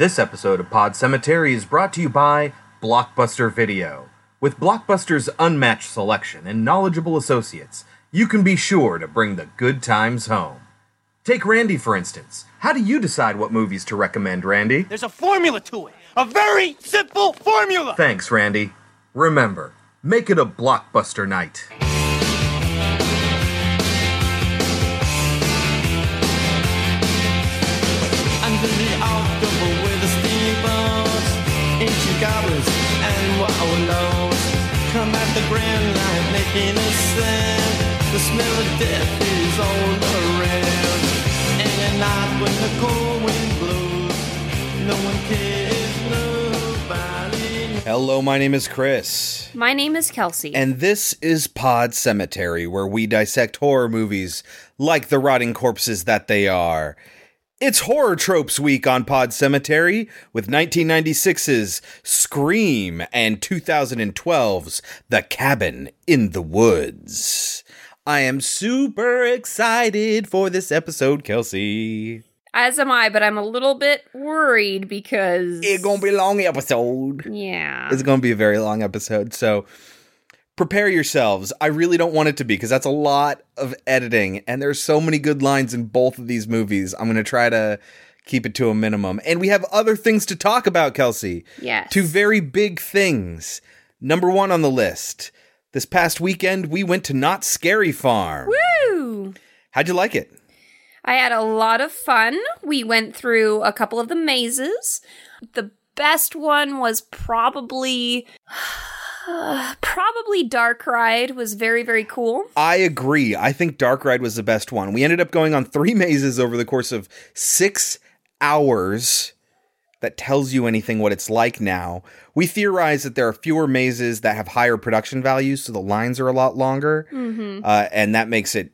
This episode of Pod Cemetery is brought to you by Blockbuster Video. With Blockbuster's unmatched selection and knowledgeable associates, you can be sure to bring the good times home. Take Randy, for instance. How do you decide what movies to recommend, Randy? There's a formula to it. A very simple formula. Thanks, Randy. Remember, make it a blockbuster night. Come at the grand line making a sound. The smell of death is all around. And at night when the cold wind blows, no one cares, nobody. Hello, my name is Chris, My name is Kelsey. and this is Pod Cemetery, where we dissect horror movies like the rotting corpses that they are. It's Horror Tropes Week on Pod Cemetery with 1996's Scream and 2012's The Cabin in the Woods. I am super excited for this episode, Kelsey. As am I, but I'm a little bit worried because It's gonna be a long episode. yeah. It's going to be a very long episode. So prepare yourselves. I really don't want it to be because that's a lot of editing and there's so many good lines in both of these movies. I'm going to try to keep it to a minimum. And we have other things to talk about, Kelsey. Yes. Two very big things. Number 1 on the list. This past weekend we went to Not Scary Farm. Woo! How'd you like it? I had a lot of fun. We went through a couple of the mazes. The best one was probably probably Dark Ride was very very cool. I agree. I think Dark Ride was the best one. We ended up going on three mazes over the course of six hours. That tells you anything what it's like now. We theorize that there are fewer mazes that have higher production values, so the lines are a lot longer, uh, and that makes it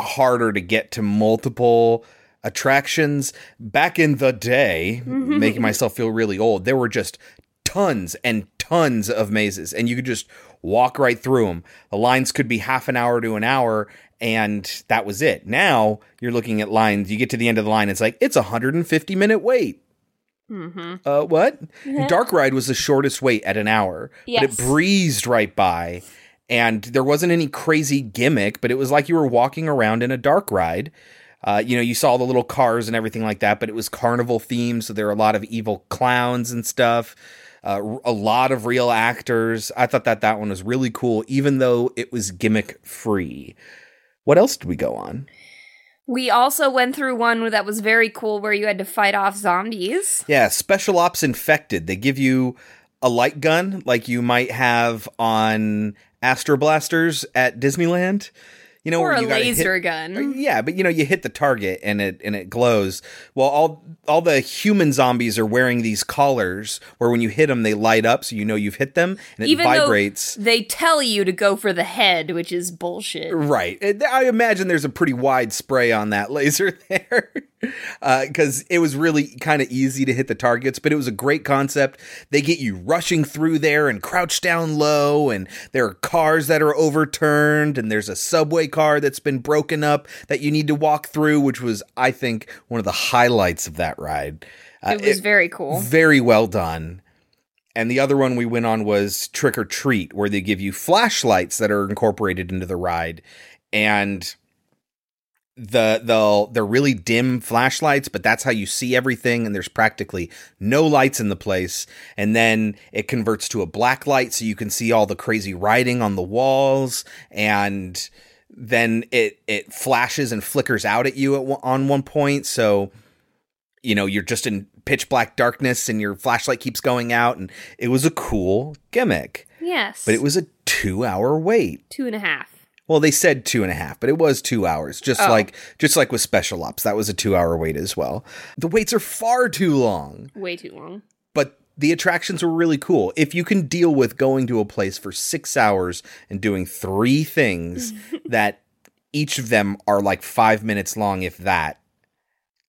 harder to get to multiple attractions. Back in the day, making myself feel really old, there were just tons and tons of mazes, and you could just walk right through them. The lines could be half an hour to an hour, and that was it. Now you're looking at lines. You get to the end of the line, it's like it's a 150 minute wait. Uh, what? Dark Ride was the shortest wait at an hour, but Yes. it breezed right by, and there wasn't any crazy gimmick. But it was like you were walking around in a dark ride. Uh, you know, you saw the little cars and everything like that, but it was carnival themed, so there were a lot of evil clowns and stuff. Uh, a lot of real actors. I thought that that one was really cool, even though it was gimmick free. What else did we go on? We also went through one that was very cool where you had to fight off zombies. Yeah, Special Ops Infected. They give you a light gun like you might have on Astro Blasters at Disneyland. You know, Or a laser hit- gun. Yeah, but you know, you hit the target and it and it glows. Well, all all the human zombies are wearing these collars where when you hit them, they light up, so you know you've hit them, and it Even vibrates. they tell you to go for the head, which is bullshit. Right. Eh, I imagine there's a pretty wide spray on that laser there. Because it was really kind of easy to hit the targets, but it was a great concept. They get you rushing through there and crouch down low, and there are cars that are overturned, and there's a subway car that's been broken up that you need to walk through, which was, I think, one of the highlights of that ride. Uh, It was very cool. very well done. And the other one we went on was Trick or Treat, where they give you flashlights that are incorporated into the ride, and the the they're really dim flashlights, but that's how you see everything. And there's practically no lights in the place. And then it converts to a black light, so you can see all the crazy writing on the walls. And then it it flashes and flickers out at you at on one point. So you know you're just in pitch black darkness and your flashlight keeps going out and it was a cool gimmick Yes. but it was a two hour wait two and a half. Well they said two and a half but it was two hours just Oh. like just like with special ops that was a two hour wait as well the waits are far too long Way too long. but the attractions were really cool if you can deal with going to a place for six hours and doing three things that each of them are like five minutes long if that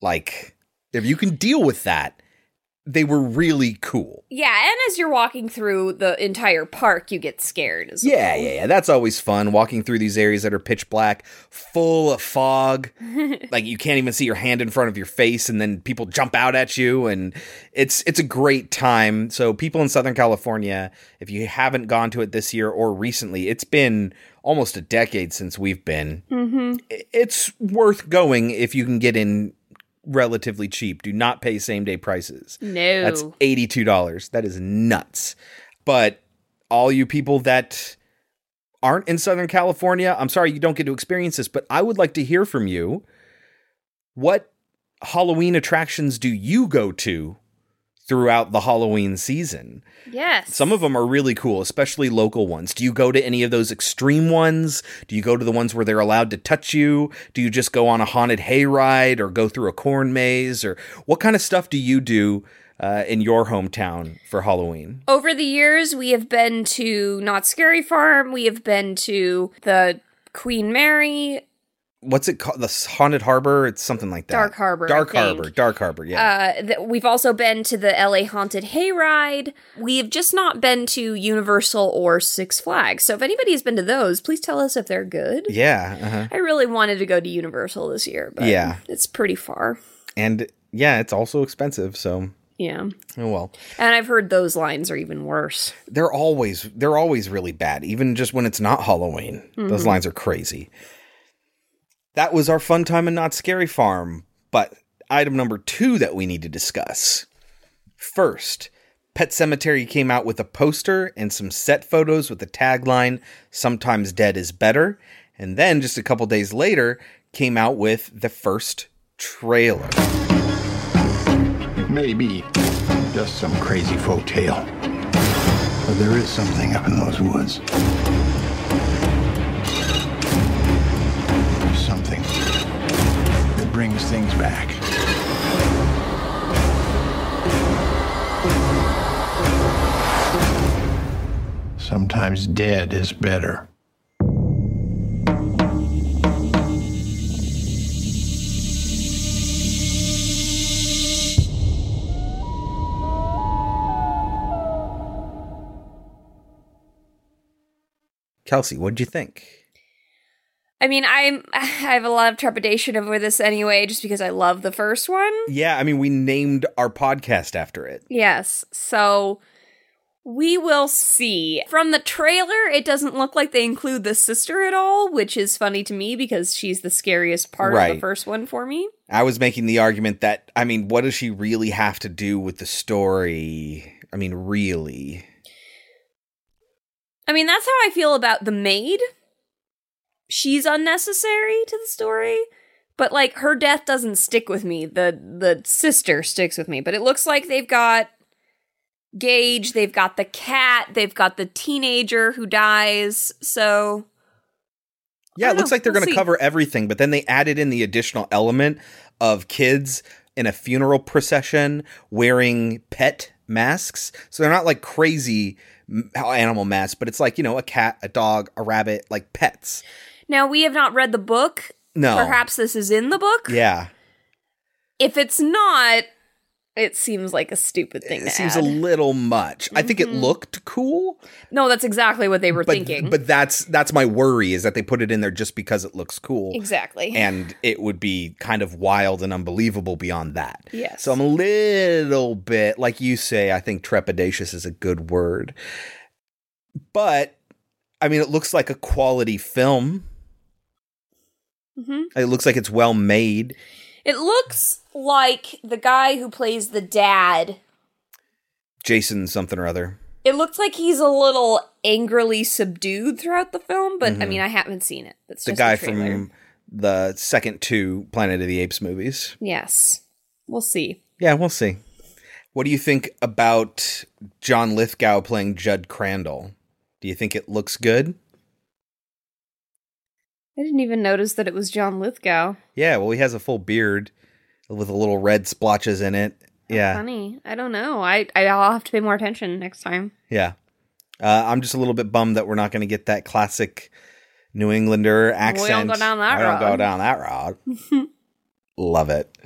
like if you can deal with that they were really cool. Yeah, and as you're walking through the entire park, you get scared as Yeah, yeah, yeah. That's always fun. Walking through these areas that are pitch black, full of fog. like you can't even see your hand in front of your face, and then people jump out at you, and it's it's a great time. So people in Southern California, if you haven't gone to it this year or recently, it's been almost a decade since we've been. Mm-hmm. It's worth going if you can get in relatively cheap. Do not pay same day prices. No. That's $82. That is nuts. But all you people that aren't in Southern California, I'm sorry you don't get to experience this, but I would like to hear from you. What Halloween attractions do you go to throughout the Halloween season? yes. Some of them are really cool, especially local ones. Do you go to any of those extreme ones? Do you go to the ones where they're allowed to touch you? Do you just go on a haunted hayride or go through a corn maze? Or what kind of stuff do you do uh, in your hometown for Halloween? Over the years, we have been to Not Scary Farm. We have been to the Queen Mary. What's it called? The Haunted Harbor? It's something like that. Dark Harbor, Dark. Harbor. Dark Harbor. Yeah. Uh, th- we've also been to the LA Haunted Hayride. We've just not been to Universal or Six Flags. So if anybody has been to those, please tell us if they're good. yeah. Uh-huh. I really wanted to go to Universal this year, but Yeah. it's pretty far. And yeah, it's also expensive. So Yeah. oh well. And I've heard those lines are even worse. they're always they're always really bad even just when it's not halloween those lines are crazy that was our fun time and not scary farm. But item number two that we need to discuss. First pet cemetery came out with a poster and some set photos with the tagline sometimes dead is better. And then just a couple days later came out with the first trailer. Maybe just some crazy folk tale, but there is something up in those woods. Things back. Sometimes dead is better. kelsey what'd you think I mean, I'm I have a lot of trepidation over this anyway, just because I love the first one. yeah i mean we named our podcast after it Yes. So we will see. From the trailer, it doesn't look like they include the sister at all, which is funny to me because she's the scariest part of the first one for me. I was making the argument that I mean, what does she really have to do with the story? I mean, really? I mean, that's how I feel about the maid. She's unnecessary to the story, but like her death doesn't stick with me. The the sister sticks with me, but it looks like they've got Gage, they've got the cat, they've got the teenager who dies. So Yeah, it looks know. like they're We'll going to cover everything, but then they added in the additional element of kids in a funeral procession wearing pet masks. So they're not like crazy animal masks, but it's like, you know, a cat, a dog, a rabbit, like pets. Now we have not read the book. No. Perhaps this is in the book. Yeah. If it's not, it seems like a stupid thing It seems add. a little much. I think it mm-hmm. looked cool, no, that's exactly what they were but thinking. but that's that's my worry is that they put it in there just because it looks cool. exactly. and it would be kind of wild and unbelievable beyond that. Yes. So I'm a little bit, like you say, I think trepidatious is a good word. But I mean, it looks like a quality film. Mhm. It looks like it's well made. It looks like the guy who plays the dad. Jason something or other. It looks like he's a little angrily subdued throughout the film, but I Mhm. mean, I haven't seen it. That's The guy from the second two Planet of the Apes movies. Yes, we'll see. Yeah, we'll see. What do you think about John Lithgow playing Judd Crandall? Do you think it looks good? I didn't even notice that it was John Lithgow. Yeah, well, he has a full beard with a little red splotches in it. Yeah, Funny. I don't know. I I'll have to pay more attention next time. yeah. Uh, I'm just a little bit bummed that we're not going to get that classic New Englander accent. We all go down that I don't go road. down that road. Love it.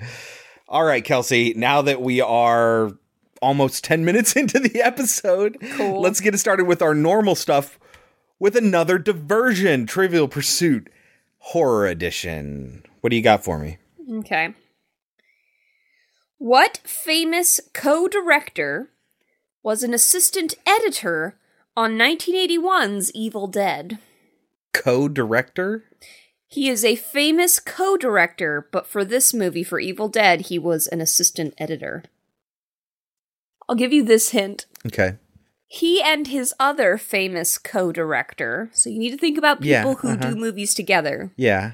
All right, Kelsey. Now that we are almost 10 minutes into the episode. Cool. Let's get it started with our normal stuff with another diversion Trivial Pursuit Horror Edition. What do you got for me? Okay. What famous co director was an assistant editor on 1981's Evil Dead? Co director? He is a famous co director, but for this movie, for Evil Dead, he was an assistant editor. I'll give you this hint. Okay. He and his other famous co director, so you need to think about people Yeah, who uh-huh. do movies together. Yeah.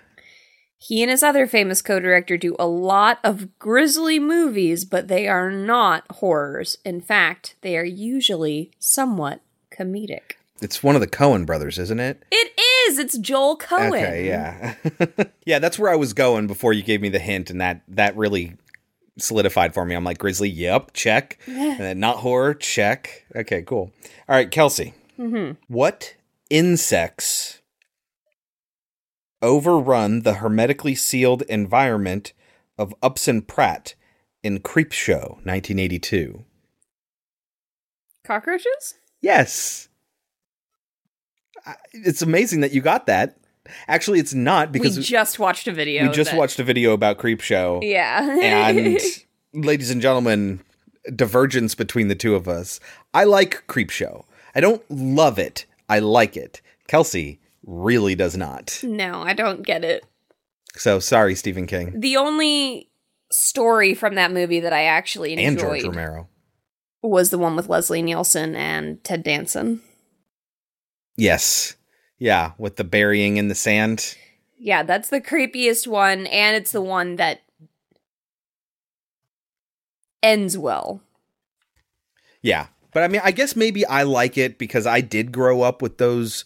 He and his other famous co director do a lot of grisly movies, but they are not horrors. In fact, they are usually somewhat comedic. It's one of the Cohen brothers, isn't it? It is! It's Joel Cohen. Okay, yeah. yeah, that's where I was going before you gave me the hint, and that that really solidified for me. I'm like, Grizzly, yep, check. and then uh, not horror, check. Okay, cool. All right, Kelsey. Mm-hmm. What insects overrun the hermetically sealed environment of Upson Pratt in Creepshow 1982? Cockroaches? Yes. It's amazing that you got that. Actually, it's not because we just watched a video. we just that- watched a video about Creepshow. Yeah. and ladies and gentlemen, divergence between the two of us. I like Creepshow. I don't love it. I like it. Kelsey really does not. no, I don't get it. So sorry, Stephen King The only story from that movie that I actually enjoyed and George Romero. was the one with Leslie Nielsen and Ted Danson. Yes. Yeah, with the burying in the sand. Yeah, that's the creepiest one, and it's the one that ends well. Yeah. But I mean, I guess maybe I like it because I did grow up with those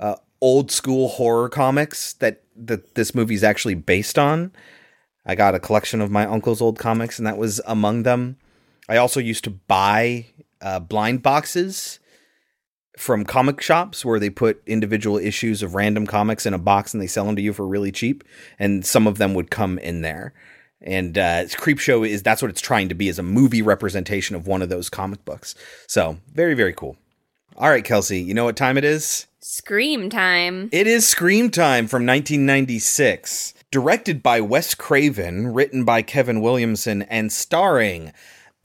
uh, old school horror comics that, that this movie's actually based on. I got a collection of my uncle's old comics, and that was among them. I also used to buy uh, blind boxes from comic shops where they put individual issues of random comics in a box and they sell them to you for really cheap. And some of them would come in there. And uh, Creepshow is that's what it's trying to be is a movie representation of one of those comic books. So very very cool. All right, Kelsey, you know what time it is? Scream time. It is Scream Time from 1996. Directed by Wes Craven, written by Kevin Williamson, and starring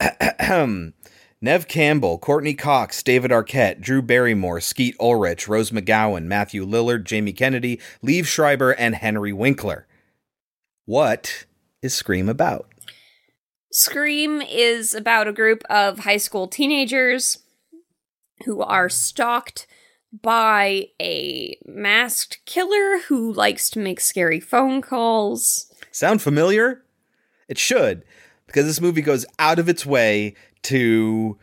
Nev Campbell, Courtney Cox, David Arquette, Drew Barrymore, Skeet Ulrich, Rose McGowan, Matthew Lillard, Jamie Kennedy, Liev Schreiber, and Henry Winkler. What is Scream about? Scream is about a group of high school teenagers who are stalked by a masked killer who likes to make scary phone calls. Sound familiar? It should, because this movie goes out of its way to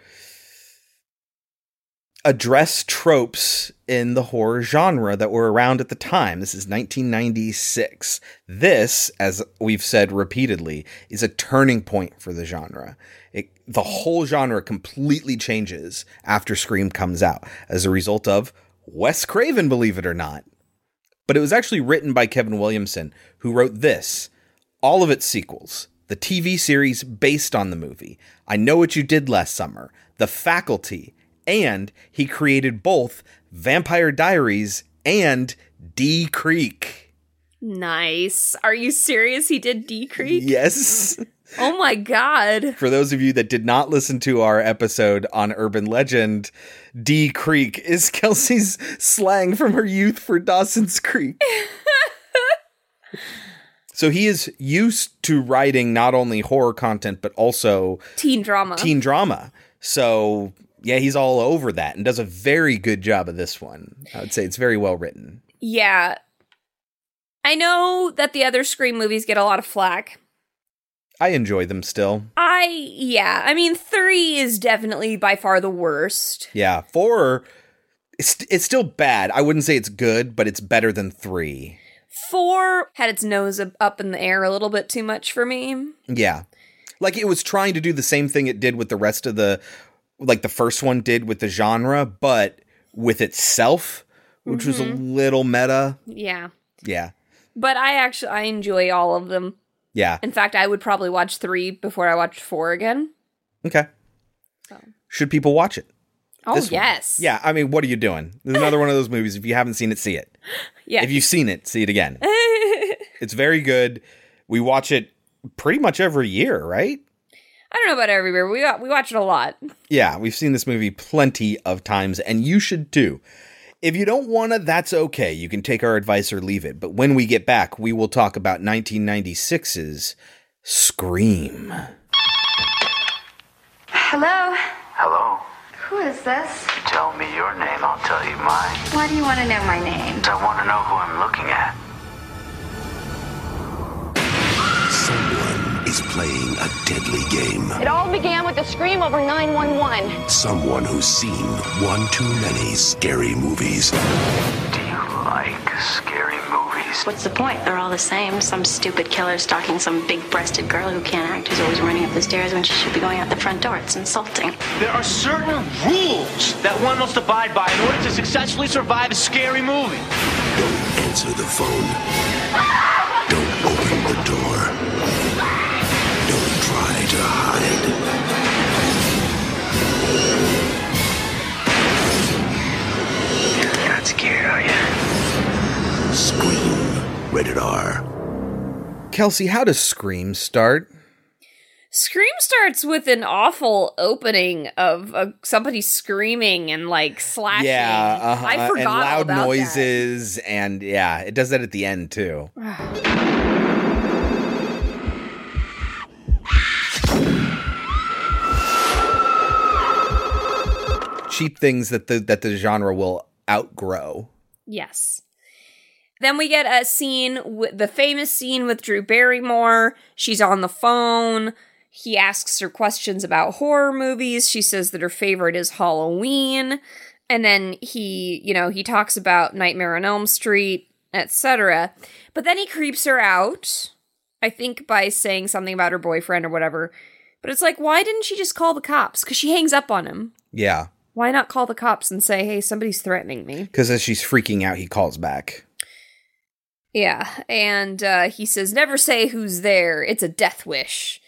address tropes in the horror genre that were around at the time. This is 1996. This, as we've said repeatedly, is a turning point for the genre. It, the whole genre completely changes after Scream comes out as a result of Wes Craven, believe it or not. But it was actually written by Kevin Williamson, who wrote this, all of its sequels, the TV series based on the movie, I Know What You Did Last Summer, The Faculty, and he created both Vampire Diaries and D Creek. Nice. Are you serious? He did D Creek? Yes. Oh my god. For those of you that did not listen to our episode on urban legend, D Creek is Kelsey's slang from her youth for Dawson's Creek. so he is used to writing not only horror content but also Teen drama. teen drama. So yeah, he's all over that and does a very good job of this one. I would say it's very well written. Yeah. I know that the other Scream movies get a lot of flack. I enjoy them still. I, yeah, I mean, three is definitely by far the worst. Yeah, four. It's it's still bad. I wouldn't say it's good, but it's better than three. Four had its nose up- in the air a little bit too much for me. Yeah, like it was trying to do the same thing it did with the rest of the, like the first one did with the genre, but with itself, which was a mm-hmm. little meta. Yeah. Yeah, But I actually, I enjoy all of them. yeah. In fact, I would probably watch three before I watched four again. Okay. So. Should people watch it? Oh This one. yes. Yeah, I mean, what are you doing? There's another one of those movies. If you haven't seen it, see it. Yeah. If you've seen it, see it again. it's very good. We watch it pretty much every year, right? I don't know about everywhere. We we watch it a lot. Yeah, we've seen this movie plenty of times, and you should too. If you don't want to, that's okay. You can take our advice or leave it. But when we get back, we will talk about 1996's Scream. Hello? Hello. Who is this? Tell me your name, I'll tell you mine. Why do you want to know my name? I want to know who I'm looking at. Someone is playing a deadly game. It all began with a scream over 911. Someone who's seen one too many scary movies. Do you like scary movies? What's the point? They're all the same. Some stupid killer stalking some big breasted girl who can't act, who's always running up the stairs when she should be going out the front door. It's insulting. There are certain rules that one must abide by in order to successfully survive a scary movie. Don't answer the phone. Don't open the door. Scream. Rated R. Kelsey, how does Scream start? Scream starts with an awful opening of uh, somebody screaming and like slashing. Yeah, uh-huh. I forgot and loud about that. noises, and yeah, it does that at the end too. Cheap things that the that the genre will outgrow. Yes. Then we get a scene, w- the famous scene with Drew Barrymore. She's on the phone. He asks her questions about horror movies. She says that her favorite is Halloween. And then he, you know, he talks about Nightmare on Elm Street, etc. But then he creeps her out, I think by saying something about her boyfriend or whatever. But it's like, why didn't she just call the cops? Because she hangs up on him. Yeah, Why not call the cops and say, hey, somebody's threatening me? because as she's freaking out, he calls back. Yeah, and uh, he says, "Never say who's there. It's a death wish.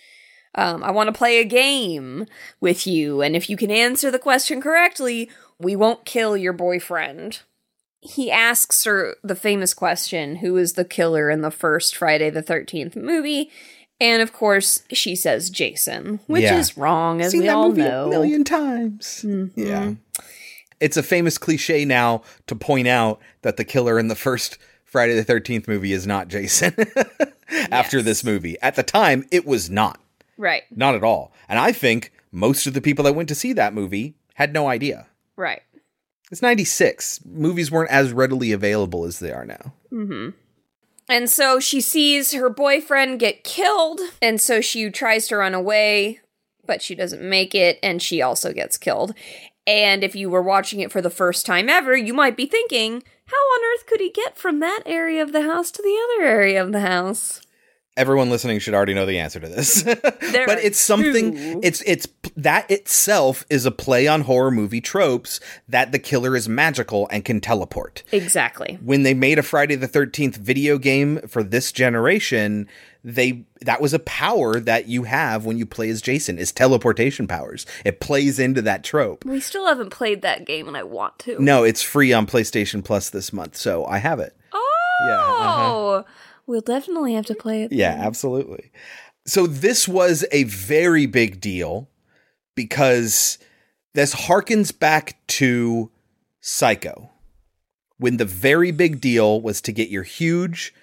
Um, I want to play a game with you, and if you can answer the question correctly, we won't kill your boyfriend." He asks her the famous question, "Who is the killer in the first Friday the Thirteenth movie?" And of course, she says Jason, which Yeah. is wrong, as Seen we that all movie know. a million times. Yeah. It's a famous cliche now to point out that the killer in the first Friday the 13th movie is not Jason after this movie. At the time, it was not. Right, Not at all. And I think most of the people that went to see that movie had no idea. right. It's 96. Movies weren't as readily available as they are now. Mm-hmm. And so she sees her boyfriend get killed, and so she tries to run away, but she doesn't make it, and she also gets killed. And if you were watching it for the first time ever, you might be thinking, how on earth could he get from that area of the house to the other area of the house? Everyone listening should already know the answer to this. But it's something two. it's it's that itself is a play on horror movie tropes that the killer is magical and can teleport. Exactly. when they made a Friday the 13th video game for this generation, they that was a power that you have when you play as Jason is teleportation powers. It plays into that trope. We still haven't played that game, and I want to. No, it's free on PlayStation Plus this month, so I have it. Oh, Yeah, uh-huh. We'll definitely have to play it. Yeah, absolutely. So this was a very big deal because this harkens back to Psycho. When the very big deal was to get your huge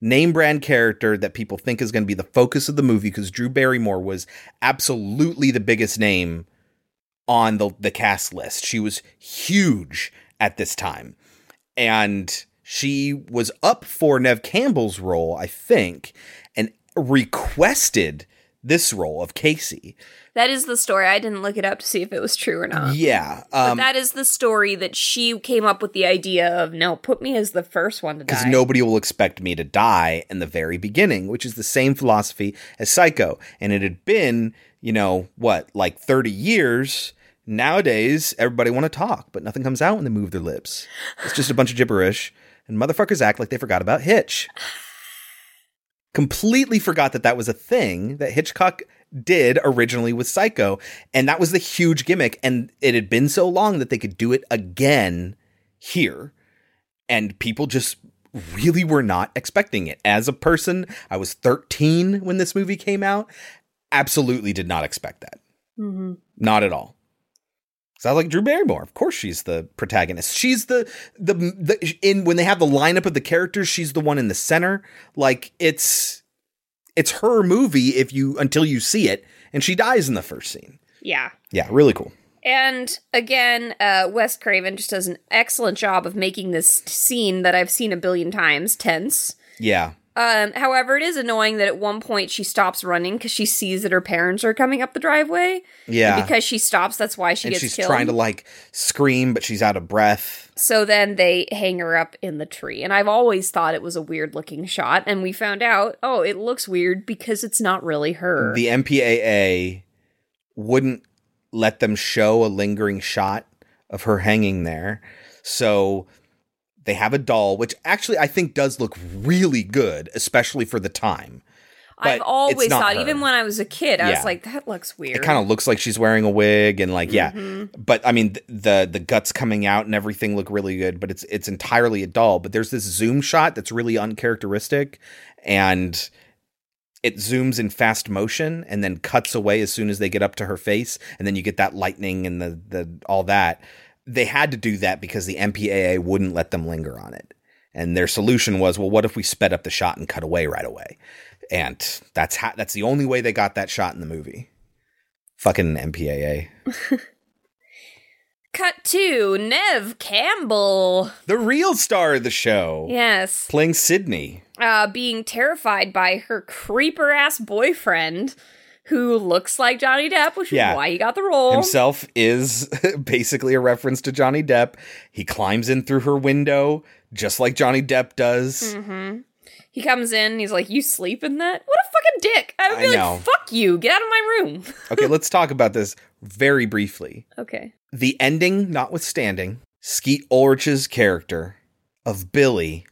name brand character that people think is going to be the focus of the movie because Drew Barrymore was absolutely the biggest name on the the cast list. She was huge at this time. And she was up for Nev Campbell's role, I think, and requested this role of Casey. That is the story. I didn't look it up to see if it was true or not. Yeah. But Um that is the story that she came up with the idea of no, put me as the first one to die. because nobody will expect me to die in the very beginning, which is the same philosophy as Psycho. And it had been, you know, what, like 30 years. Nowadays, everybody want to talk, but nothing comes out when they move their lips. It's just a bunch of gibberish, and motherfuckers act like they forgot about Hitch. Completely forgot that that was a thing that Hitchcock did originally with Psycho. And that was the huge gimmick. And it had been so long that they could do it again here. And people just really were not expecting it. As a person, I was 13 when this movie came out. Absolutely did not expect that. Mm-hmm. Not at all. So I was like Drew Barrymore. Of course, she's the protagonist. She's the the the in when they have the lineup of the characters, she's the one in the center. Like it's it's her movie if you until you see it, and she dies in the first scene. Yeah. Yeah, really cool. And again, uh, Wes Craven just does an excellent job of making this scene that I've seen a billion times tense. Yeah. Um, however, it is annoying that at one point she stops running because she sees that her parents are coming up the driveway. Yeah. And because she stops, that's why she and gets she's killed. trying to like scream, but she's out of breath. So then they hang her up in the tree. And I've always thought it was a weird looking shot. And we found out, oh, it looks weird because it's not really her. The MPAA wouldn't let them show a lingering shot of her hanging there. So they have a doll, which actually I think does look really good, especially for the time. I've always thought, her. even when I was a kid, I Yeah. was like, that looks weird. It kind of looks like she's wearing a wig and like yeah, Mhm. but I mean th- the the guts coming out and everything look really good, but it's it's entirely a doll. But there's this zoom shot that's really uncharacteristic, and it zooms in fast motion and then cuts away as soon as they get up to her face, and then you get that lightning and the the all that. They had to do that because the MPAA wouldn't let them linger on it. And their solution was, well, what if we sped up the shot and cut away right away? And that's how that's the only way they got that shot in the movie. Fucking MPAA. Cut to Nev Campbell. The real star of the show. Yes. Playing Sydney. Uh, being terrified by her creeper ass boyfriend who looks like Johnny Depp, which Yeah. is why he got the role. Himself is basically a reference to Johnny Depp. He climbs in through her window, just like Johnny Depp does. hmm He comes in he's like, You sleep in that? What a fucking dick. I would be I like. Fuck you. Get out of my room. Okay, let's talk about this very briefly. okay. The ending notwithstanding, Skeet Ulrich's character of Billy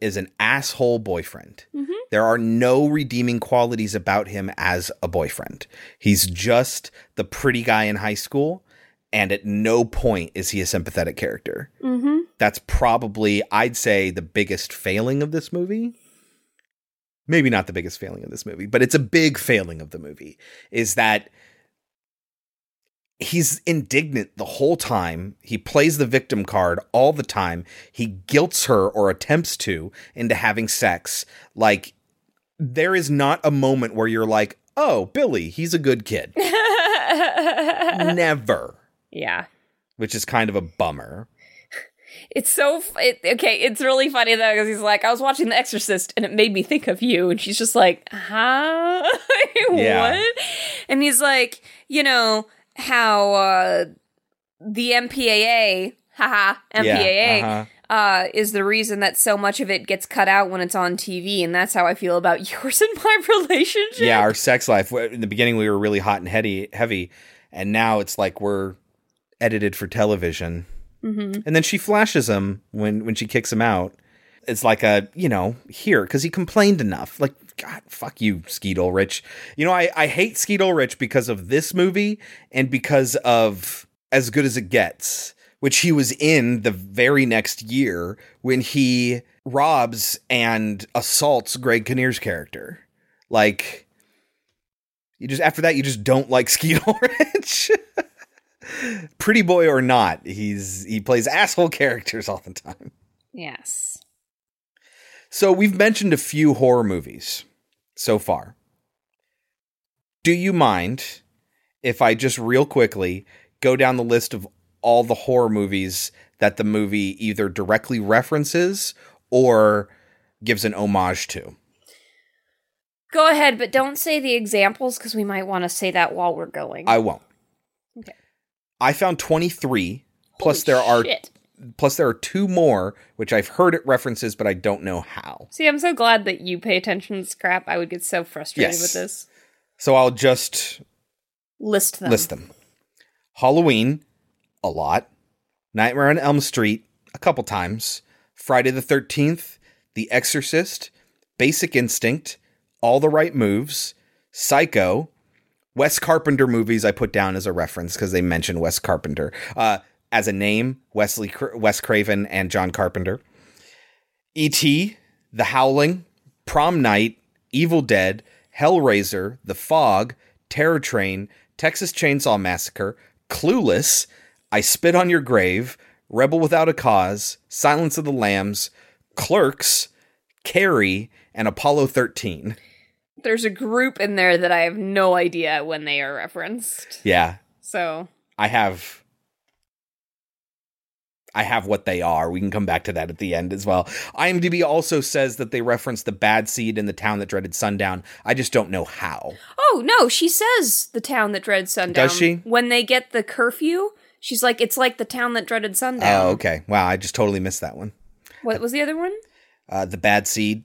is an asshole boyfriend. Mhm. There are no redeeming qualities about him as a boyfriend. He's just the pretty guy in high school, and at no point is he a sympathetic character. Mm-hmm. That's probably, I'd say, the biggest failing of this movie. Maybe not the biggest failing of this movie, but it's a big failing of the movie. Is that he's indignant the whole time. He plays the victim card all the time. He guilts her or attempts to into having sex. Like, there is not a moment where you're like, oh, Billy, he's a good kid. Never. Yeah. Which is kind of a bummer. It's so it, okay. It's really funny though because he's like, I was watching The Exorcist and it made me think of you, and she's just like, huh, Yeah. what? And he's like, you know how uh, the MPAA, haha, MPAA, uh-huh. Uh, is the reason that so much of it gets cut out when it's on TV, and that's how I feel about yours and my relationship. Yeah, our sex life. In the beginning, we were really hot and heady, heavy, and now it's like we're edited for television. Mhm. And then she flashes him when when she kicks him out. It's like a you know here because he complained enough. Like God, fuck you, Skeet Ulrich. You know I I hate Skeet Ulrich because of this movie and because of As Good as It Gets, which he was in the very next year when he robs and assaults Greg Kinnear's character. Like you just after that you just don't like Skeet Ulrich. Pretty boy or not, he's he plays asshole characters all the time. Yes. So we've mentioned a few horror movies so far. Do you mind if I just real quickly go down the list of all the horror movies that the movie either directly references or gives an homage to? Go ahead, but don't say the examples because we might want to say that while we're going. I won't. Okay. I found 23 plus there are plus there are two more which I've heard it references but I don't know how. See, I'm so glad that you pay attention to this crap. I would get so frustrated Yes. with this. So I'll just List them. list them. Halloween, a lot. Nightmare on Elm Street, a couple times. Friday the 13th, The Exorcist, Basic Instinct, All the Right Moves, Psycho, Wes Carpenter movies I put down as a reference because they mention Wes Carpenter. Uh, as a name, Wesley Wes Craven and John Carpenter. E.T., The Howling, Prom Night, Evil Dead, Hellraiser, The Fog, Terror Train, Texas Chainsaw Massacre, Clueless, I Spit on Your Grave, Rebel Without a Cause, Silence of the Lambs, Clerks, Carrie, and Apollo 13. There's a group in there that I have no idea when they are referenced. Yeah, So I have I have what they are. We can come back to that at the end as well. IMDb also says that they reference the bad seed in the town that dreaded sundown. I just don't know how. Oh no, she says the town that dreaded sundown. Does she? When they get the curfew, she's like, it's like the town that dreaded sundown. Oh, okay. Wow, I just totally missed that one. What was the other one? Uh, the bad seed.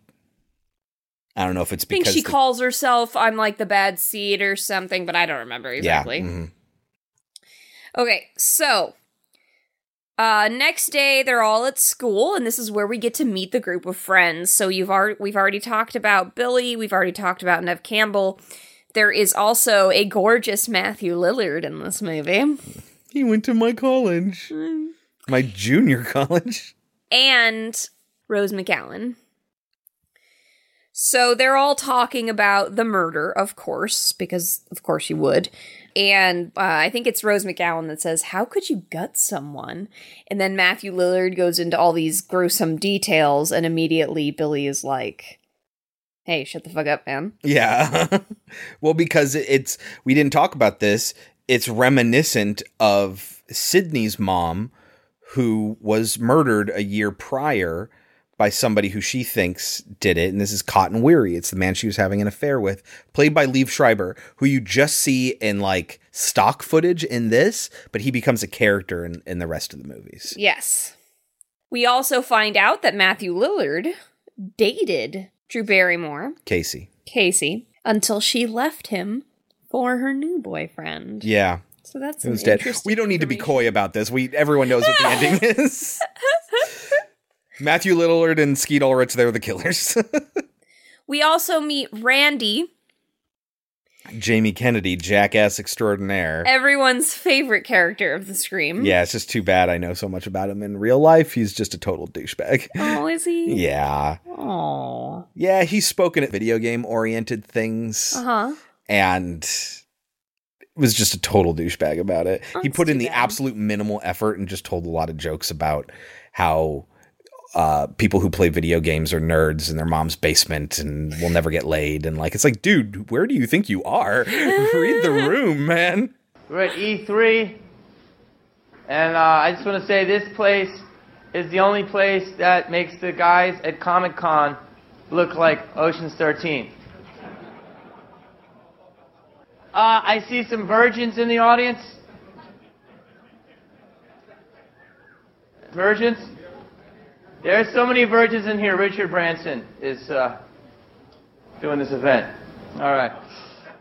I don't know if it's I think because she the- calls herself I'm like the bad seed or something, but I don't remember exactly. Yeah. mhm. Okay, so uh next day they're all at school and this is where we get to meet the group of friends. So you've already we've already talked about Billy, we've already talked about Nev Campbell. There is also a gorgeous Matthew Lillard in this movie. He went to my college. My junior college. and Rose McGowan. So they're all talking about the murder, of course, because of course you would. And uh, I think it's Rose McGowan that says, How could you gut someone? And then Matthew Lillard goes into all these gruesome details, and immediately Billy is like, Hey, shut the fuck up, man. Yeah. well, because it's we didn't talk about this. It's reminiscent of Sydney's mom, who was murdered a year prior by somebody who she thinks did it. And this is Cotton Weary. It's the man she was having an affair with, played by Liev Schreiber, who you just see in like stock footage in this, but he becomes a character in, in the rest of the movies. Yes. We also find out that Matthew Lillard dated Drew Barrymore, Casey. Casey, until she left him for her new boyfriend. Yeah. So that's It was dead. interesting We don't need to be coy about this. We everyone knows what the ending is. Matthew Lillard and Skeet Ulrich, they're the killers. We also meet Randy, Jamie Kennedy, jackass extraordinaire. everyone's favorite character of the Scream. Yeah, it's just too bad I know so much about him in real life. He's just a total douchebag. Oh, is he? Yeah. Oh. Yeah, he's spoken at video game oriented things Uh huh. And it was just a total douchebag about it. he put in the bad. absolute minimal effort and just told a lot of jokes about how uh, people who play video games are nerds in their mom's basement and will never get laid. And like, it's like, dude, where do you think you are? Read the room, man. We're at E3, and uh, I just want to say this place is the only place that makes the guys at Comic Con look like Ocean's 13. Uh, I see some virgins in the audience. Virgins? There are so many virgins in here. Richard Branson is uh, doing this event. All right.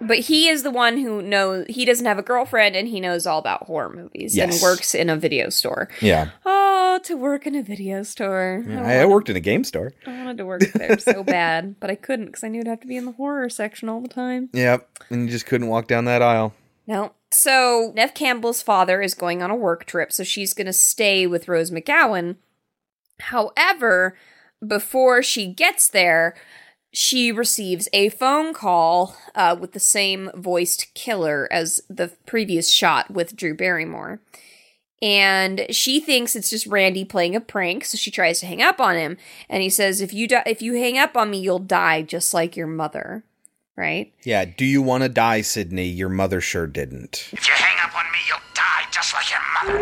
But he is the one who knows he doesn't have a girlfriend and he knows all about horror movies and works in a video store. Yeah. Oh, to work in a video store. I, I worked in a game store. I wanted to work there so bad, but I couldn't because I knew I'd have to be in the horror section all the time. Yep. And you just couldn't walk down that aisle. No. So Nev Campbell's father is going on a work trip, so she's going to stay with Rose McGowan. However, before she gets there, she receives a phone call uh, with the same voiced killer as the previous shot with Drew Barrymore. And she thinks it's just Randy playing a prank, so she tries to hang up on him. And he says, "If you di- if you hang up on me, you'll die just like your mother." Right? Yeah. Do you want to die, Sydney? Your mother sure didn't. If you hang up on me, you'll die just like your mother.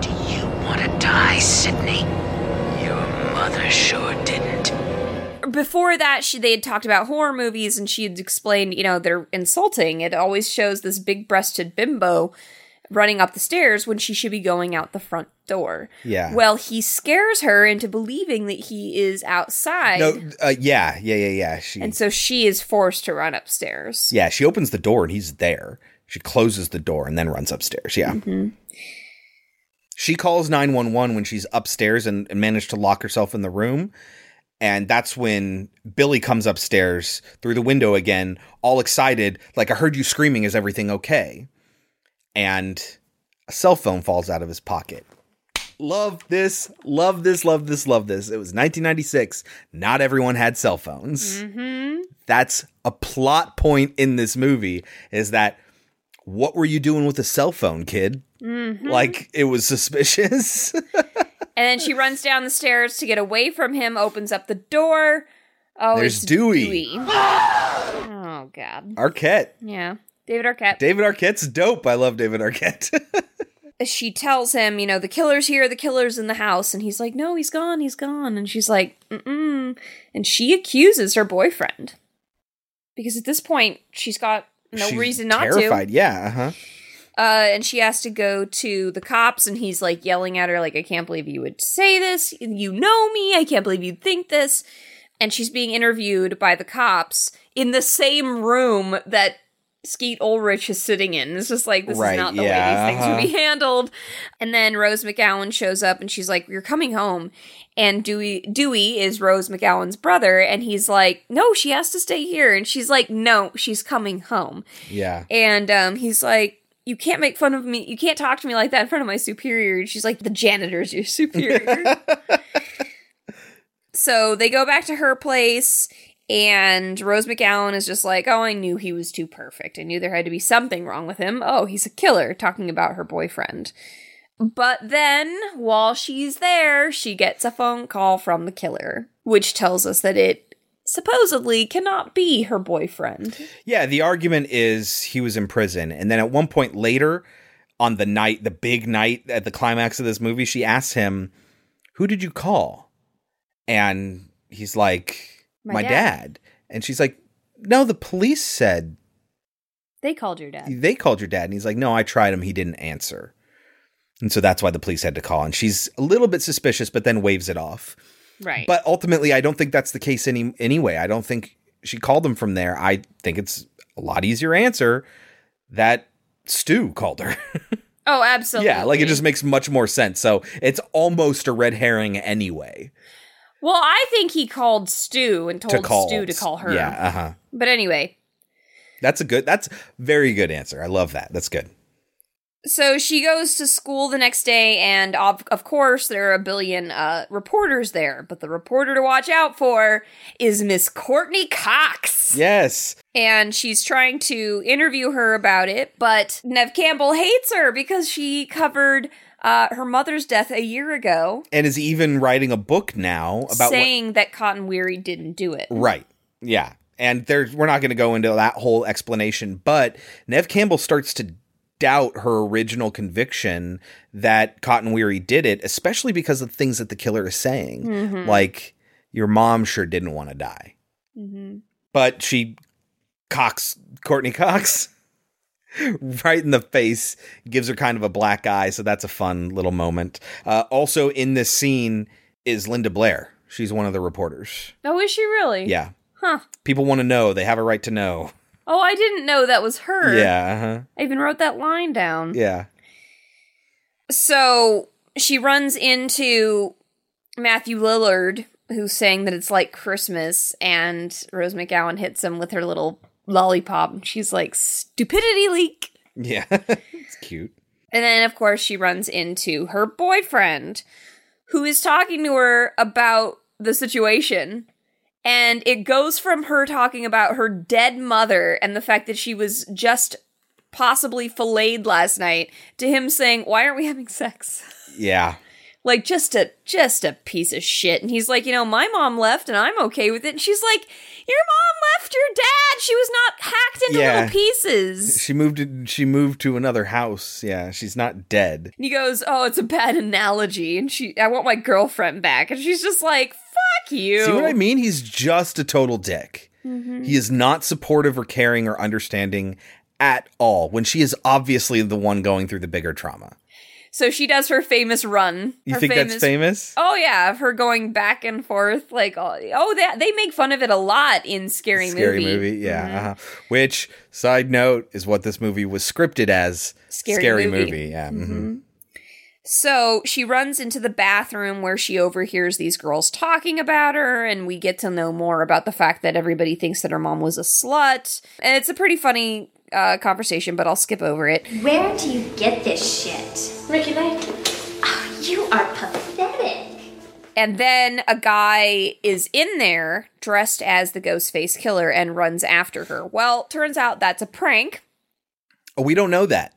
Do you want to die, Sydney? Your mother sure didn't. Before that she they had talked about horror movies and she had explained you know they're insulting it always shows this big breasted bimbo running up the stairs when she should be going out the front door Yeah. well he scares her into believing that he is outside No. Uh, yeah. Yeah. Yeah. Yeah. She. and so she is forced to run upstairs yeah. She opens the door and he's there. She closes the door and then runs upstairs. Yeah. Mhm. She calls 911 when she's upstairs and, and managed to lock herself in the room. And that's when Billy comes upstairs through the window again, all excited, like, I heard you screaming. Is everything okay? And a cell phone falls out of his pocket. Love this, love this, love this, love this. It was 1996. Not everyone had cell phones. Mm-hmm. That's a plot point in this movie is that what were you doing with a cell phone, kid? Mhm. Like it was suspicious. And then she runs down the stairs to get away from him, opens up the door. Oh, There's it's Dewey. oh God. Arquette. Yeah. David Arquette. David Arquette's dope. I love David Arquette. she tells him, you know, the killer's here, the killer's in the house, and he's like, no, he's gone, he's gone, and she's like, mm and she accuses her boyfriend because at this point she's got no She's reason not terrified. to. Yeah. Uh-huh. Uh, and she has to go to the cops, and he's like yelling at her, like, I can't believe you would say this. You know me. I can't believe you'd think this. And she's being interviewed by the cops in the same room that Skeet Ulrich is sitting in. It's just like, this Right, is not the yeah, way these things uh-huh. would be handled. And then Rose McGowan shows up, and she's like, You're coming home. And Dewey, Dewey is Rose McGowan's brother, and he's like, No, she has to stay here. And she's like, No, she's coming home. Yeah. And um, he's like, You can't make fun of me. You can't talk to me like that in front of my superior. And she's like, The janitor's your superior. so they go back to her place, and Rose McGowan is just like, Oh, I knew he was too perfect. I knew there had to be something wrong with him. Oh, he's a killer, talking about her boyfriend. But then, while she's there, she gets a phone call from the killer, which tells us that it supposedly cannot be her boyfriend. Yeah, the argument is he was in prison. And then at one point later, on the night, the big night at the climax of this movie, she asks him, Who did you call? And he's like, My My, dad." dad. And she's like, No, the police said They called your dad. they called your dad. And he's like, No, I tried him. He didn't answer. And so that's why the police had to call. And she's a little bit suspicious, but then waves it off. Right. But ultimately, I don't think that's the case any anyway. I don't think she called him from there. I think it's a lot easier answer that Stu called her. oh, absolutely. yeah, like it just makes much more sense. So it's almost a red herring anyway. Well, I think he called Stu and told to call Stu to call her. Yeah, uh huh. But anyway, That's a good. That's very good answer. I love that. That's good. So she goes to school the next day, and of, of course, there are a billion uh, reporters there. But the reporter to watch out for is Miss Courteney Cox. Yes. And she's trying to interview her about it, but Neve Campbell hates her because she covered uh, her mother's death a year ago, And is even writing a book now about what, saying that Cotton Weary didn't do it. Right. Yeah. And there's we're not going to go into that whole explanation, but Neve Campbell starts to doubt her original conviction that Cotton Weary did it, especially because of things that the killer is saying. Mhm. Like your mom sure didn't want to die. Mm-hmm. But she cocks Courteney Cox right in the face, gives her kind of a black eye, so that's a fun little moment. Uh, also in this scene is Linda Blair. She's one of the reporters. Oh, is she really? Yeah. Huh. People want to know. They have a right to know. Oh, I didn't know that was her. Yeah. Uh-huh. I even wrote that line down. Yeah. So she runs into Matthew Lillard, who's saying that it's like Christmas, and Rose McGowan hits him with her little lollipop. and She's like, stupidity leak. Yeah. it's cute. And then, of course, she runs into her boyfriend, who is talking to her about the situation. And it goes from her talking about her dead mother and the fact that she was just possibly filleted last night to him saying, Why aren't we having sex? Yeah. Like just a just a piece of shit. And he's like, you know, my mom left and I'm okay with it. And she's like, Your mom left your dad. She was not hacked into Yeah. little pieces. She moved to, she moved to another house. Yeah, she's not dead. And he goes, "Oh, it's a bad analogy," and she, I want my girlfriend back, and she's just like, "Fuck you." See what I mean? He's just a total dick. Mhm. He is not supportive or caring or understanding at all when she is obviously the one going through the bigger trauma. So she does her famous run. You her think that's famous? Oh yeah, of her going back and forth, like oh, oh they they make fun of it a lot in Scary, Scary Movie. movie, yeah. Mhm. Uh-huh. Which side note is what this movie was scripted as Scary Movie. Yeah. mhm. Mhm. So she runs into the bathroom where she overhears these girls talking about her, and we get to know more about the fact that everybody thinks that her mom was a slut. And it's a pretty funny uh, conversation, but I'll skip over it. Where do you get this shit? Ricki Lake. Oh, you are pathetic. And then a guy is in there dressed as the Ghostface killer and runs after her. Well, turns out that's a prank. Oh, we don't know that.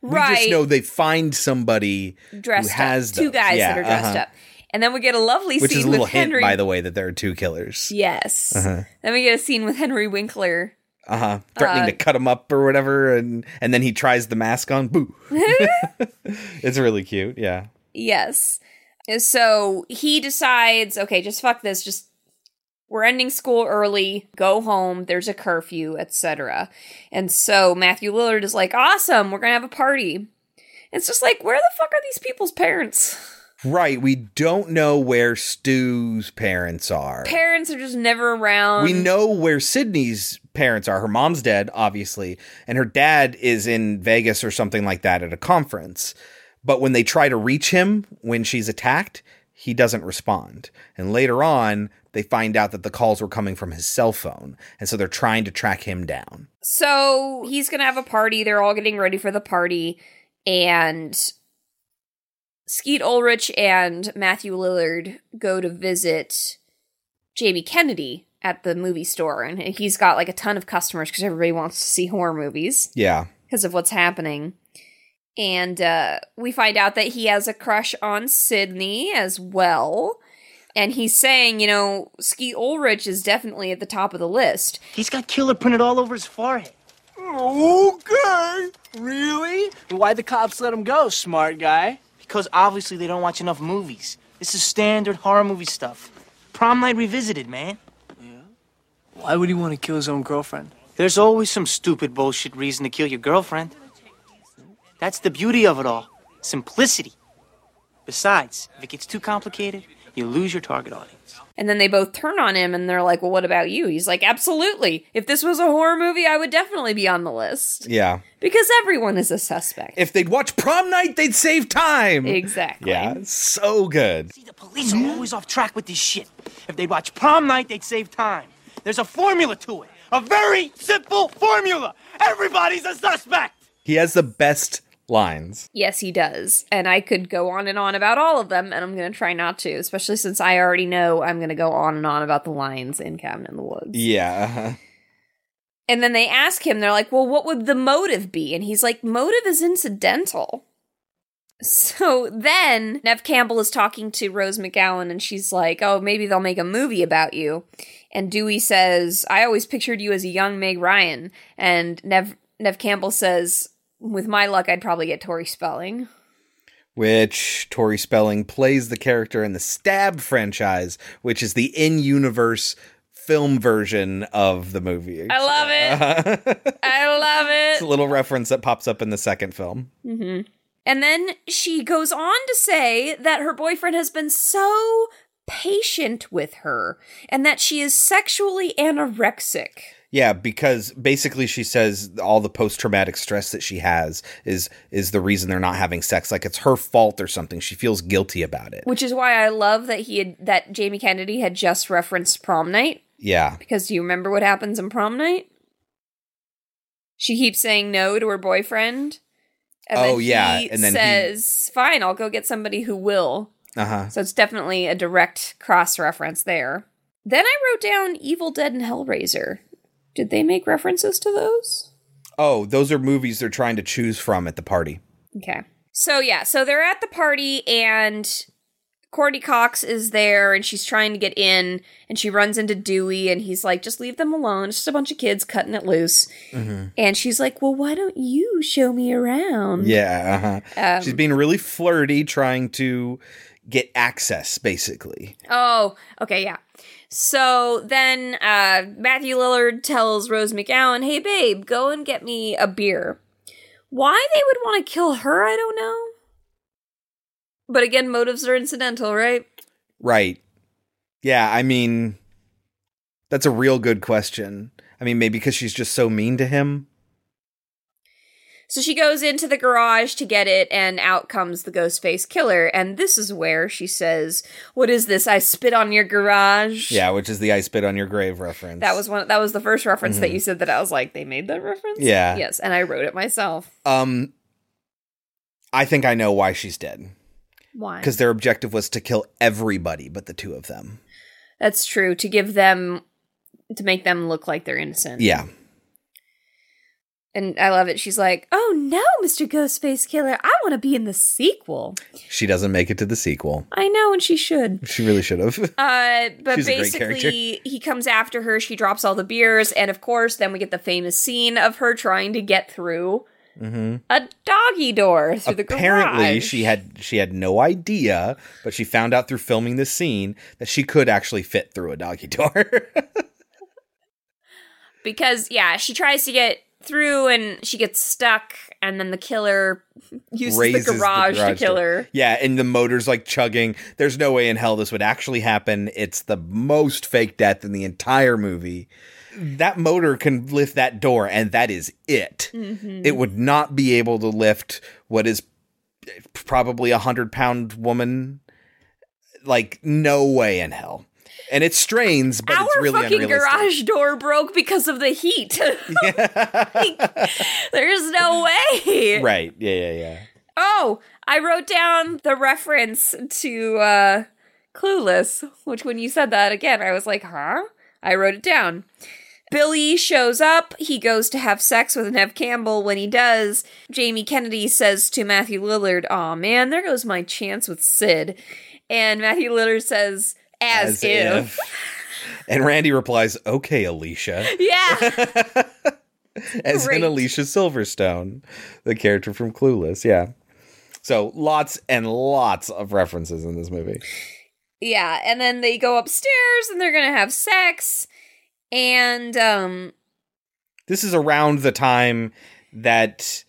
Right. We just know they find somebody Dressed who has up. Two guys Yeah, that are dressed uh-huh. up. And then we get a lovely Which scene is a little with hint, Henry. by the way, that there are two killers. Yes. Uh-huh. Then we get a scene with Henry Winkler. Uh huh. Threatening Uh, to cut him up or whatever, and and then he tries the mask on. Boo. it's really cute. Yeah. Yes. So he decides, okay, just fuck this. Just we're ending school early. Go home. There's a curfew, etc. And so Matthew Lillard is like, awesome. We're gonna have a party. It's just like, where the fuck are these people's parents? Right. We don't know where Stu's parents are. Parents are just never around. we know where Sydney's parents are. Her mom's dead, obviously, and her dad is in Vegas or something like that at a conference. But when they try to reach him when she's attacked, he doesn't respond. And later on, they find out that the calls were coming from his cell phone. And so they're trying to track him down. So he's gonna have a party. They're all getting ready for the party, and Skeet Ulrich and Matthew Lillard go to visit Jamie Kennedy at the movie store, and he's got like a ton of customers because everybody wants to see horror movies Yeah. because of what's happening. And uh, we find out that he has a crush on Sydney as well. And he's saying, you know, Skeet Ulrich is definitely at the top of the list. He's got killer printed all over his forehead. Okay. Really? Why'd the cops let him go, smart guy? Because obviously they don't watch enough movies. This is standard horror movie stuff. Prom night revisited, man. Yeah? Why would he want to kill his own girlfriend? There's always some stupid bullshit reason to kill your girlfriend. That's the beauty of it all simplicity. Besides, if it gets too complicated, you lose your target audience. And then they both turn on him and they're like, Well, what about you? He's like, Absolutely. If this was a horror movie, I would definitely be on the list. Yeah. Because everyone is a suspect. If they'd watch prom night, they'd save time. Exactly. Yeah. So good. See, the police are always off track with this shit. If they'd watch prom night, they'd save time. There's a formula to it. A very simple formula. Everybody's a suspect. He has the best lines. Yes, he does. And I could go on and on about all of them, and I'm going to try not to, especially since I already know I'm going to go on and on about the lines in Cabin in the Woods. Yeah. uh-huh. And then they ask him, they're like, well, what would the motive be? And he's like, motive is incidental. So then Neve Campbell is talking to Rose McGowan and she's like, oh, maybe they'll make a movie about you. And Dewey says, I always pictured you as a young Meg Ryan. And Neve, Neve Campbell says, with my luck, I'd probably get Tori Spelling. Which Tori Spelling plays the character in the Stab franchise, which is the in universe film version of the movie. I love it. I love it. It's a little reference that pops up in the second film. hmm And then she goes on to say that her boyfriend has been so patient with her and that she is sexually anorexic. Yeah, because basically she says all the post traumatic stress that she has is is the reason they're not having sex. Like it's her fault or something. She feels guilty about it. Which is why I love that he had that Jamie Kennedy had just referenced prom night. Yeah. Because do you remember what happens in prom night? She keeps saying no to her boyfriend. Oh, then yeah, He and then he- says, "Fine, I'll go get somebody who will." Uh huh. So it's definitely a direct cross reference there. Then I wrote down Evil Dead and Hellraiser. Did they make references to those? Oh, those are movies they're trying to choose from at the party. Okay. So yeah, so they're at the party and Courteney Cox is there and she's trying to get in and she runs into Dewey and he's like, just leave them alone. It's just a bunch of kids cutting it loose. Mm-hmm. And she's like, well, why don't you show me around? Yeah. Uh-huh. Um, She's being really flirty, trying to get access, basically. Oh, okay, yeah. So then uh, Matthew Lillard tells Rose McGowan, hey, babe, go and get me a beer. Why they would want to kill her, I don't know. But again, motives are incidental, right? Right. Yeah, I mean, that's a real good question. I mean, maybe because she's just so mean to him. So she goes into the garage to get it, and out comes the ghost face killer. And this is where she says, "What is this? I spit on your garage." Yeah, which is the I spit on your grave reference. That was one. That was the first reference that Mhm. you said that I was like, they made that reference. Yeah. Yes, and I wrote it myself. Um, I think I know why she's dead. Why? Because their objective was to kill everybody but the two of them. That's true. To give them, to make them look like they're innocent. Yeah. And I love it. She's like, "Oh no, Mr. Ghostface Killer, I want to be in the sequel." She doesn't make it to the sequel. I know, and she should. She really should have. Uh, but She's basically, he comes after her. She drops all the beers, and of course, then we get the famous scene of her trying to get through hmm a doggy door through the garage. Apparently, she had she had no idea, but she found out through filming the scene that she could actually fit through a doggy door. because yeah, she tries to get through, and she gets stuck, and then the killer uses Raises the garage, to kill her. Yeah, and the motor's like chugging. There's no way in hell this would actually happen. It's the most fake death in the entire movie. That motor can lift that door, and that is it. Mhm. It would not be able to lift what is probably a hundred pound woman. Like, no way in hell. And it strains, but Our it's really fucking garage door broke because of the heat. Like, there's no way. Right. Yeah, yeah, yeah. Oh, I wrote down the reference to uh Clueless, which when you said that again, I was like, huh? I wrote it down. Billy shows up. He goes to have sex with Neve Campbell. When he does, Jamie Kennedy says to Matthew Lillard, Aw, man, there goes my chance with Sid. And Matthew Lillard says, As, if. And Randy replies, okay, Alicia. Yeah. As Great. in Alicia Silverstone, the character from Clueless. Yeah. So lots and lots of references in this movie. Yeah, and then they go upstairs and they're gonna have sex. And um This is around the time that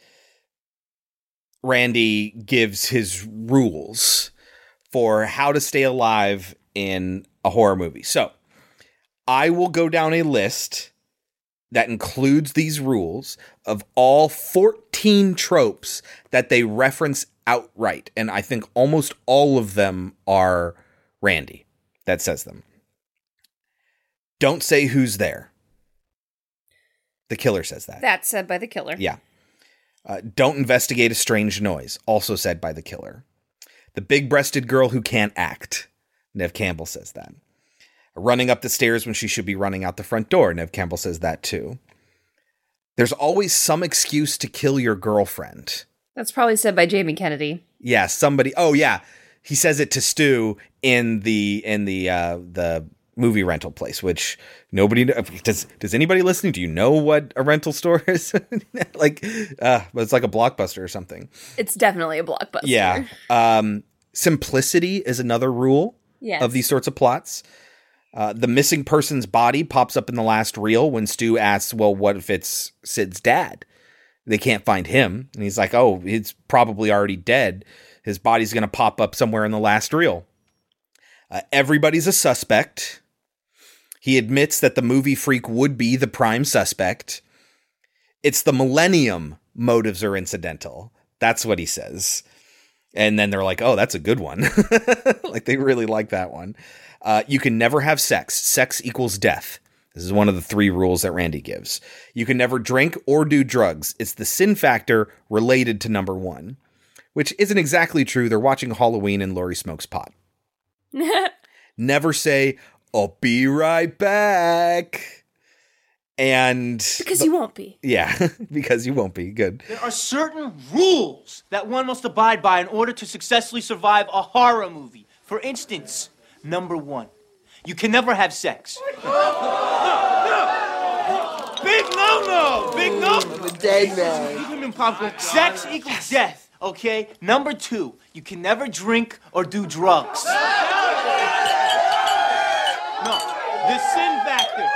Randy gives his rules for how to stay alive in a horror movie. So I will go down a list that includes these rules of all 14 tropes that they reference outright. And I think almost all of them are Randy that says them. Don't say who's there. The killer says that. that's said by the killer. Yeah. Uh, don't investigate a strange noise. Also said by the killer. The big breasted girl who can't act. Neve Campbell says that. Running up the stairs when she should be running out the front door. Neve Campbell says that too. There's always some excuse to kill your girlfriend. That's probably said by Jamie Kennedy. Yeah, somebody. Oh yeah, he says it to Stu in the in the uh, the movie rental place, which nobody does. Does anybody listening? Do you know what a rental store is? like, uh, but it's like a blockbuster or something. It's definitely a blockbuster. Yeah. Um, simplicity is another rule Yes. of these sorts of plots. Uh, the missing person's body pops up in the last reel when Stu asks, "Well, what if it's Sid's dad?" They can't find him, and he's like, "Oh, he's probably already dead. His body's going to pop up somewhere in the last reel." Uh, everybody's a suspect. He admits that the movie freak would be the prime suspect. It's the millennium motives are incidental. That's what he says. And then they're like, oh, that's a good one. like they really like that one. Uh, you can never have sex. Sex equals death. This is one of the three rules that Randy gives. You can never drink or do drugs. It's the sin factor related to number one, which isn't exactly true. They're watching Halloween and Laurie smokes pot. Never say, I'll be right back. And Because you won't be. yeah, because you won't be good. There are certain rules that one must abide by in order to successfully survive a horror movie. For instance, number one, you can never have sex. Big no no! Big no! I'm a dead man. Sex equals death, okay? Number two, you can never drink or do drugs. No, the sin factor.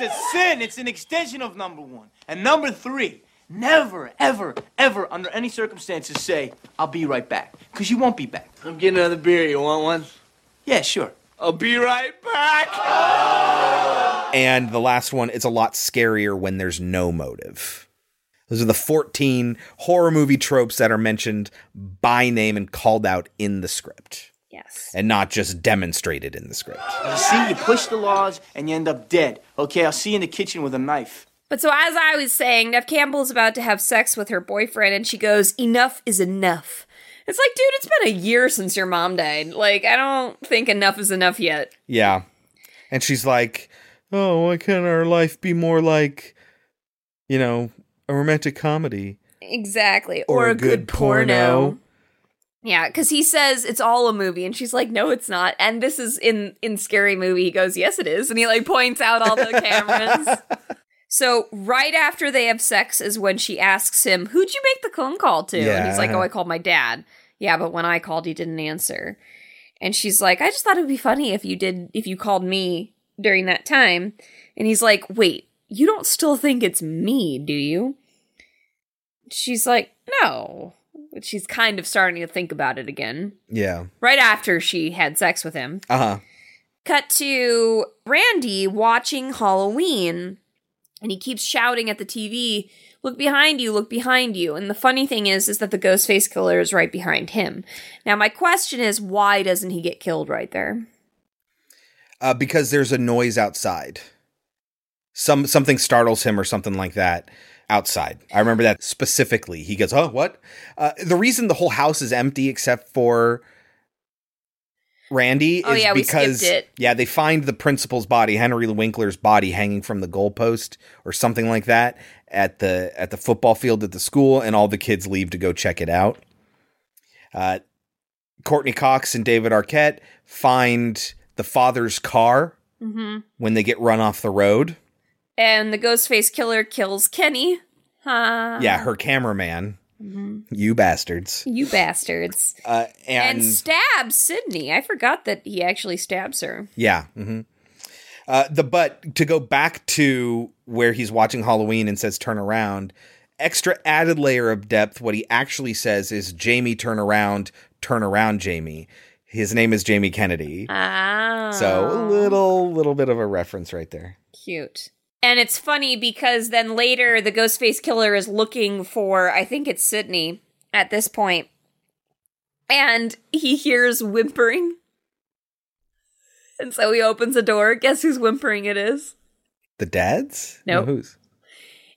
It's a sin. It's an extension of number one. And number three, never, ever, ever, under any circumstances, say, I'll be right back. Because you won't be back. I'm getting another beer. You want one? Yeah, sure. I'll be right back. And the last one, it's a lot scarier when there's no motive. Those are the 14 horror movie tropes that are mentioned by name and called out in the script. Yes. And not just demonstrated in the script. You see, you push the laws and you end up dead. Okay, I'll see you in the kitchen with a knife. But so as I was saying, Neve Campbell's about to have sex with her boyfriend and she goes, Enough is enough. It's like, dude, it's been a year since your mom died. Like, I don't think enough is enough yet. Yeah. And she's like, oh, why can't our life be more like, you know, a romantic comedy? Exactly. Or Or, a a, good good, porno. porno. Yeah, because he says it's all a movie, and she's like, "No, it's not." And this is in in scary movie. He goes, "Yes, it is," and he like points out all the cameras. so right after they have sex is when she asks him, "Who'd you make the phone call to?" And he's like, "Oh, I called my dad." Yeah, but when I called, he didn't answer. And she's like, "I just thought it'd be funny if you did if you called me during that time." And he's like, "Wait, you don't still think it's me, do you?" She's like, "No." She's kind of starting to think about it again Yeah. right after she had sex with him. Uh huh. Cut to Randy watching Halloween, and he keeps shouting at the TV, "Look behind you! Look behind you!" And the funny thing is, is that the Ghostface killer is right behind him. Now, my question is, why doesn't he get killed right there? Uh, because there's a noise outside. Some something startles him or something like that outside. I remember that specifically. He goes, "Oh, what?" Uh, the reason the whole house is empty except for Randy Oh, is yeah, because yeah, they find the principal's body, Henry Winkler's body, hanging from the goalpost or something like that at the at the football field at the school, and all the kids leave to go check it out. Uh, Courteney Cox and David Arquette find the father's car Mm-hmm. when they get run off the road. And the Ghostface killer kills Kenny. Huh. yeah, her cameraman. Mhm. You bastards. You bastards. Uh, and, And, stabs Sydney. I forgot that he actually stabs her. yeah. hmm Uh, the but to go back to where he's watching Halloween and says turn around. Extra added layer of depth. What he actually says is Jamie, turn around, turn around, Jamie. His name is Jamie Kennedy. Ah. So a little little bit of a reference right there. Cute. And it's funny because then later the Ghostface killer is looking for, I think it's Sydney at this point, and he hears whimpering. And so he opens the door. Guess whose whimpering it is? The dads? Nope. No, who's?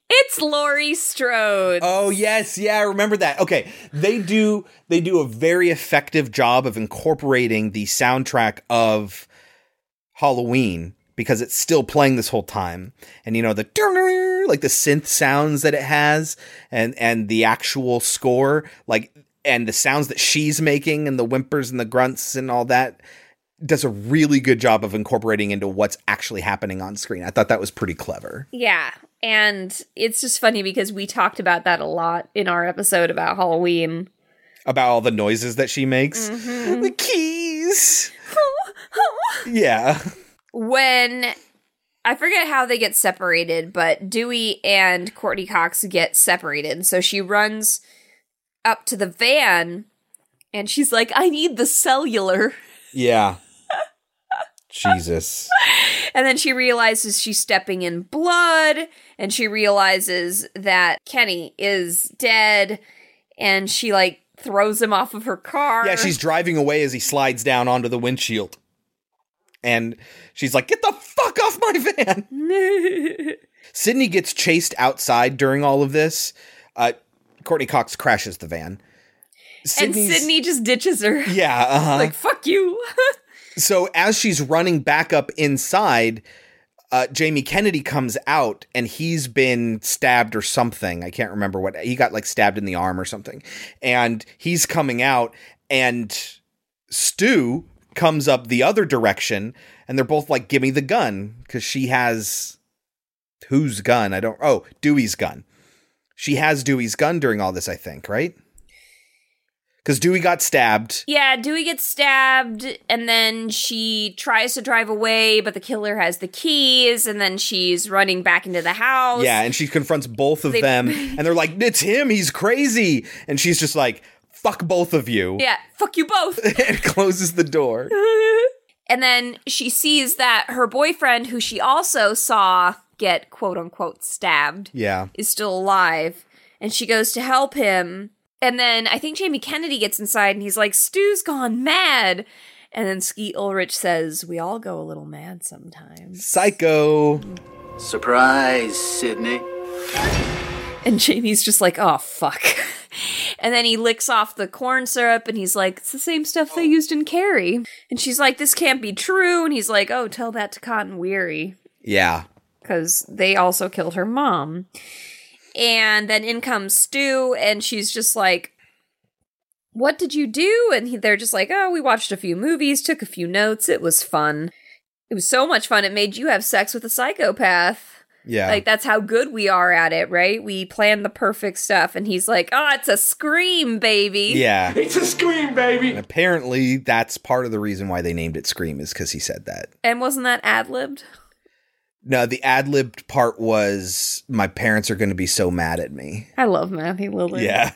It's Laurie Strode. Oh yes, yeah, I remember that. Okay, they do they do a very effective job of incorporating the soundtrack of Halloween because it's still playing this whole time. And you know the like the synth sounds that it has and and the actual score like and the sounds that she's making and the whimpers and the grunts and all that does a really good job of incorporating into what's actually happening on screen. I thought that was pretty clever. Yeah. And it's just funny because we talked about that a lot in our episode about Halloween. About all the noises that she makes. Mhm. The keys. Yeah. When I forget how they get separated, but Dewey and Courteney Cox get separated. So she runs up to the van and she's like, I need the cellular. Yeah. Jesus. And then she realizes she's stepping in blood and she realizes that Kenny is dead and she like throws him off of her car. Yeah, she's driving away as he slides down onto the windshield. And she's like, Get the fuck off my van. Sydney gets chased outside during all of this. Uh, Courteney Cox crashes the van. and Sydney just ditches her. Yeah, uh-huh. like, fuck you. so as she's running back up inside, uh, Jamie Kennedy comes out and he's been stabbed or something. I can't remember what he got like stabbed in the arm or something. And he's coming out and Stu comes up the other direction and they're both like, give me the gun because she has whose gun? I don't. Oh, Dewey's gun. She has Dewey's gun during all this, I think, right? Because Dewey got stabbed. Yeah, Dewey gets stabbed, and then she tries to drive away, but the killer has the keys, and then she's running back into the house. Yeah, and she confronts both of They- them, and they're like, "It's him. He's crazy." And she's just like, "Fuck both of you," Yeah, fuck you both. and closes the door. and then she sees that her boyfriend, who she also saw get quote unquote stabbed, Yeah, is still alive. and she goes to help him. And then I think Jamie Kennedy gets inside and he's like, Stu's gone mad. And then Skeet Ulrich says, We all go a little mad sometimes. Psycho. Surprise, Sydney. And Jamie's just like, Oh, fuck. And then he licks off the corn syrup and he's like, It's the same stuff they oh. used in Carrie. And she's like, This can't be true. And he's like, Oh, tell that to Cotton Weary. Yeah. Because they also killed her mom. And then in comes Stu, and she's just like, What did you do? And he, they're just like, Oh, we watched a few movies, took a few notes. It was fun. It was so much fun. It made you have sex with a psychopath. Yeah. Like, that's how good we are at it, right? We plan the perfect stuff. And he's like, Oh, it's a scream, baby. Yeah. It's a scream, baby. And apparently, that's part of the reason why they named it Scream is because he said that. And wasn't that ad libbed? No, the ad libbed part was my parents are going to be so mad at me. I love Matthew Lillard. Yeah.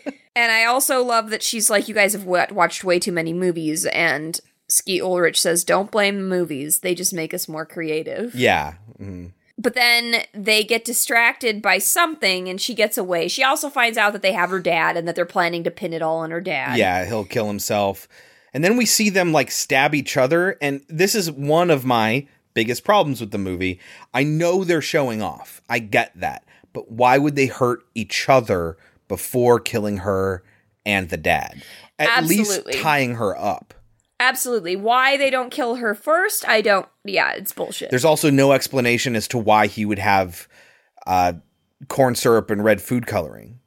And I also love that she's like, you guys have watched way too many movies. And Skeet Ulrich says, don't blame the movies. They just make us more creative. yeah. Mhm. But then they get distracted by something and she gets away. She also finds out that they have her dad and that they're planning to pin it all on her dad. Yeah, he'll kill himself. And then we see them like stab each other. And this is one of my biggest problems with the movie. I know they're showing off. I get that. But why would they hurt each other before killing her and the dad? At least tying her up. Absolutely. Why they don't kill her first, I don't. Yeah, it's bullshit. There's also no explanation as to why he would have uh, corn syrup and red food coloring.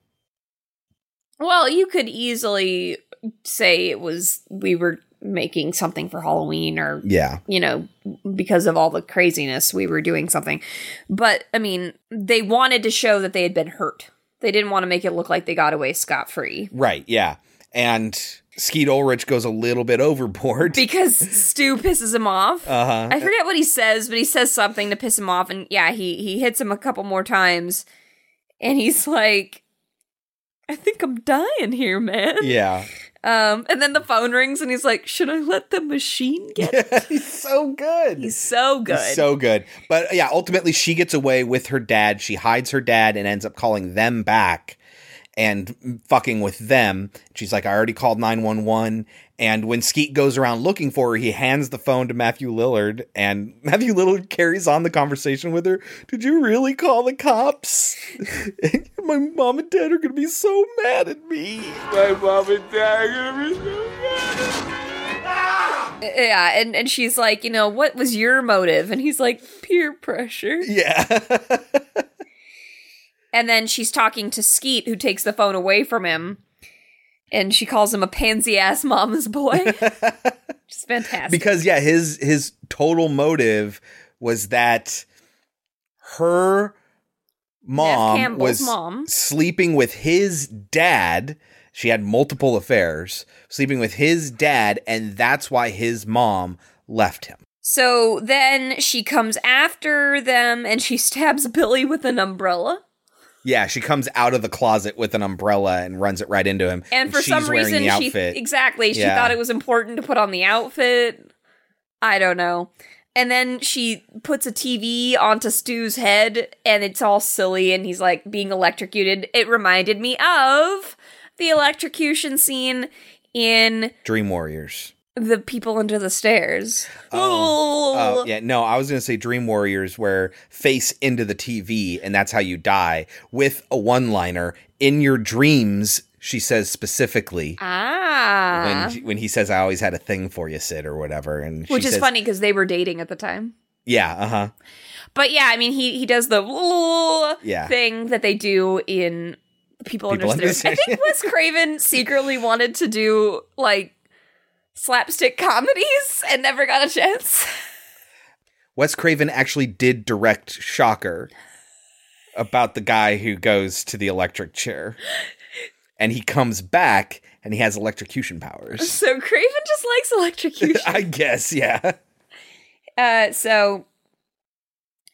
Well, you could easily say it was we were making something for Halloween or Yeah. you know, because of all the craziness we were doing something. But I mean, they wanted to show that they had been hurt. They didn't want to make it look like they got away scot-free. Right, yeah. And Skeet Ulrich goes a little bit overboard. Because Stu pisses him off. Uh-huh. I forget what he says, but he says something to piss him off and yeah, he he hits him a couple more times and he's like I think I'm dying here, man. Yeah. Um, and then the phone rings, and he's like, "Should I let the machine get?" it?" He's so good. He's so good. He's so good. But yeah, ultimately she gets away with her dad. She hides her dad and ends up calling them back and fucking with them. She's like, I already called 911. And when Skeet goes around looking for her, he hands the phone to Matthew Lillard, and Matthew Lillard carries on the conversation with her. Did you really call the cops? My mom and dad are gonna be so mad at me. My mom and dad are gonna be so mad. at me. yeah, and and she's like, you know, what was your motive? And he's like, peer pressure. Yeah. And then she's talking to Skeet, who takes the phone away from him, and she calls him a pansy ass mama's boy. Just fantastic. because yeah his his total motive was that her mom was mom. sleeping with his dad she had multiple affairs sleeping with his dad and that's why his mom left him So then she comes after them and she stabs Billy with an umbrella. Yeah she comes out of the closet with an umbrella and runs it right into him And for some reason, she exactly she Yeah. thought it was important to put on the outfit. I don't know. And then she puts a TV onto Stu's head, and it's all silly, and he's like being electrocuted. It reminded me of the electrocution scene in dream warriors The People Under the Stairs. Oh, yeah. No, I was going to say Dream Warriors, where face into the TV and that's how you die, with a one liner. In your dreams, she says specifically. Ah. When, when he says, I always had a thing for you, Sid, or whatever. And she Which is says- funny because they were dating at the time. Yeah, uh huh. But yeah, I mean, he he does the Yeah. thing that they do in People, People Under Stairs. I think Wes Craven secretly wanted to do like slapstick comedies and never got a chance. Wes Craven actually did direct Shocker about the guy who goes to the electric chair. And he comes back and he has electrocution powers. So Craven just likes electrocution. I guess, yeah. Uh, so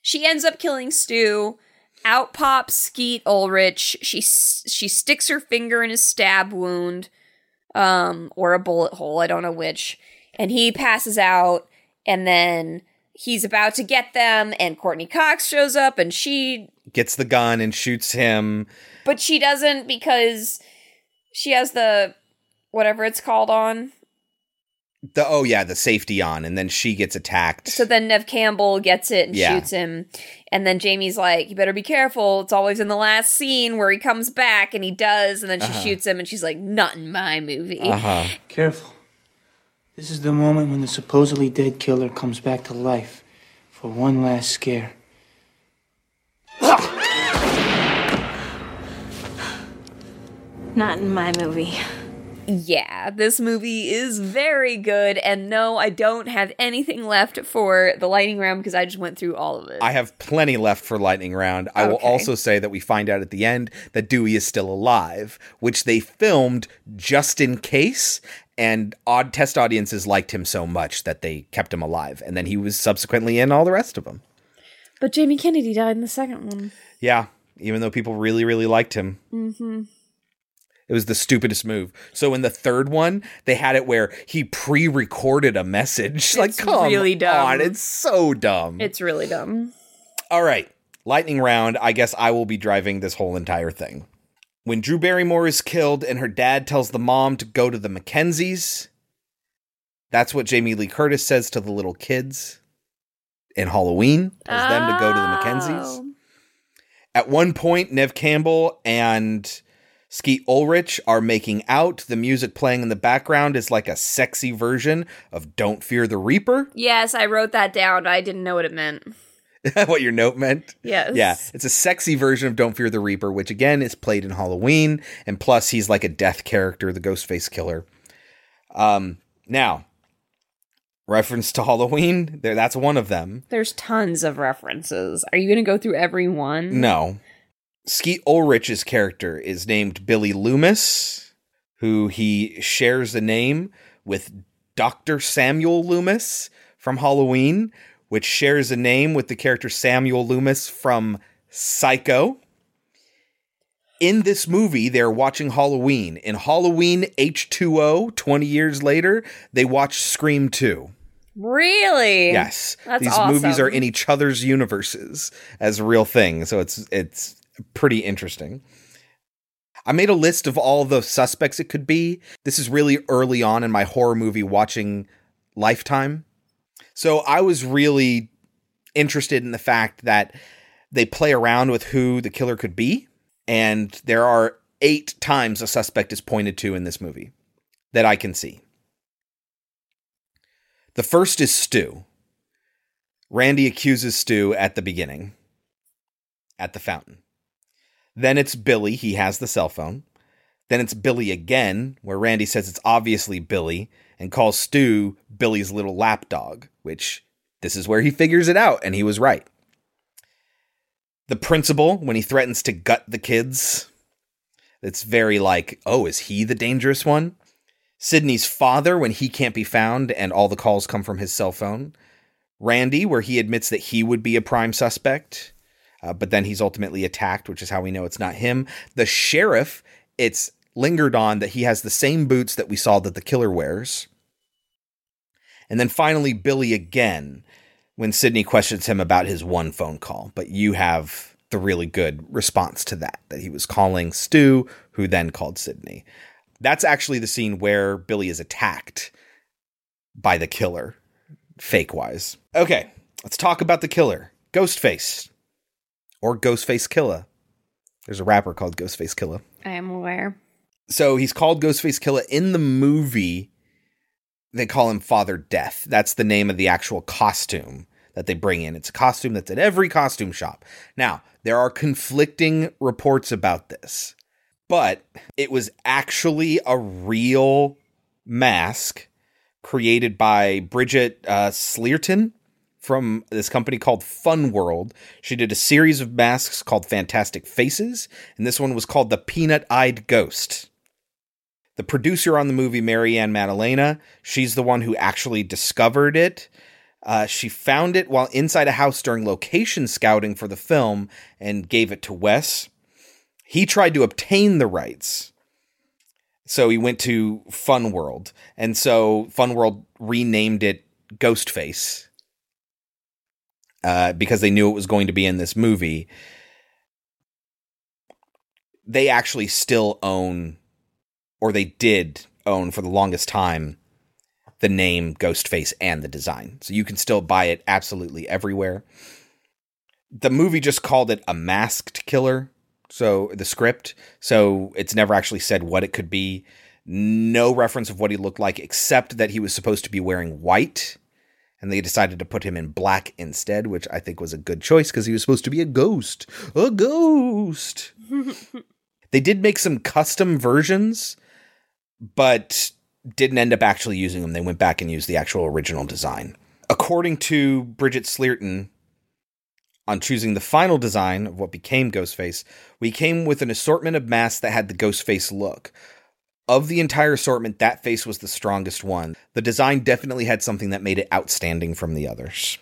she ends up killing Stu. Out pops Skeet Ulrich. She she sticks her finger in his stab wound, um, or a bullet hole. I don't know which. And he passes out. And then he's about to get them, and Courteney Cox shows up, and she, Gets the gun and shoots him. but she doesn't because she has the whatever it's called on. The oh yeah, the safety on, and then she gets attacked. So then Neve Campbell gets it and Yeah. shoots him. And then Jamie's like, You better be careful. It's always in the last scene where he comes back and he does. And then she Uh-huh. shoots him and she's like, Not in my movie. Uh-huh. Careful. This is the moment when the supposedly dead killer comes back to life for one last scare. Not in my movie. Yeah, this movie is very good. And no, I don't have anything left for the lightning round because I just went through all of it. I have plenty left for lightning round. I will also say that we find out at the end that Dewey is still alive, which they filmed just in case. And odd test audiences liked him so much that they kept him alive, and then he was subsequently in all the rest of them. but Jamie Kennedy died in the second one. Yeah, even though people really, really liked him, Mm-hmm. It was the stupidest move. So in the third one, they had it where he pre-recorded a message. like, It's come really dumb. on, it's so dumb. It's really dumb. All right, lightning round. I guess I will be driving this whole entire thing. When Drew Barrymore is killed and her dad tells the mom to go to the Mackenzies, that's what Jamie Lee Curtis says to the little kids in Halloween. Tells them to go to the oh. Mackenzies. At one point, Neve Campbell and Skeet Ulrich are making out. The music playing in the background is like a sexy version of Don't Fear the Reaper. Yes, I wrote that down. I didn't know what it meant. what your note meant? Yes. Yeah, it's a sexy version of Don't Fear the Reaper, which again is played in Halloween, and plus he's like a death character, the Ghostface Killer. Um, now, reference to Halloween, there that's one of them. There's tons of references. Are you going to go through every one? No. Skeet Ulrich's character is named Billy Loomis, who he shares a name with Dr. Samuel Loomis from Halloween, which shares a name with the character Samuel Loomis from Psycho. In this movie, they're watching Halloween. In Halloween H2O, 20 years later, they watch Scream 2. Really? Yes. That's These awesome. movies are in each other's universes as a real thing. So it's it's pretty interesting. I made a list of all the suspects it could be. This is really early on in my horror movie watching lifetime. So I was really interested in the fact that they play around with who the killer could be. And there are eight times a suspect is pointed to in this movie that I can see. The first is Stu. Randy accuses Stu at the beginning, at the fountain. Then it's Billy. He has the cell phone. Then it's Billy again, where Randy says it's obviously Billy and calls Stu Billy's little lapdog, which this is where he figures it out, and he was right. The principal, when he threatens to gut the kids, it's very like, oh, is he the dangerous one? Sydney's father, when he can't be found and all the calls come from his cell phone. Randy, where he admits that he would be a prime suspect, uh, but then he's ultimately attacked, which is how we know it's not him. The sheriff, it's lingered on that he has the same boots that we saw that the killer wears. And then finally, Billy again, when Sydney questions him about his one phone call. But you have the really good response to that, that he was calling Stu, who then called Sydney. That's actually the scene where Billy is attacked by the killer, fake wise. Okay, let's talk about the killer Ghostface or Ghostface Killer. There's a rapper called Ghostface Killah. I am aware. So he's called Ghostface Killer in the movie. They call him Father Death. That's the name of the actual costume that they bring in. It's a costume that's at every costume shop. Now, there are conflicting reports about this, but it was actually a real mask created by Bridget uh, Sleiertin from this company called Fun World. She did a series of masks called Fantastic Faces, and this one was called the Peanut Eyed Ghost. The producer on the movie, Marianne Maddalena, she's the one who actually discovered it. Uh, she found it while inside a house during location scouting for the film and gave it to Wes. He tried to obtain the rights. So he went to Fun World. And so Fun World renamed it Ghostface uh, because they knew it was going to be in this movie. They actually still own, or they did own for the longest time, the name Ghostface and the design. So you can still buy it absolutely everywhere. The movie just called it a masked killer. So the script, so it's never actually said what it could be. No reference of what he looked like, except that he was supposed to be wearing white and they decided to put him in black instead, which I think was a good choice because he was supposed to be a ghost. A ghost. they did make some custom versions, but didn't end up actually using them. They went back and used the actual original design. According to Bridget Sleiertin, on choosing the final design of what became Ghostface, we came with an assortment of masks that had the Ghostface look. Of the entire assortment, that face was the strongest one. The design definitely had something that made it outstanding from the others.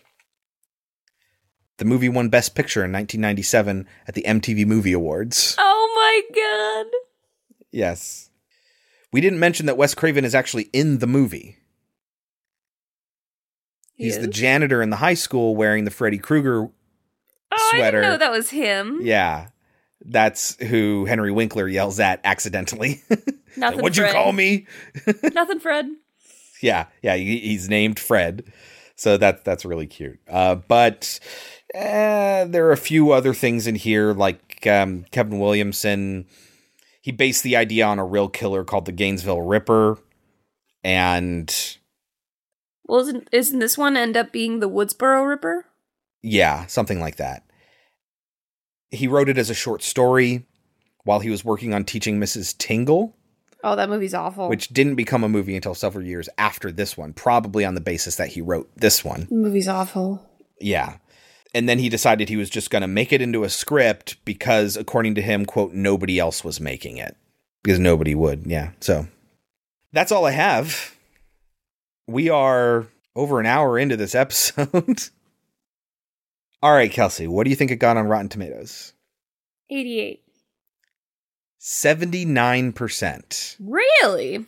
The movie won Best Picture in 1997 at the MTV Movie Awards. Oh my god. Yes. We didn't mention that Wes Craven is actually in the movie. He He's the janitor in the high school wearing the Freddy Krueger Oh, sweater. I didn't know that was him. Yeah. That's who Henry Winkler yells at accidentally. Nothing. What'd you call me? Nothing, Fred. yeah, yeah, he, he's named Fred. So that's that's really cute. Uh, but uh, there are a few other things in here, like um, Kevin Williamson. He based the idea on a real killer called the Gainesville Ripper, and Well, isn't, isn't this one end up being the Woodsboro Ripper? yeah, something like that. He wrote it as a short story while he was working on teaching Mrs. Tingle. Oh, that movie's awful. which didn't become a movie until several years after this one, probably on the basis that he wrote this one. the movie's awful. Yeah. And then he decided he was just going to make it into a script because, according to him, quote, nobody else was making it. Because nobody would. Yeah. So that's all I have. We are over an hour into this episode. all right, Kelsey, what do you think it got on Rotten Tomatoes? 88. 79%. Really?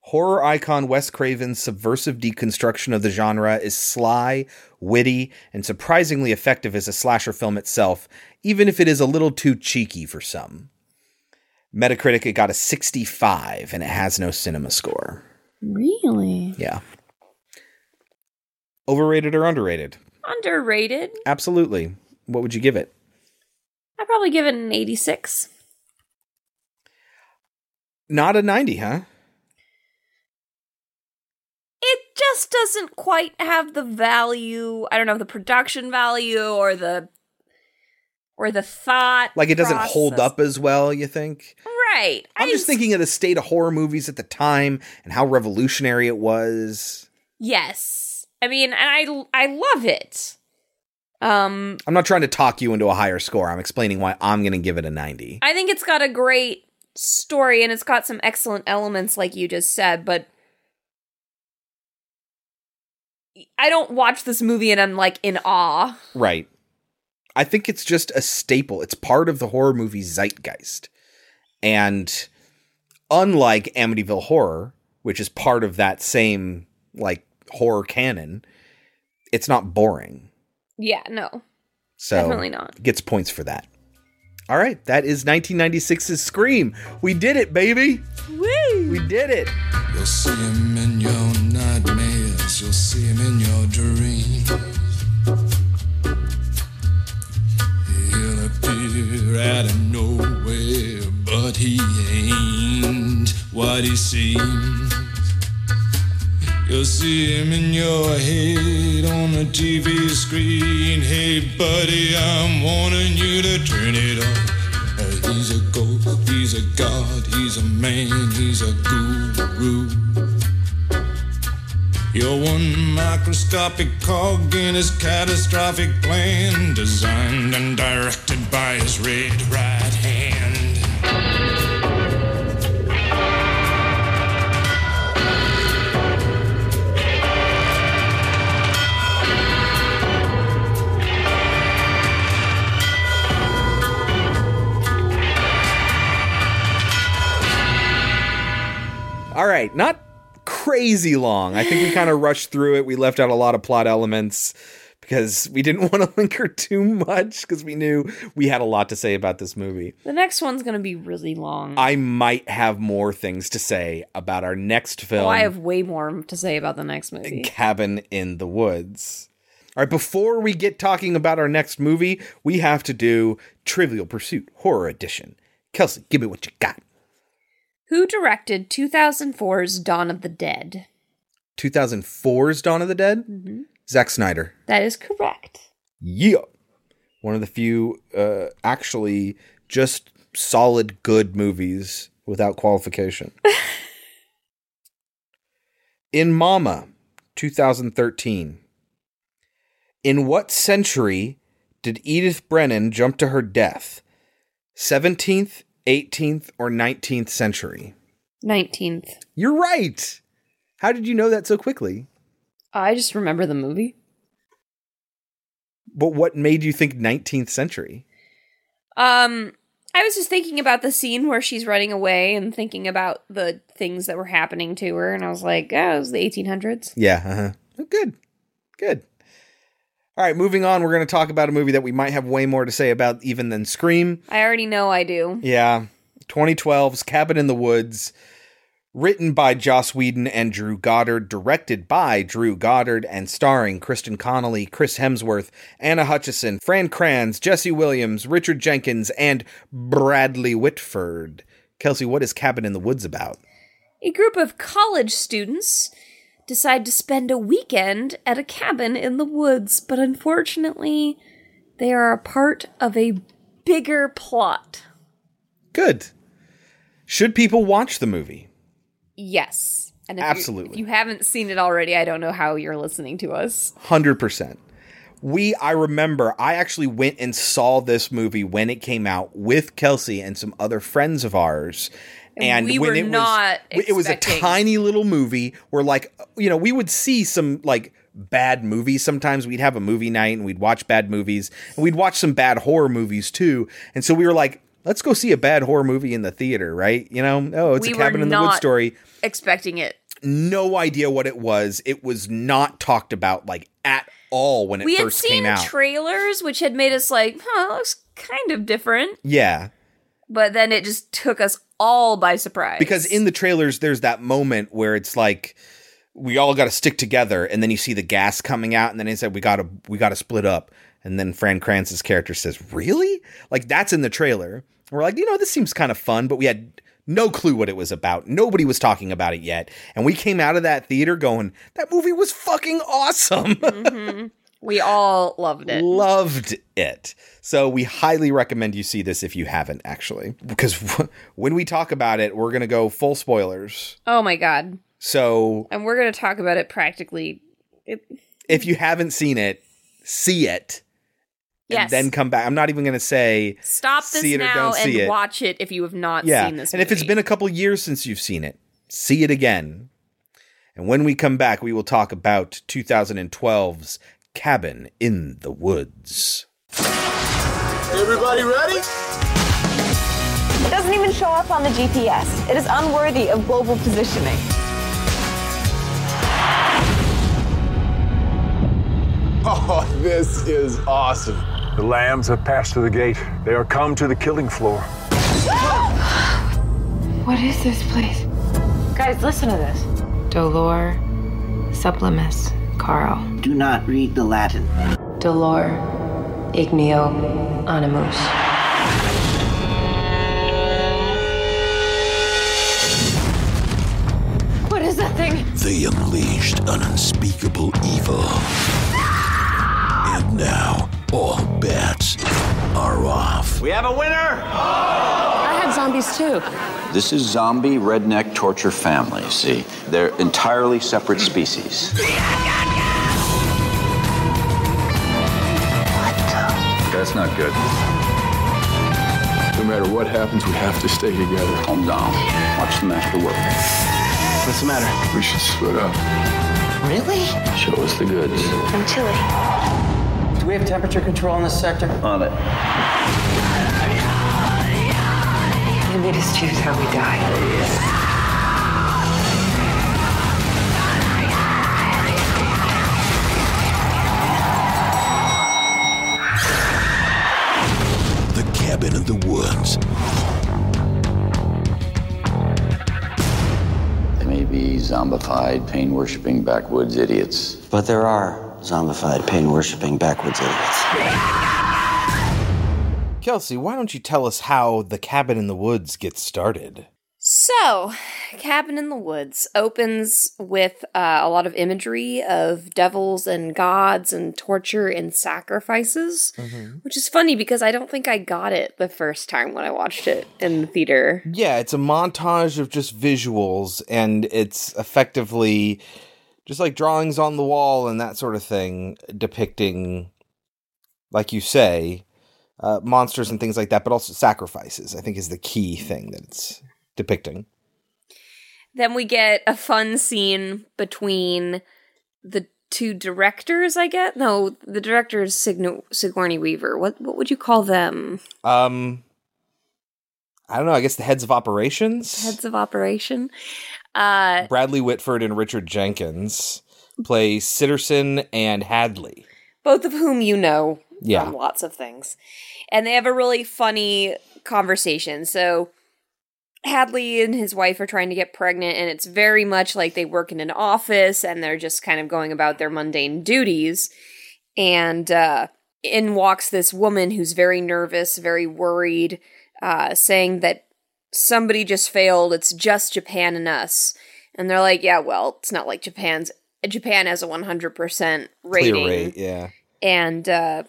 Horror icon Wes Craven's subversive deconstruction of the genre is sly, witty, and surprisingly effective as a slasher film itself, even if it is a little too cheeky for some. Metacritic, it got a 65, and it has no cinema score. Really? Yeah. Overrated or underrated? Underrated. Absolutely. What would you give it? I'd probably give it an 86. Not a 90, huh? It just doesn't quite have the value. I don't know, the production value or the or the thought. Like it doesn't hold up as well, you think? Right. I'm just thinking of the state of horror movies at the time and how revolutionary it was. Yes. I mean, and I I love it. Um I'm not trying to talk you into a higher score. I'm explaining why I'm going to give it a 90. I think it's got a great story and it's got some excellent elements like you just said, but I don't watch this movie and I'm like in awe. Right. I think it's just a staple. It's part of the horror movie zeitgeist. And unlike Amityville Horror, which is part of that same like horror canon, it's not boring. Yeah, no. So Definitely not. Gets points for that. All right, that is 1996's Scream. We did it, baby. Woo! We did it. You'll see him in your nightmares, you'll see him in your dreams. He'll appear out of nowhere, but he ain't what he seems. You'll see him in your head on the TV screen. Hey, buddy, I'm warning you to turn it off. Uh, he's a ghost, he's a god, he's a man, he's a guru. You're one microscopic cog in his catastrophic plan, designed and directed by his red right hand. Right, not crazy long. I think we kind of rushed through it. We left out a lot of plot elements because we didn't want to linger too much because we knew we had a lot to say about this movie. The next one's going to be really long. I might have more things to say about our next oh, film. oh, I have way more to say about the next movie. Cabin in the Woods. All right, before we get talking about our next movie, we have to do Trivial Pursuit Horror Edition. Kelsey, give me what you got. Who directed 2004's Dawn of the Dead? 2004's Dawn of the Dead? Mhm. Zack Snyder. That is correct. Yeah. One of the few uh, actually just solid good movies without qualification. In Mama, 2013. In what century did Edith Brennan jump to her death? 17th, 18th, or 19th century? 19th. You're right. How did you know that so quickly? I just remember the movie. But what made you think 19th century? Um, I was just thinking about the scene where she's running away and thinking about the things that were happening to her, and I was like, oh, it was the 1800s. Yeah, uh-huh. Oh, good. Good. All right, moving on, we're going to talk about a movie that we might have way more to say about even than Scream. I already know I do. Yeah, 2012's Cabin in the Woods, written by Joss Whedon and Drew Goddard, directed by Drew Goddard, and starring Kristen Connolly, Chris Hemsworth, Anna Hutchison, Fran Kranz, Jesse Williams, Richard Jenkins, and Bradley Whitford. Kelsey, what is Cabin in the Woods about? A group of college students decide to spend a weekend at a cabin in the woods, but unfortunately, they are a part of a bigger plot. Good. Should people watch the movie? Yes. And if you- Absolutely. if you haven't seen it already, I don't know how you're listening to us. Hundred percent. We, I remember, I actually went and saw this movie when it came out with Kelsey and some other friends of ours. And we were not it was a tiny little movie where, like, you know, we would see some like bad movies. Sometimes we'd have a movie night and we'd watch bad movies, and we'd watch some bad horror movies too. And so we were like, let's go see a bad horror movie in the theater, right? You know, oh, it's We a cabin in the woods story Expecting it. no idea what it was. It was not talked about like at all when it we had first seen came out. trailers, which had made us like, huh, it looks kind of different. yeah, But then it just took us all by surprise. because in the trailers there's that moment where it's like we all got to stick together, and then you see the gas coming out, and then they said we got to we got to split up, and then Fran Kranz's character says, "Really?" Like that's in the trailer. We're like, you know, this seems kind of fun, but we had no clue what it was about. Nobody was talking about it yet, and we came out of that theater going, "That movie was fucking awesome." Mhm. We all loved it. loved it. So we highly recommend you see this if you haven't actually, because when we talk about it, we're gonna go full spoilers. Oh my god. So And we're going to talk about it practically. It, if you haven't seen it, see it. Yes. And then come back. I'm not even gonna say Stop this see it or now don't and see it. watch it if you have not yeah. seen this and if it's been a couple years since you've seen it, see it again. And when we come back, we will talk about 2012's Cabin in the Woods. Everybody ready? It doesn't even show up on the GPS. It is unworthy of global positioning. Oh, this is awesome. The lambs have passed through the gate. They are come to the killing floor. What is this place? Guys, listen to this. Dolor sublimis caro. Do not read the Latin. Dolor igneo animus. What is that thing? They unleashed an unspeakable evil. And now, all bets are off. We have a winner! I had zombies too. This is zombie redneck torture family, see? They're entirely separate species. That's not good. No matter what happens, we have to stay together. Calm down. Watch the master work. What's the matter? We should split up. Really? Show us the goods. I'm chilly. Do we have temperature control in this sector? On it. You made us choose how we die. Cabin in the woods. They may be zombified, pain worshipping backwoods idiots. But there are zombified, pain worshipping backwoods idiots. Kelsey, why don't you tell us how the cabin in the woods gets started? So, Cabin in the Woods opens with uh, a lot of imagery of devils and gods and torture and sacrifices, which is funny because I don't think I got it the first time when I watched it in the theater. Yeah, it's a montage of just visuals, and it's effectively just like drawings on the wall and that sort of thing, depicting, like you say, uh, monsters and things like that, but also sacrifices. I think is the key thing that it's depicting. Then we get a fun scene between the two directors, I get. No, the director is Sigourney Weaver. What what would you call them? Um, I don't know. I guess the heads of operations, Heads of operation. Uh, Bradley Whitford and Richard Jenkins, play Sitterson and Hadley. both of whom you know Yeah. from lots of things. And they have a really funny conversation. So Hadley and his wife are trying to get pregnant, and it's very much like they work in an office and they're just kind of going about their mundane duties. And uh, in walks this woman who's very nervous, very worried, uh, saying that somebody just failed. It's just Japan and us. And they're like, yeah, well, it's not like Japan's. Japan has a 100% rating Clear rate, yeah. and uh,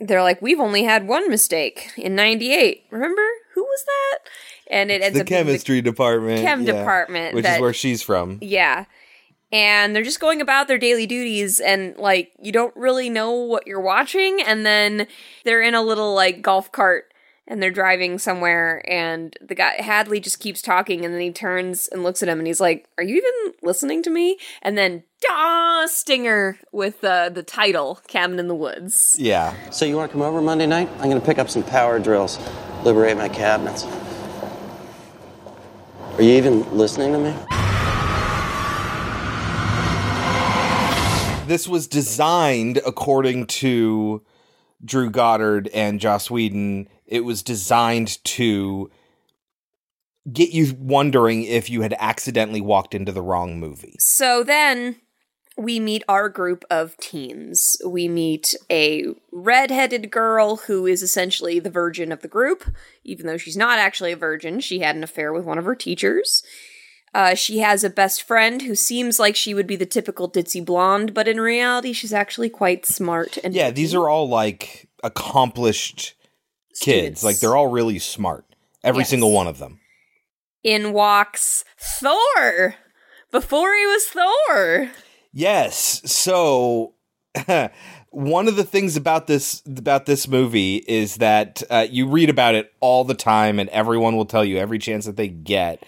they're like, "We've only had one mistake in '98. Remember who was that?" And it ends the up being chemistry department, chem yeah, department which is where she's from. yeah. And they're just going about their daily duties, and like you don't really know what you're watching. And then they're in a little like golf cart, and they're driving somewhere. And the guy Hadley just keeps talking, and then he turns and looks at him, and he's like, "Are you even listening to me?" And then, da stinger with uh, the title "Cabin in the Woods." Yeah. So you want to come over Monday night? I'm going to pick up some power drills, liberate my cabinets. Are you even listening to me? This was designed according to Drew Goddard and Joss Whedon. It was designed to get you wondering if you had accidentally walked into the wrong movie. So then we meet our group of teens. We meet a redheaded girl who is essentially the virgin of the group, even though she's not actually a virgin. She had an affair with one of her teachers. Uh, she has a best friend who seems like she would be the typical ditzy blonde, but in reality, she's actually quite smart and Yeah, these are all like accomplished kids. Like they're all really smart. Every Yes. single one of them. in walks Thor before he was Thor. Yes. So one of the things about this about this movie is that uh, you read about it all the time, and everyone will tell you every chance that they get.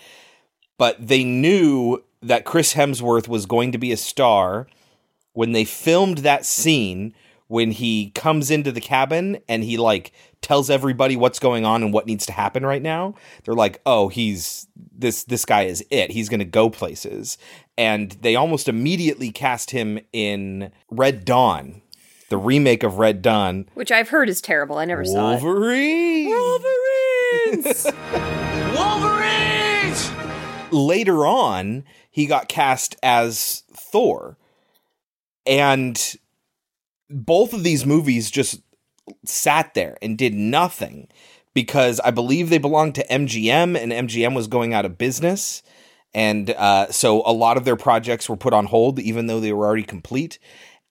But they knew that Chris Hemsworth was going to be a star when they filmed that scene when he comes into the cabin and he like tells everybody what's going on and what needs to happen right now they're like oh he's this this guy is it he's going to go places and they almost immediately cast him in red dawn the remake of red dawn Which I've heard is terrible. I never saw it. Wolverine. Wolverines. Wolverines! later on he got cast as thor and both of these movies just sat there and did nothing because I believe they belonged to MGM and MGM was going out of business. And uh, so a lot of their projects were put on hold, even though they were already complete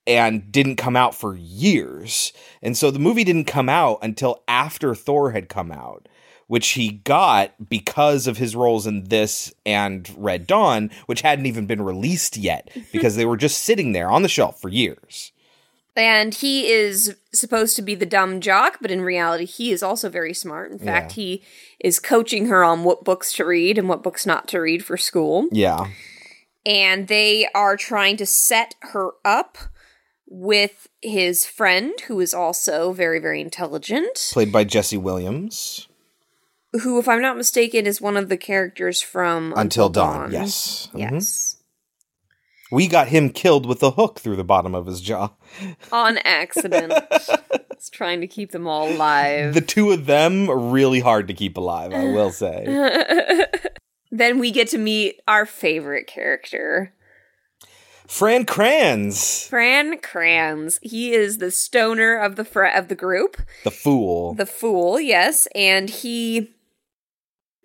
and didn't come out for years. And so the movie didn't come out until after Thor had come out, which he got because of his roles in this and Red Dawn, which hadn't even been released yet because they were just sitting there on the shelf for years. And he is supposed to be the dumb jock, but in reality, he is also very smart. In fact, he is coaching her on what books to read and what books not to read for school. Yeah. And they are trying to set her up with his friend, who is also very, very intelligent. Played by Jesse Williams. Who, if I'm not mistaken, is one of the characters from Until Dawn, yes. Mhm. Yes. We got him killed with a hook through the bottom of his jaw. On accident. It's trying to keep them all alive. The two of them are really hard to keep alive, I will say. then we get to meet our favorite character, Fran Kranz, Fran Kranz. He is the stoner of the fr- of the group, the fool. the fool, yes, and he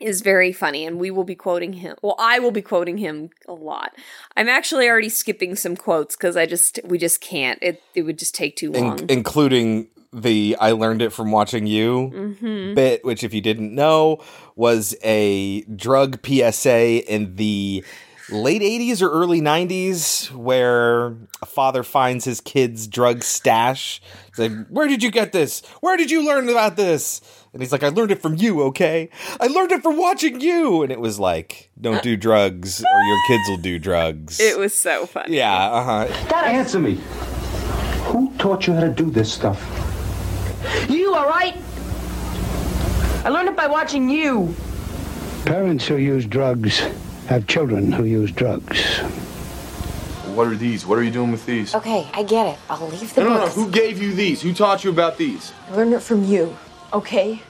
is very funny and we will be quoting him. Well, I will be quoting him a lot. I'm actually already skipping some quotes cuz I just we just can't. It it would just take too In- long. including the I learned it from watching you Mhm. bit, which, if you didn't know, was a drug PSA in the late 80s or early 90s where a father finds his kid's drug stash. He's like, Where did you get this? Where did you learn about this? And he's like, I learned it from you, okay? I learned it from watching you. And it was like, Don't do drugs or your kids will do drugs. It was so funny. yeah, uh huh. Answer me. Who taught you how to do this stuff? You, all right? I learned it by watching you. Parents who use drugs have children who use drugs. What are these? What are you doing with these? Okay, I get it. I'll leave the No, no, no. Who gave you these? Who taught you about these? I learned it from you, okay?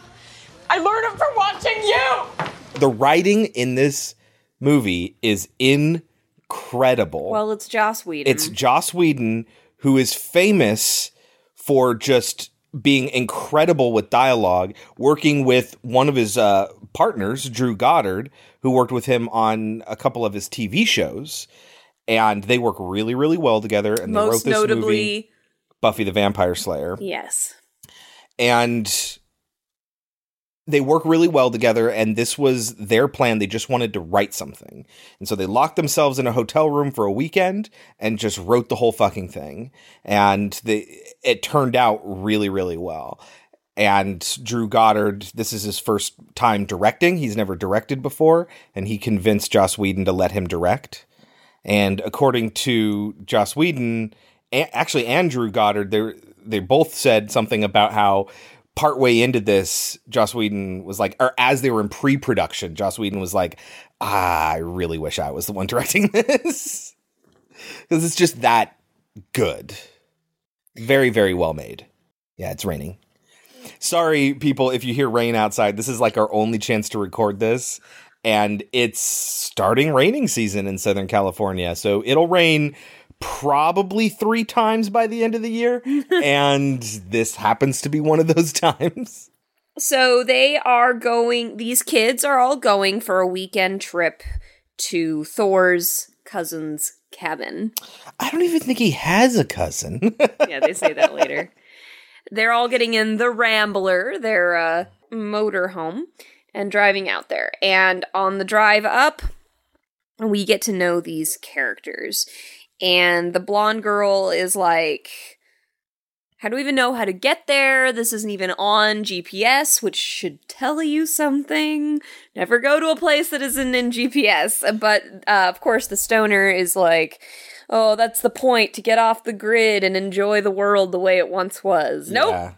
I learned it from watching you. The writing in this movie is incredible. Well, it's Joss Whedon. It's Joss Whedon, who is famous for just being incredible with dialogue, working with one of his uh, partners, Drew Goddard, who worked with him on a couple of his TV shows. And they work really, really well together. And they wrote this notably movie, Buffy the Vampire Slayer. yes. And they work really well together and this was their plan they just wanted to write something and so they locked themselves in a hotel room for a weekend and just wrote the whole fucking thing and they it turned out really really well and drew goddard this is his first time directing he's never directed before and he convinced joss whedon to let him direct and according to joss whedon a- actually andrew goddard they they both said something about how partway into this, Joss Whedon was like, or as they were in pre-production, Joss Whedon was like, ah, I really wish I was the one directing this because it's just that good, very very well made. Yeah, it's raining. Sorry, people, if you hear rain outside. This is like our only chance to record this, and it's starting raining season in Southern California, so it'll rain probably three times by the end of the year. and this happens to be one of those times. So they are going, these kids are all going for a weekend trip to Thor's cousin's cabin. I don't even think he has a cousin. yeah, they say that later. They're all getting in the Rambler, their uh, motor home, and driving out there. And on the drive up, we get to know these characters. And the blonde girl is like, How do we even know how to get there? This isn't even on GPS, which should tell you something. Never go to a place that isn't in GPS. But uh, of course, the stoner is like, oh, that's the point to get off the grid and enjoy the world the way it once was. Nope. Yeah.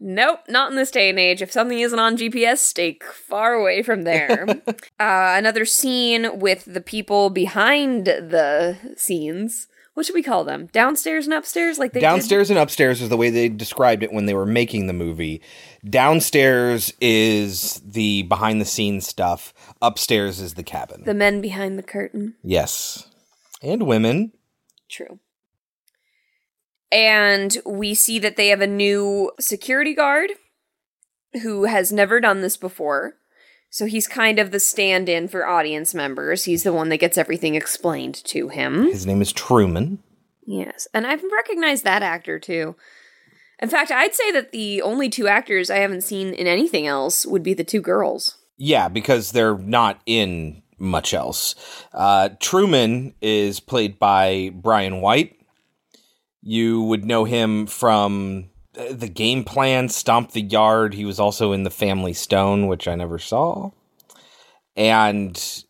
Nope, not in this day and age. If something isn't on GPS, stay far away from there. uh, another scene with the people behind the scenes. What should we call them? Downstairs and upstairs, like they did- Downstairs and upstairs is the way they described it when they were making the movie. Downstairs is the behind the scenes stuff. Upstairs is the cabin. the men behind the curtain. yes. And women. True. And we see that they have a new security guard who has never done this before. So he's kind of the stand in for audience members. He's the one that gets everything explained to him. His name is Truman. Yes. And I've recognized that actor too. In fact, I'd say that the only two actors I haven't seen in anything else would be the two girls. Yeah, because they're not in much else. Uh, Truman is played by Brian White. You would know him from uh, the game plan, Stomp the Yard. He was also in The Family Stone, which I never saw. And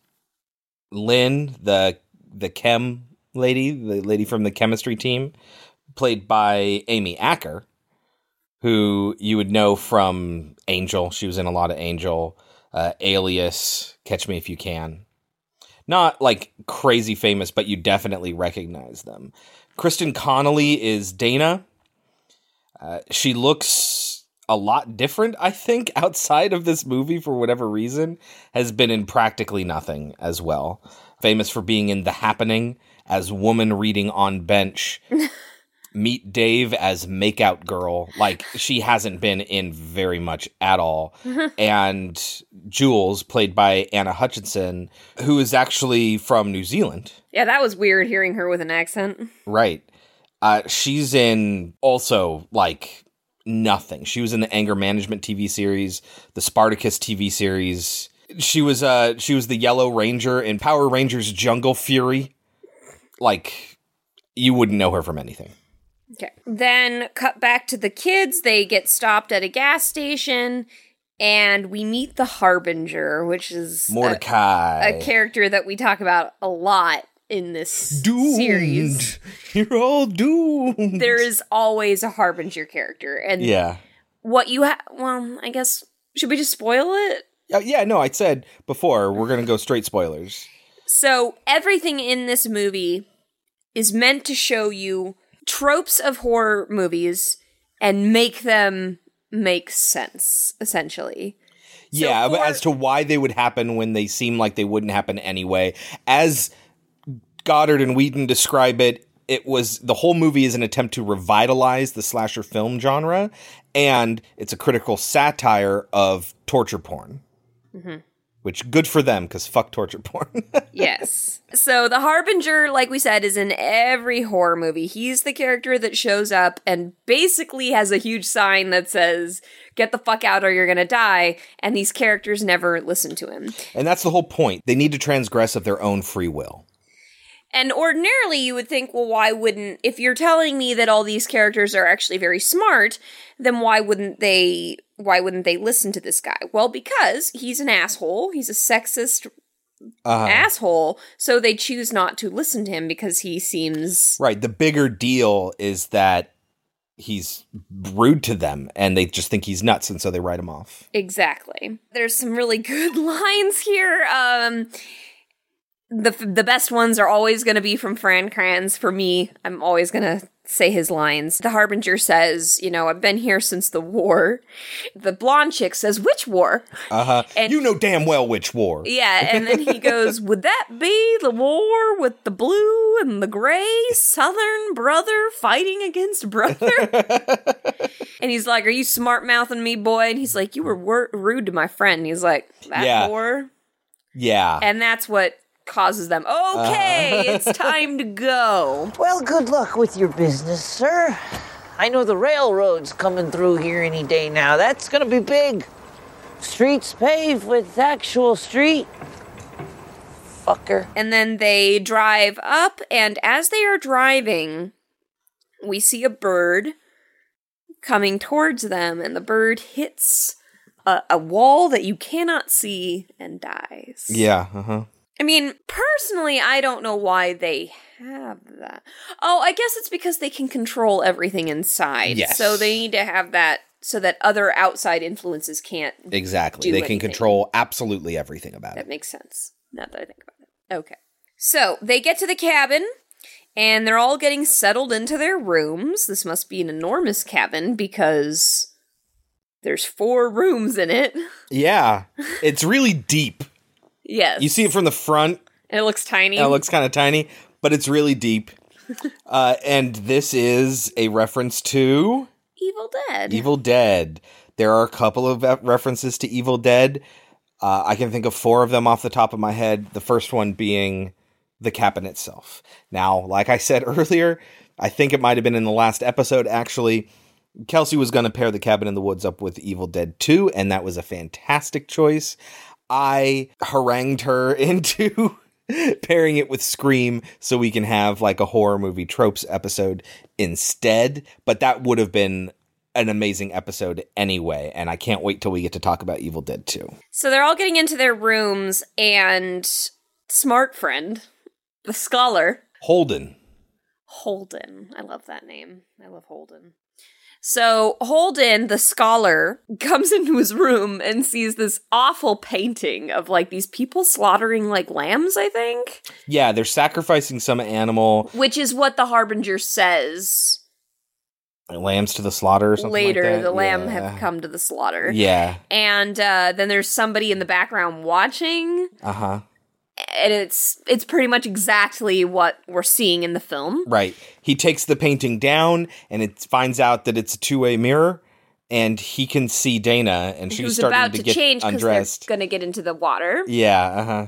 Lynn, the the chem lady, the lady from the chemistry team, played by Amy Acker, who you would know from Angel. She was in a lot of Angel, uh, Alias, Catch Me If You Can. Not like crazy famous, but you definitely recognize them. Kristen Connolly is Dana. Uh, she looks a lot different, I think, outside of this movie for whatever reason. Has been in practically nothing as well. Famous for being in The Happening as woman reading on bench. Meet Dave as makeout girl. Like she hasn't been in very much at all. and Jules, played by Anna Hutchison, who is actually from New Zealand. Yeah, that was weird hearing her with an accent. Right. Uh, she's in also like nothing. She was in the anger management TV series, the Spartacus TV series. She was uh she was the Yellow Ranger in Power Rangers Jungle Fury. Like you wouldn't know her from anything. Okay. Then cut back to the kids. They get stopped at a gas station and we meet the Harbinger, which is a- Mordecai. a, character that we talk about a lot in this Doomed. series. You're all doomed. There is always a Harbinger character. And Yeah. what you have, well, I guess, should we just spoil it? Uh, yeah, no, I said before we're gonna go straight spoilers. So everything in this movie is meant to show you tropes of horror movies and make them make sense, essentially. yeah, but for- as to why they would happen when they seem like they wouldn't happen anyway. As Goddard and Whedon describe it, it was the whole movie is an attempt to revitalize the slasher film genre, and it's a critical satire of torture porn. Mhm. Which good for them because fuck torture porn. yes. So the Harbinger, like we said, is in every horror movie. He's the character that shows up and basically has a huge sign that says, get the fuck out or you're gonna die. And these characters never listen to him. and that's the whole point. They need to transgress of their own free will. And ordinarily, you would think, well, why wouldn't, if you're telling me that all these characters are actually very smart, then why wouldn't they, why wouldn't they listen to this guy? Well, because he's an asshole. He's a sexist Uh, asshole. So they choose not to listen to him because he seems, Right. The bigger deal is that he's rude to them and they just think he's nuts and so they write him off. exactly. There's some really good lines here. Um, the the best ones are always going to be from Fran Kranz. For me, I'm always going to say his lines. The Harbinger says, "You know, I've been here since the war." The blonde chick says, "Which war?" Uh huh. And- You know damn well which war. Yeah, and then he goes, "Would that be the war with the blue and the gray Southern brother fighting against brother?" and he's like, "Are you smart mouthing me, boy?" And he's like, "You were wor- rude to my friend." And he's like, "That Yeah. war," Yeah. and that's what causes them. Okay, Uh-huh. it's time to go. Well, good luck with your business, sir. I know the railroad's coming through here any day now. That's gonna be big. Streets paved with actual street. Fucker. And then they drive up, and as they are driving, we see a bird coming towards them, and the bird hits a, a wall that you cannot see and dies. Yeah. Uh huh. I mean, personally, I don't know why they have that. Oh, I guess it's because they can control everything inside. Yes. So they need to have that so that other outside influences can't. Exactly. they can control absolutely everything about That it. That makes sense. Now that I think about it. Okay. So they get to the cabin and they're all getting settled into their rooms. This must be an enormous cabin because there's four rooms in it. Yeah. It's really deep. Yes. You see it from the front. And it looks tiny. and It looks kind of tiny, but it's really deep. uh, and this is a reference to Evil Dead. Evil Dead. There are a couple of references to Evil Dead. Uh, I can think of four of them off the top of my head. The first one being the cabin itself. Now, like I said earlier, I think it might have been in the last episode actually. Kelsey was going to pair the cabin in the woods up with Evil Dead 2, and that was a fantastic choice. I harangued her into pairing it with Scream so we can have like a horror movie tropes episode instead, but that would have been an amazing episode anyway, and I can't wait till we get to talk about Evil Dead 2. So they're all getting into their rooms and Smart Friend, the scholar, Holden. Holden. I love that name. I love Holden. So Holden, the scholar, comes into his room and sees this awful painting of like these people slaughtering like lambs, I think. Yeah, they're sacrificing some animal. Which is what the Harbinger says lambs to the slaughter or something like later that? the lamb have come to the slaughter. Yeah. And uh, then there's somebody in the background watching, Uh-huh. And it's it's pretty much exactly what we're seeing in the film. Right. He takes the painting down and it finds out that it's a two-way mirror and he can see Dana and she's Who's starting about to, to, get change undressed. gonna get into the water. Yeah, uh-huh.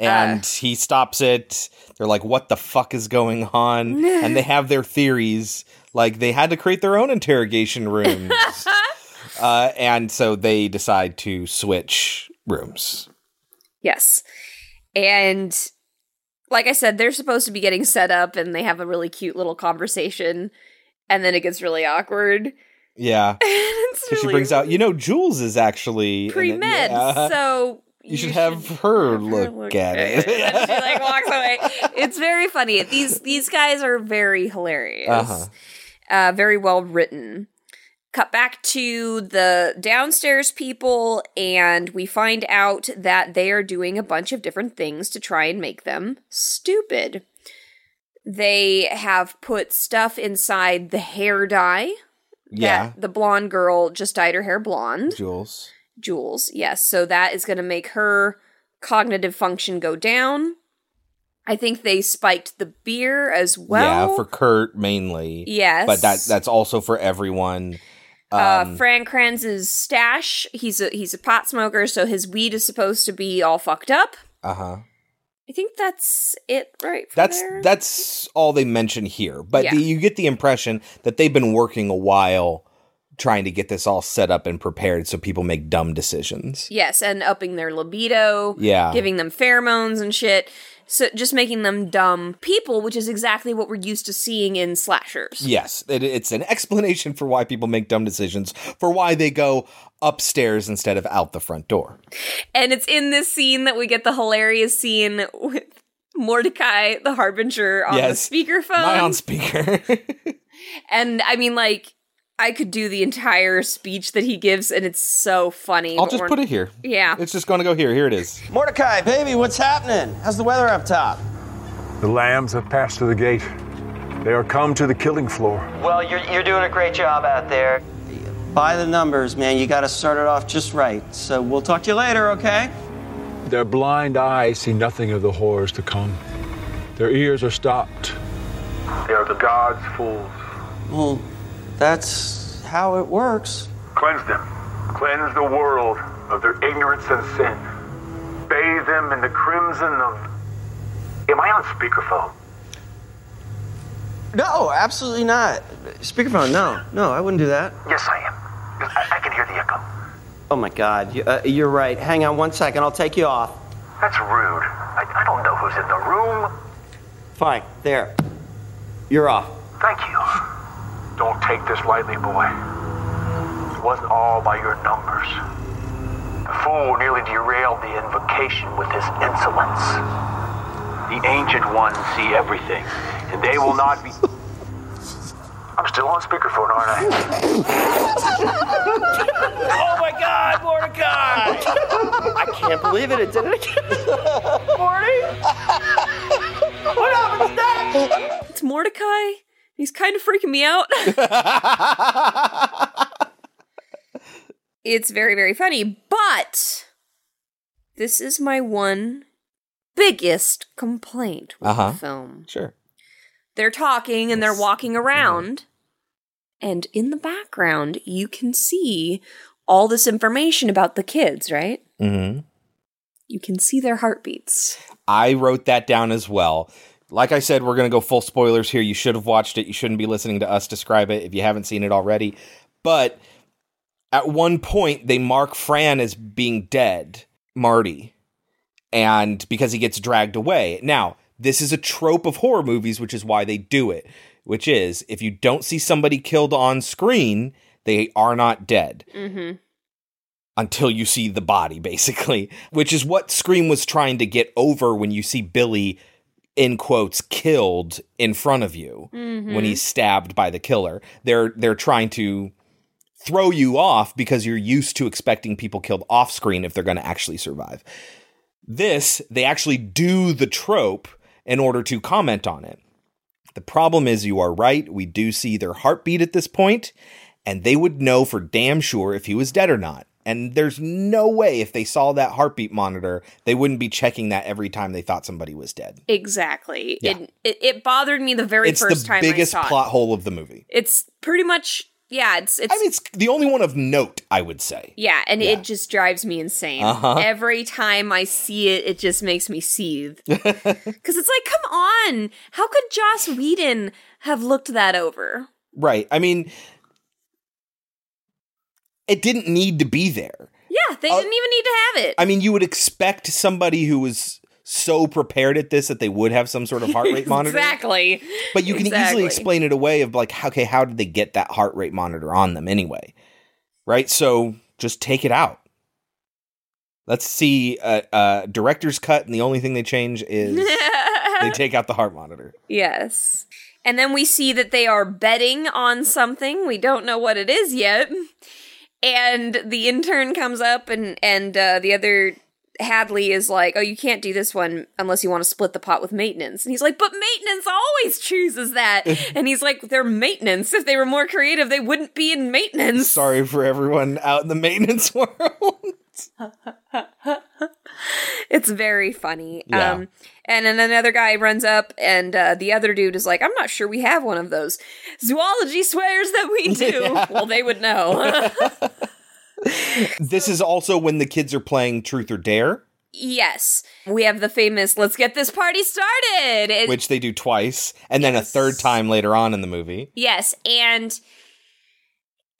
And he stops it. They're like, what the fuck is going on? and they have their theories. Like, they had to create their own interrogation rooms. uh, and so they decide to switch rooms. Yes. And like I said, they're supposed to be getting set up and they have a really cute little conversation and then it gets really awkward. Yeah. So she brings out, you know, Jules is actually in pre-med, Yeah. so you, should have her look, at it. and she like walks away. It's very funny. These these guys are very hilarious. Uh-huh. Uh, very well written. Cut back to the downstairs people, and we find out that they are doing a bunch of different things to try and make them stupid. They have put stuff inside the hair dye. Yeah. The blonde girl just dyed her hair blonde. Jules. Jules, yes. So that is going to make her cognitive function go down. I think they spiked the beer as well. yeah, for Kurt mainly. Yes. But that that's also for everyone. Uh, Um, Fran Kranz's stash. He's a he's a pot smoker, so his weed is supposed to be all fucked up. uh-huh. I think that's it, right? That's there? that's all they mention here. But Yeah. the, you get the impression that they've been working a while trying to get this all set up and prepared so people make dumb decisions. yes, and upping their libido. Yeah. giving them pheromones and shit. So just making them dumb people, which is exactly what we're used to seeing in slashers. Yes, it, it's an explanation for why people make dumb decisions, for why they go upstairs instead of out the front door. And it's in this scene that we get the hilarious scene with Mordecai, the harbinger, on yes. the speakerphone. Not on speaker. and I mean, like, I could do the entire speech that he gives, and it's so funny. I'll just put it here. Yeah. It's just going to go here. Here it is. Mordecai, baby, what's happening? How's the weather up top? The lambs have passed through the gate. They are come to the killing floor. Well, you're, you're doing a great job out there. By the numbers, man, you got to start it off just right. So we'll talk to you later, okay? Their blind eyes see nothing of the horrors to come. Their ears are stopped. They are the gods' fools. Well, that's how it works. Cleanse them. Cleanse the world of their ignorance and sin. Bathe them in the crimson of. Am I on speakerphone? No, absolutely not. Speakerphone, no. No, I wouldn't do that. Yes, I am. I, I can hear the echo. Oh my God, you, uh, you're right. Hang on one second, I'll take you off. That's rude. I, I don't know who's in the room. Fine, there. You're off. Thank you. Don't take this lightly, boy. It wasn't all by your numbers. The fool nearly derailed the invocation with his insolence. The ancient ones see everything, and they will not be. I'm still on speakerphone, aren't I? oh my God, Mordecai! I can't believe it. It did it again. Morty? what happens next? It's Mordecai. He's kind of freaking me out. it's very, very funny, but this is my one biggest complaint with Uh-huh. the film. Sure. They're talking and they're walking around, and in the background, you can see all this information about the kids, right? Mm-hmm. You can see their heartbeats. I wrote that down as well. Like I said, we're going to go full spoilers here. You should have watched it. You shouldn't be listening to us describe it if you haven't seen it already. But at one point, they mark Fran as being dead, Marty, and because he gets dragged away. Now, this is a trope of horror movies, which is why they do it, which is if you don't see somebody killed on screen, they are not dead Mm-hmm. until you see the body, basically, which is what Scream was trying to get over when you see Billy, in quotes, killed in front of you Mhm. when he's stabbed by the killer. They're they're trying to throw you off because you're used to expecting people killed off screen if they're going to actually survive. This, they actually do the trope in order to comment on it. The problem is, you are right. We do see their heartbeat at this point, and they would know for damn sure if he was dead or not. And there's no way if they saw that heartbeat monitor, they wouldn't be checking that every time they thought somebody was dead. Exactly. Yeah. It, it bothered me the very it's first the time biggest I saw plot it. hole of the movie. It's pretty much yeah. It's it's I mean, it's the only one of note, I would say. yeah, and it just drives me insane. Uh-huh. Every time I see it, it just makes me seethe. Because it's like, come on, how could Joss Whedon have looked that over? Right. I mean, it didn't need to be there. Yeah, they didn't even need to have it. Uh, I mean, you would expect somebody who was so prepared at this that they would have some sort of heart rate monitor. exactly. But you can Exactly. easily explain it away of like, okay, how did they get that heart rate monitor on them anyway? Right? So just take it out. Let's see a, a director's cut, and the only thing they change is they take out the heart monitor. Yes. And then we see that they are betting on something. We don't know what it is yet. And the intern comes up and and uh, the other Hadley is like, "Oh, you can't do this one unless you want to split the pot with maintenance." And he's like, "But maintenance always chooses that." and he's like, "They're maintenance. If they were more creative, they wouldn't be in maintenance." Sorry for everyone out in the maintenance world. it's very funny. Yeah. Um, and then another guy runs up, and uh, the other dude is like, "I'm not sure we have one of those." Zoology swears that we do. Yeah. Well, they would know. this is also when the kids are playing Truth or Dare, yes, we have the famous "Let's get this party started." It- which they do twice, and then a third time later on in the movie. Yes, and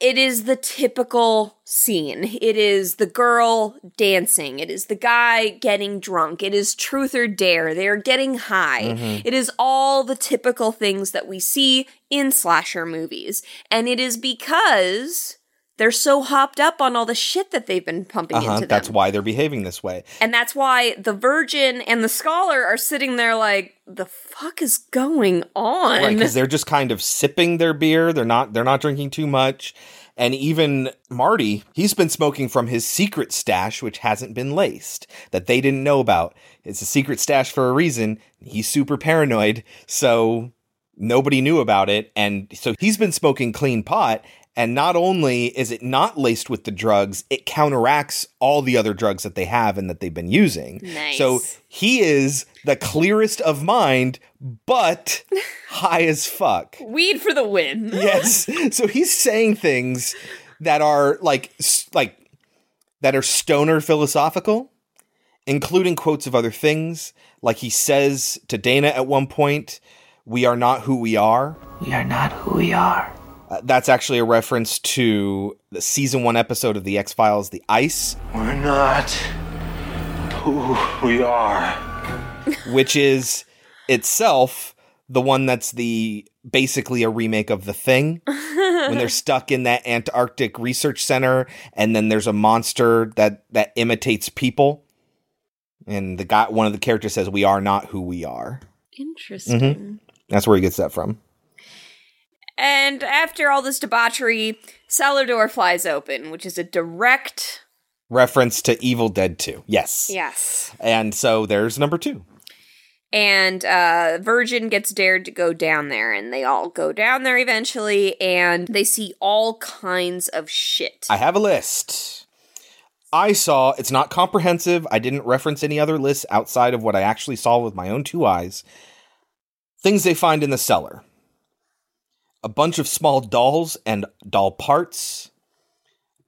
it is the typical scene. It is the girl dancing. It is the guy getting drunk. It is truth or dare. They are getting high. Mhm. It is all the typical things that we see in slasher movies. And it is because they're so hopped up on all the shit that they've been pumping Uh-huh, into them. that's why they're behaving this way. And that's why the virgin and the scholar are sitting there like, the fuck is going on? Right, because they're just kind of sipping their beer. They're not they're not drinking too much. And even Marty, he's been smoking from his secret stash, which hasn't been laced, that they didn't know about. It's a secret stash for a reason. He's super paranoid, so nobody knew about it. And so he's been smoking clean pot. And not only is it not laced with the drugs, it counteracts all the other drugs that they have and that they've been using. Nice. So he is the clearest of mind, but high as fuck. Weed for the win. yes. So he's saying things that are like like that are stoner philosophical, including quotes of other things. Like he says to Dana at one point, "We are not who we are." We are not who we are. Uh, that's actually a reference to the season one episode of the X Files, The Ice. We're not who we are. which is itself the one that's the basically a remake of the thing when they're stuck in that antarctic research center and then there's a monster that that imitates people and the guy one of the characters says we are not who we are Interesting. Mhm. that's where he gets that from And after all this debauchery, cellar door flies open, which is a direct reference to evil dead 2 yes yes. and so there's number two And uh Virgin gets dared to go down there, and they all go down there eventually, and they see all kinds of shit. I have a list. I saw, it's not comprehensive. I didn't reference any other lists outside of what I actually saw with my own two eyes. Things they find in the cellar a bunch of small dolls and doll parts,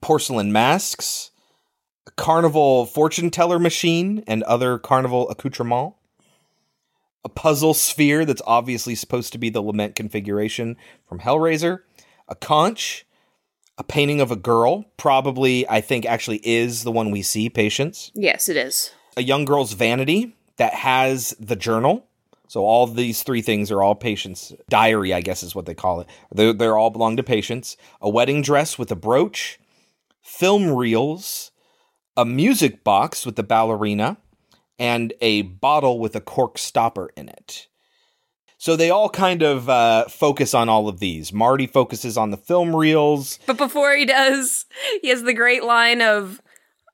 porcelain masks, a carnival fortune teller machine, and other carnival accoutrements. A puzzle sphere that's obviously supposed to be the lament configuration from Hellraiser, a conch, a painting of a girl, probably I think actually is the one we see, Patience. yes, it is. A young girl's vanity that has the journal. So all these three things are all patients' diary, I guess is what they call it. They're, they're all belong to Patience. A wedding dress with a brooch, film reels, a music box with the ballerina, and a bottle with a cork stopper in it. So they all kind of uh, focus on all of these. Marty focuses on the film reels. But before he does, he has the great line of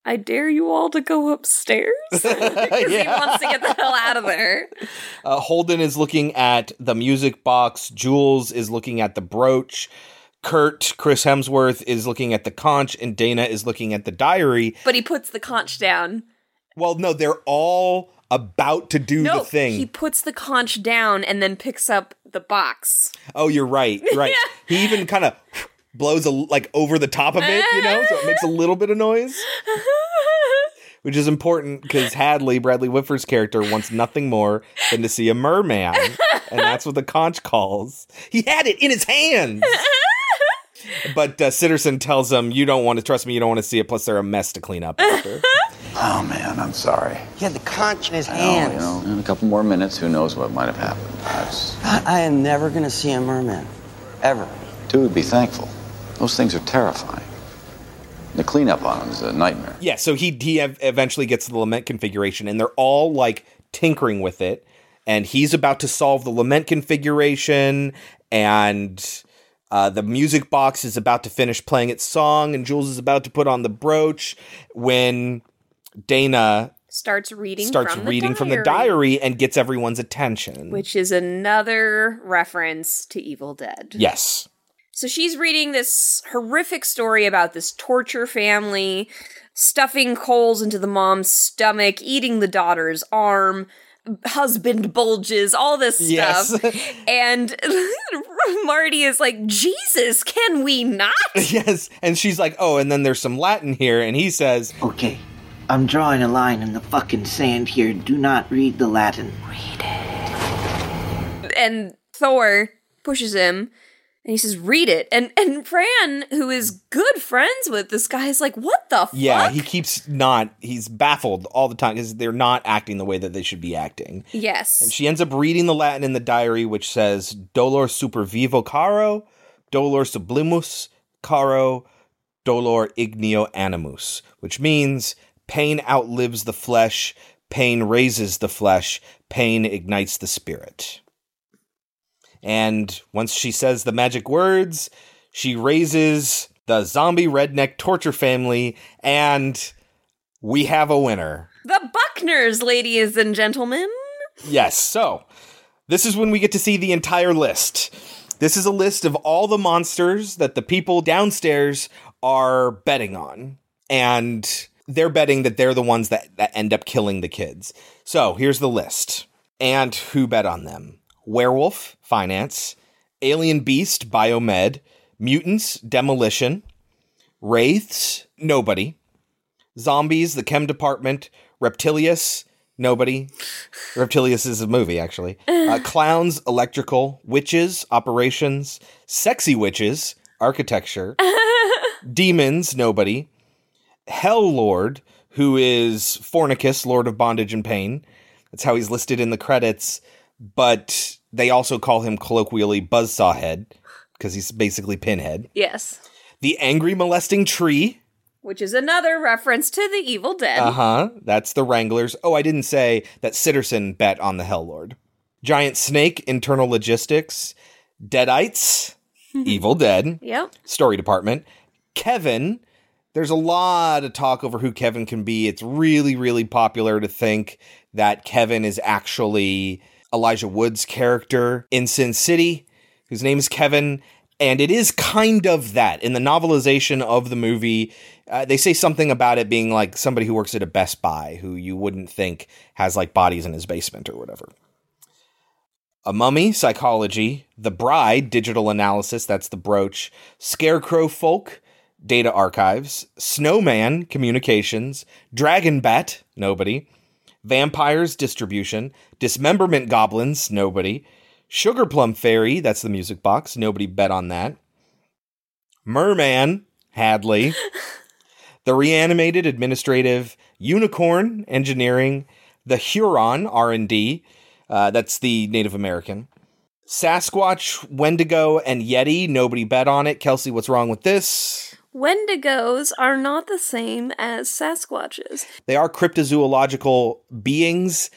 I dare you all to go upstairs because he wants to get the hell out of there. Uh, Holden is looking at the music box. Jules is looking at the brooch. Kurt, Chris Hemsworth, is looking at the conch, and Dana is looking at the diary. But he puts the conch down. Well, no, they're all about to do no, the thing. he puts the conch down and then picks up the box. Oh, you're right. Right. He even kind of blows a, like over the top of it, you know, so it makes a little bit of noise. Which is important because Hadley, Bradley Whitford's character, wants nothing more than to see a merman. And that's what the conch calls. He had it in his hands. But uh, Sitterson tells him, You don't want to trust me, you don't want to see it. Plus, they're a mess to clean up after. Oh man, I'm sorry. He had the conch in his I know, hands. you know, in a couple more minutes, who knows what might have happened. That's, I, I am never going to see a merman. Ever. two would be thankful. Those things are terrifying. The cleanup on them is a nightmare. Yeah, so he he eventually gets the lament configuration, and they're all like tinkering with it. And he's about to solve the lament configuration, and uh, the music box is about to finish playing its song, and Jules is about to put on the brooch when Dana Starts reading starts from the reading from the diary and gets everyone's attention. Which is another reference to Evil Dead. yes. So she's reading this horrific story about this torture family stuffing coals into the mom's stomach, eating the daughter's arm, husband bulges, all this Yes. stuff. and Marty is like, Jesus, can we not? yes, and she's like, "Oh, and then there's some Latin here," and he says, Okay, I'm drawing a line in the fucking sand here. Do not read the Latin. Read it. And Thor pushes him. And he says, "Read it." And and Fran, who is good friends with this guy, is like, "What the f Yeah, fuck?" he keeps not. He's baffled all the time because they're not acting the way that they should be acting. Yes. And she ends up reading the Latin in the diary, which says "Dolor super vivo caro, dolor sublimus caro, dolor ignio animus," which means pain outlives the flesh, pain raises the flesh, pain ignites the spirit. And once she says the magic words, she raises the zombie redneck torture family, and we have a winner. The Buckners, ladies and gentlemen. Yes, so this is when we get to see the entire list. This is a list of all the monsters that the people downstairs are betting on. And they're betting that they're the ones that, that end up killing the kids. So here's the list. And who bet on them? Werewolf, finance. Alien beast, biomed. Mutants, demolition. Wraiths, nobody. Zombies, the chem department. Reptilius, nobody. Reptilius is a movie, actually. Uh, clowns, electrical. Witches, operations. Sexy witches, architecture. Demons, nobody. Hell Lord, who is Fornicus, Lord of Bondage and Pain. That's how he's listed in the credits. But they also call him colloquially Buzzsaw Head because he's basically Pinhead. Yes. The Angry Molesting Tree. Which is another reference to the Evil Dead. Uh huh. That's the Wranglers. Oh, I didn't say that Sitterson bet on the Hell Lord. Giant Snake, Internal Logistics. Deadites, Evil Dead. Yep. Story Department. Kevin. There's a lot of talk over who Kevin can be. It's really, really popular to think that Kevin is actually Elijah Wood's character in Sin City, whose name is Kevin. And it is kind of that. In the novelization of the movie, uh, they say something about it being like somebody who works at a Best Buy who you wouldn't think has like bodies in his basement or whatever. A Mummy, Psychology, The Bride, Digital Analysis, that's the brooch, Scarecrow Folk, Data Archives, Snowman, Communications, Dragon Bat, nobody, Vampires, Distribution, Dismemberment Goblins, nobody, Sugar Plum Fairy, that's the music box, nobody bet on that, Merman, Hadley, The Reanimated Administrative, Unicorn, Engineering, The Huron, R&D, uh, that's the Native American. Sasquatch, Wendigo, and Yeti. Nobody bet on it. Kelsey, what's wrong with this? Wendigos are not the same as Sasquatches. They are cryptozoological beings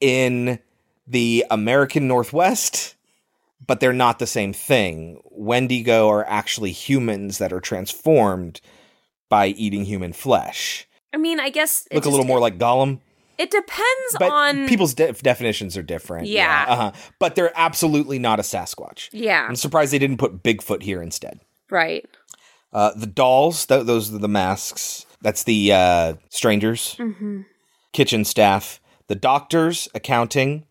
in the American Northwest, but they're not the same thing. Wendigo are actually humans that are transformed by eating human flesh. I mean, I guess Look a little more like Gollum. It depends But on people's de- definitions are different. Yeah. Uh-huh. But they're absolutely not a Sasquatch. Yeah. I'm surprised they didn't put Bigfoot here instead. right. Uh, the dolls, th- those are the masks. That's the uh, strangers, Mm-hmm. kitchen staff, the doctors, accounting,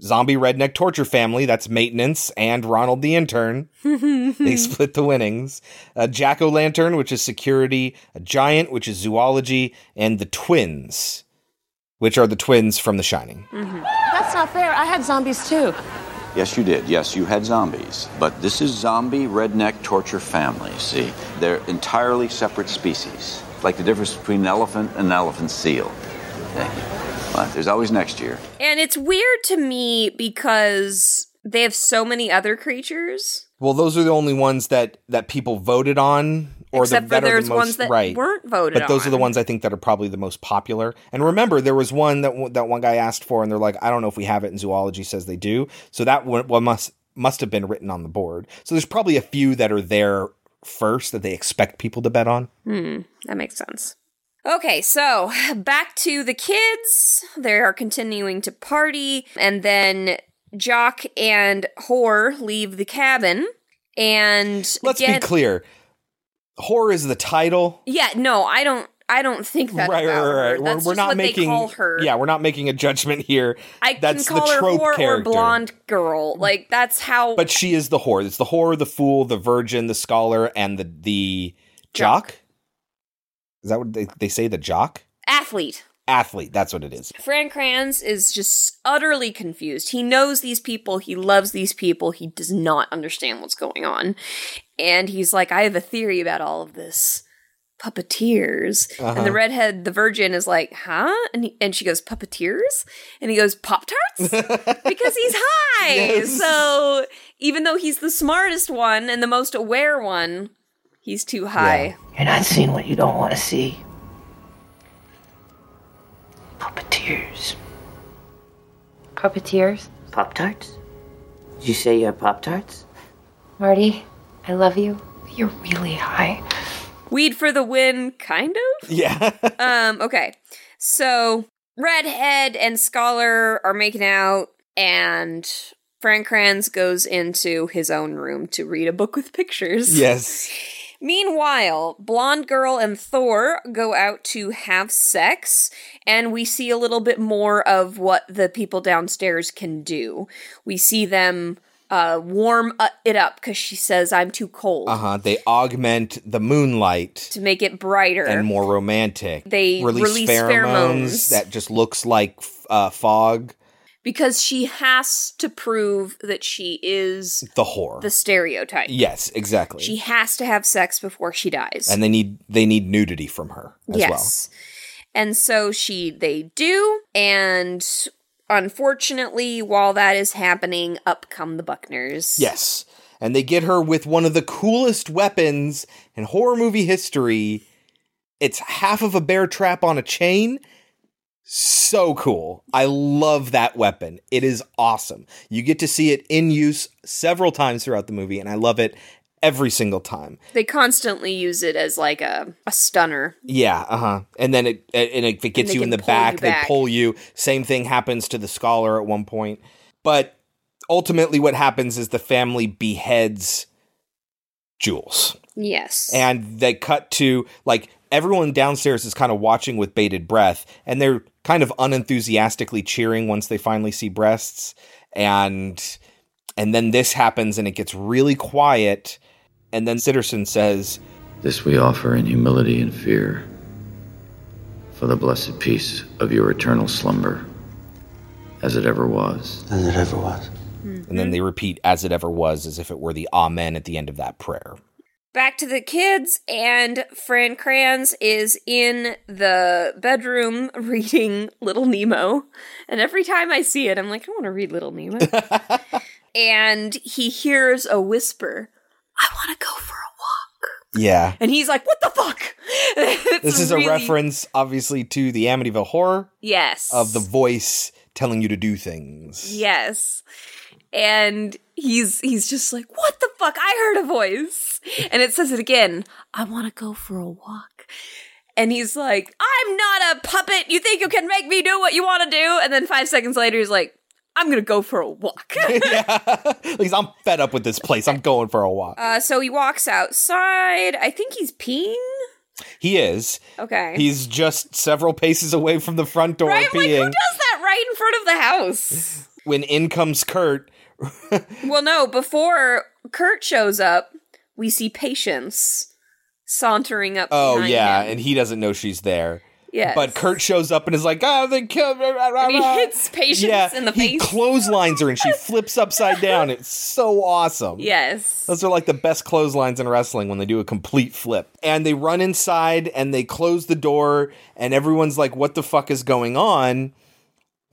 zombie redneck torture family. That's maintenance and Ronald the intern. they split the winnings. A jack o' lantern, which is security. A giant, which is zoology, and the twins, which are the twins from The Shining. That's not fair. I had zombies too. Yes, you did. Yes, you had zombies. But this is zombie redneck torture family, see? They're entirely separate species. Like the difference between an elephant and an elephant seal. Thank you. But there's always next year. And it's weird to me because they have so many other creatures. Well, those are the only ones that that people voted on, or Except the, for there's the most ones that right. weren't voted But those are the on. ones I think that are probably the most popular. And remember, there was one that that one guy asked for, and they're like, I don't know if we have it, and zoology says they do. So that one, one must must have been written on the board. So there's probably a few that are there first that they expect people to bet on. Hmm, that makes sense. Okay, so back to the kids. They are continuing to party, and then Jock and Whore leave the cabin. And Let's get- be clear, horror is the title. Yeah, no, I don't. I don't think that's right, about right, right. We're, That's we're just not what making. They call her. Yeah, we're not making a judgment here. I That's can call the her trope whore character. or blonde girl. Like that's how. But she is the whore. It's the whore, the fool, the virgin, the scholar, and the the jock. Is that what they, they say? The jock athlete. athlete. That's what it is. Fran Kranz is just utterly confused. He knows these people, he loves these people, he does not understand what's going on. And he's like, I have a theory about all of this. Puppeteers. And Uh-huh. the redhead, the virgin, is like, huh? And, he, and she goes, Puppeteers? And he goes, Pop Tarts? because he's high. Yes. So even though he's the smartest one and the most aware one, he's too high. You're not seeing what you don't want to see. Puppeteers. Puppeteers? Pop Tarts? Did you say you have Pop Tarts? Marty, I love you. You're really high. Weed for the win, kind of? Yeah. um, okay. So Redhead and Scholar are making out, and Fran Kranz goes into his own room to read a book with pictures. Yes. Meanwhile, Blonde Girl and Thor go out to have sex, and we see a little bit more of what the people downstairs can do. We see them uh, warm uh, it up because she says, I'm too cold Uh huh. They augment the moonlight to make it brighter. and more romantic. They release, release pheromones, pheromones. that just looks like uh, fog. because she has to prove that she is The whore. the stereotype. yes, exactly. She has to have sex before she dies. and they need they need nudity from her as well. And so she they do and unfortunately while that is happening up come the Buckners. Yes. And they get her with one of the coolest weapons in horror movie history. It's half of a bear trap on a chain. So cool. I love that weapon. It is awesome. You get to see it in use several times throughout the movie, and I love it every single time. They constantly use it as like a, a stunner. Yeah, uh huh. And then it and if it gets they you in the you back, they pull you. Same thing happens to the scholar at one point. But ultimately, what happens is the family beheads Jules, Yes. and they cut to like everyone downstairs is kind of watching with bated breath, and they're kind of unenthusiastically cheering once they finally see breasts, and and then this happens, and it gets really quiet, and then Sitterson says. This we offer in humility and fear, for the blessed peace of your eternal slumber, as it ever was. As it ever was. And then they mm-hmm. repeat as it ever was, as if it were the Amen at the end of that prayer. Back to the kids, and Fran Kranz is in the bedroom reading Little Nemo. And every time I see it, I'm like, I want to read Little Nemo. and he hears a whisper, I want to go for a walk. Yeah. And he's like, what the fuck? This is really- a reference, obviously, to the Amityville horror Yes. of the voice telling you to do things. Yes. And he's he's just like, "What the fuck? I heard a voice." And it says it again. I want to go for a walk. And he's like, I'm not a puppet. You think you can make me do what you want to do? And then five seconds later, he's like, I'm going to go for a walk. At least I'm fed up with this place. I'm going for a walk. uh, so he walks outside. I think he's peeing. He is. Okay. He's just several paces away from the front door right? I'm like, who does that right in front of the house? when in comes Kurt. well, no, before Kurt shows up, we see Patience sauntering up. Oh yeah, him. and he doesn't know she's there. Yes. But Kurt shows up and is like, "Oh, they killed me!" And he hits Patience yeah, in the he face. clotheslines her and she flips upside down. It's so awesome. Yes. Those are like the best clotheslines in wrestling when they do a complete flip. And they run inside and they close the door, and everyone's like, what the fuck is going on?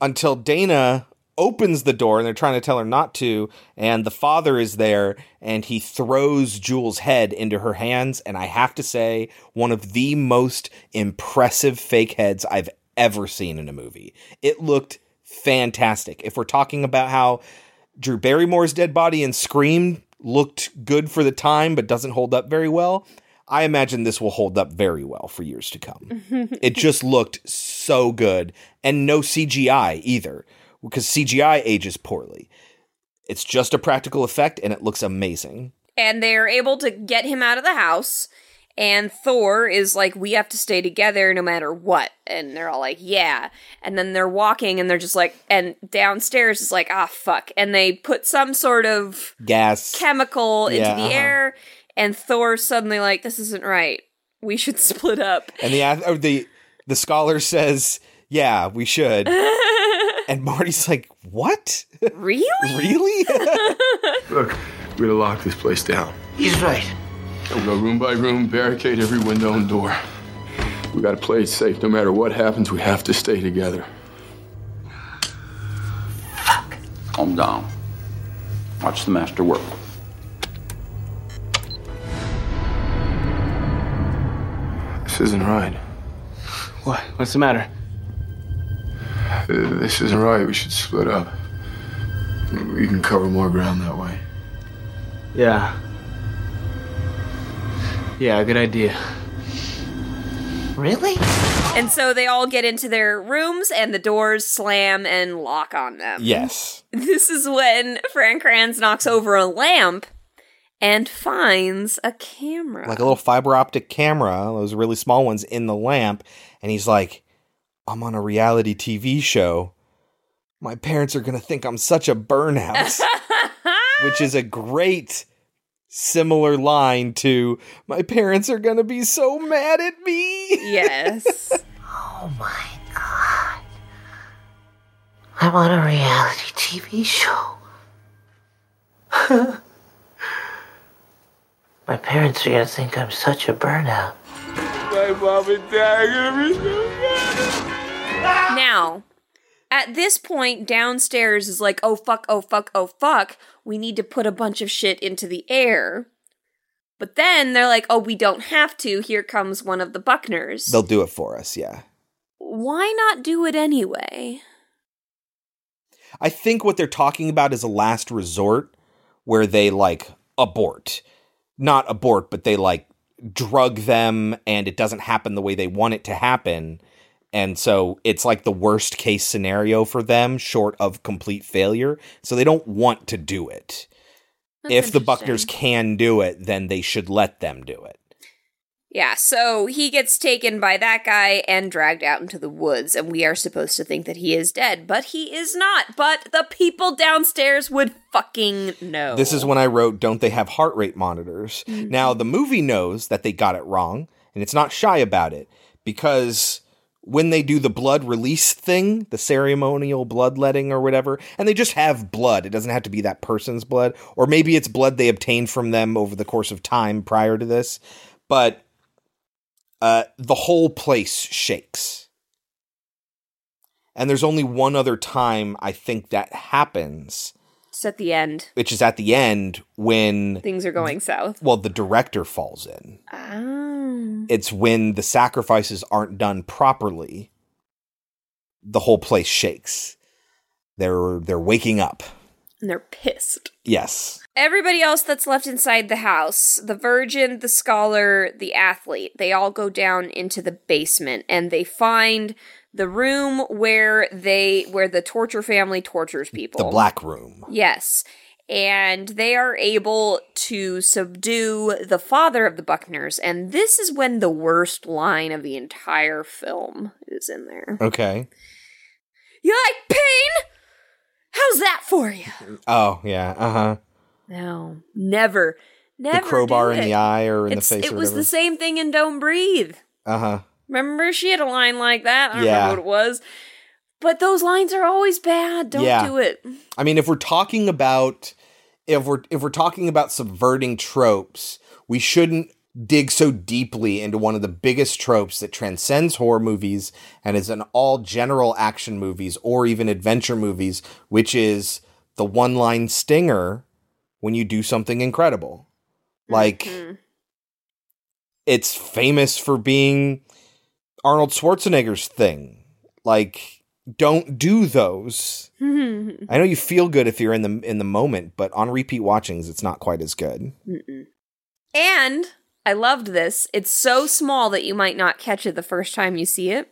Until Dana opens the door and they're trying to tell her not to. And the father is there and he throws Jules' head into her hands. And I have to say, one of the most impressive fake heads I've ever seen in a movie. It looked fantastic. If we're talking about how Drew Barrymore's dead body in Scream looked good for the time but doesn't hold up very well. I imagine this will hold up very well for years to come. it just looked so good and no CGI either because CGI ages poorly. It's just a practical effect and it looks amazing. and they're able to get him out of the house. And Thor is like, we have to stay together no matter what. And they're all like, yeah. And then they're walking and they're just like, and downstairs is like, ah, fuck. And they put some sort of Gas. chemical into Yeah, the uh-huh. air. And Thor's suddenly like, this isn't right. We should split up. And the the the scholar says, "Yeah, we should." and Marty's like, "What? Really? really?" Look, we're gonna lock this place down. He's right. We'll go room by room, barricade every window and door. We gotta play it safe. No matter what happens, we have to stay together. Fuck. Calm down. Watch the master work. This isn't right. What? What's the matter? This isn't right. We should split up. We can cover more ground that way. Yeah. Yeah, good idea. Really? And so they all get into their rooms and the doors slam and lock on them. yes. This is when Fran Kranz knocks over a lamp and finds a camera. Like a little fiber optic camera, those really small ones in the lamp, and he's like, "I'm on a reality TV show. My parents are going to think I'm such a burnout, Which is a great similar line to my parents are going to be so mad at me. Yes. Oh my god. I'm on a reality TV show. my parents are gonna think I'm such a burnout. My mom and dad are gonna be so mad. Now, at this point, downstairs is like, oh fuck, oh fuck, oh fuck. We need to put a bunch of shit into the air. But then they're like, oh, we don't have to. Here comes one of the Buckners. They'll do it for us, yeah. Why not do it anyway? I think what they're talking about is a last resort where they like abort. Not abort, but they like drug them and it doesn't happen the way they want it to happen. And so it's like the worst case scenario for them, short of complete failure. So they don't want to do it. That's if the Buckners can do it, then they should let them do it. Yeah, so he gets taken by that guy and dragged out into the woods, and we are supposed to think that he is dead, but he is not. But the people downstairs would fucking know. This is when I wrote, Don't they have heart rate monitors? Mhm. Now, the movie knows that they got it wrong, and it's not shy about it because when they do the blood release thing, the ceremonial bloodletting or whatever, and they just have blood, it doesn't have to be that person's blood, or maybe it's blood they obtained from them over the course of time prior to this, but uh, the whole place shakes. And there's only one other time I think that happens It's at the end. which is at the end when Things are going south. well the director falls in Oh. it's when the sacrifices aren't done properly the whole place shakes they're they're waking up And they're pissed. Yes. Everybody else that's left inside the house, the virgin, the scholar, the athlete, they all go down into the basement and they find the room where they where the torture family tortures people. The black room. Yes. And they are able to subdue the father of the Buckners. And this is when the worst line of the entire film is in there. Okay. You like pain? How's that for you? Oh, yeah. Uh-huh. No, never, never. the crowbar in the eye or in It's- the face It was the same thing in Don't Breathe. uh-huh. Remember, she had a line like that. I don't Yeah. remember what it was. But those lines are always bad. Don't Yeah. do it. I mean, if we're talking about if we're if we're talking about subverting tropes, we shouldn't dig so deeply into one of the biggest tropes that transcends horror movies and is in all general action movies or even adventure movies, which is the one-line stinger when you do something incredible. Like mm-hmm. it's famous for being Arnold Schwarzenegger's thing. Like don't do those. Mm-hmm. I know you feel good if you're in the in the moment, but on repeat watchings, it's not quite as good. Mm-mm. And I loved this. It's so small that you might not catch it the first time you see it.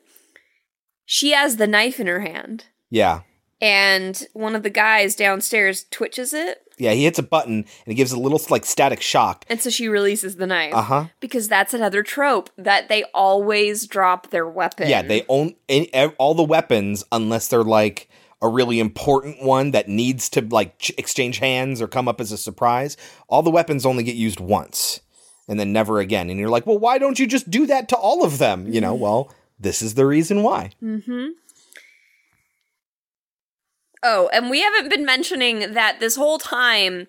She has the knife in her hand, Yeah, and one of the guys downstairs twitches it, yeah. He hits a button and it gives a little like static shock. and so she releases the knife. Uh huh. Because that's another trope that they always drop their weapon. Yeah, they own any, all the weapons unless they're like a really important one that needs to like ch- exchange hands or come up as a surprise. All the weapons only get used once and then never again. And you're like, well, why don't you just do that to all of them? You know, well, this is the reason why. Mm-hmm. Oh, and we haven't been mentioning that this whole time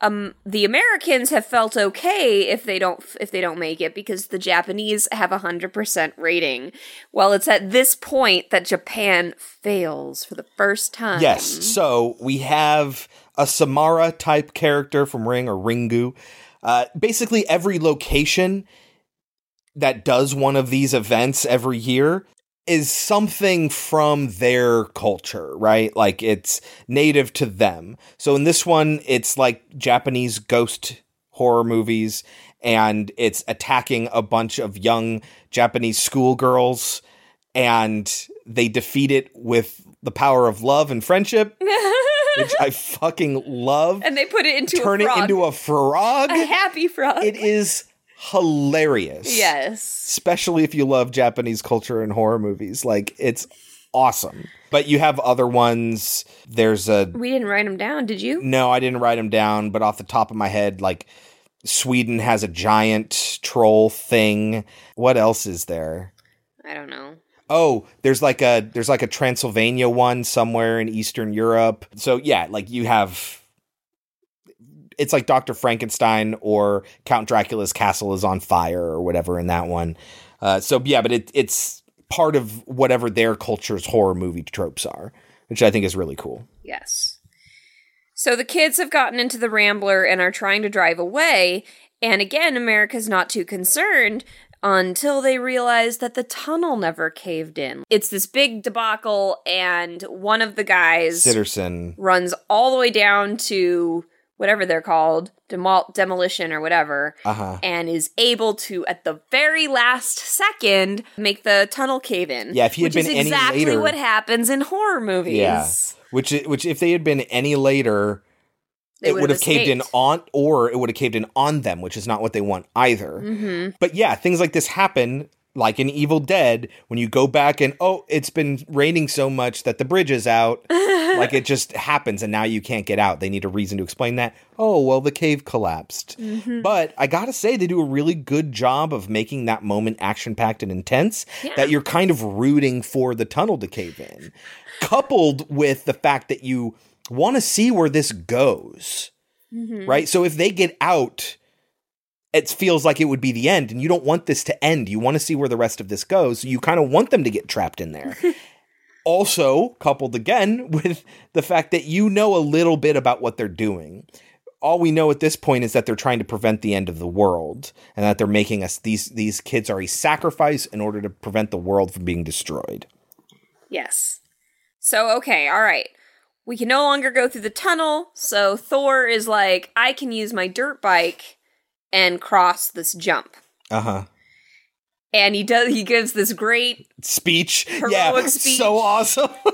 um the Americans have felt okay if they don't if they don't make it because the Japanese have a 100% rating. Well, it's at this point that Japan fails for the first time. Yes. So we have a Samara type character from Ring or Ringu. Uh, basically, every location that does one of these events every year is something from their culture, right? Like it's native to them. So in this one, it's like Japanese ghost horror movies, and it's attacking a bunch of young Japanese schoolgirls, and they defeat it with the power of love and friendship, which I fucking love. And they put it into Turn a it into a frog. a happy frog. It is hilarious. Yes. Especially if you love Japanese culture and horror movies. Like it's awesome. But you have other ones. There's a We didn't write them down, did you? no, I didn't write them down, but off the top of my head, like Sweden has a giant troll thing. What else is there? I don't know. Oh, there's like a there's like a Transylvania one somewhere in Eastern Europe. So yeah, like you have it's like Dr. Frankenstein or Count Dracula's castle is on fire or whatever in that one. Uh, so yeah, but it, it's part of whatever their culture's horror movie tropes are, which I think is really cool. Yes. So the kids have gotten into the Rambler and are trying to drive away. And again, America's not too concerned until they realize that the tunnel never caved in. It's this big debacle, and one of the guys Sitterson. runs all the way down to whatever they're called, demol- demolition or whatever, Uh-huh. and is able to, at the very last second, make the tunnel cave in. Yeah, if he had which been exactly later- what happens in horror movies. Yeah. Which which if they had been any later They it would have caved in on or it would have caved in on them, which is not what they want either. Mm-hmm. But yeah, things like this happen like in Evil Dead when you go back and oh, it's been raining so much that the bridge is out. like it just happens and now you can't get out. They need a reason to explain that. Oh, well the cave collapsed. Mhm. But I got to say they do a really good job of making that moment action-packed and intense Yeah. that you're kind of rooting for the tunnel to cave in. Coupled with the fact that you want to see where this goes Mhm. right? So if they get out, it feels like it would be the end, and you don't want this to end. You want to see where the rest of this goes. So you kind of want them to get trapped in there. also, coupled again with the fact that you know a little bit about what they're doing. All we know at this point is that they're trying to prevent the end of the world, and that they're making us these these kids are a sacrifice in order to prevent the world from being destroyed. Yes. So, okay, all right. We can no longer go through the tunnel, so Thor is like, I can use my dirt bike and cross this jump. Uh huh. And he does he gives this great Speech. Yeah. speech. So awesome.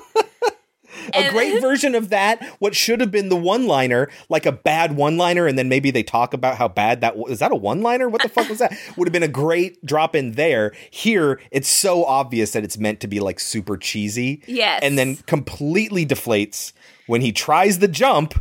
a And- great version of that. What should have been the one liner, like a bad one liner, and then maybe they talk about how bad that was. Is that a one liner? What the fuck was that? Would have been a great drop in there. Here, it's so obvious that it's meant to be like super cheesy. Yes. And then completely deflates when he tries the jump.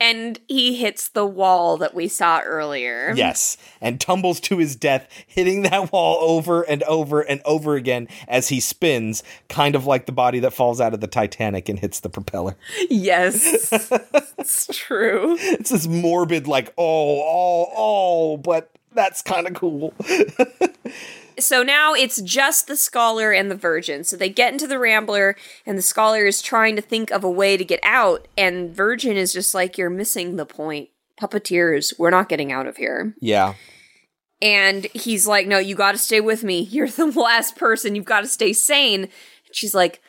And he hits the wall that we saw earlier. Yes, and tumbles to his death, hitting that wall over and over and over again as he spins, kind of like the body that falls out of the Titanic and hits the propeller. Yes. it's true. It's this morbid, like, oh, oh, oh, but that's kind of cool. So now it's just the scholar and the virgin. So they get into the rambler, and the scholar is trying to think of a way to get out, and virgin is just like, You're missing the point. Puppeteers, we're not getting out of here. Yeah. And he's like, No, you got to stay with me. You're the last person. You've got to stay sane. And she's like,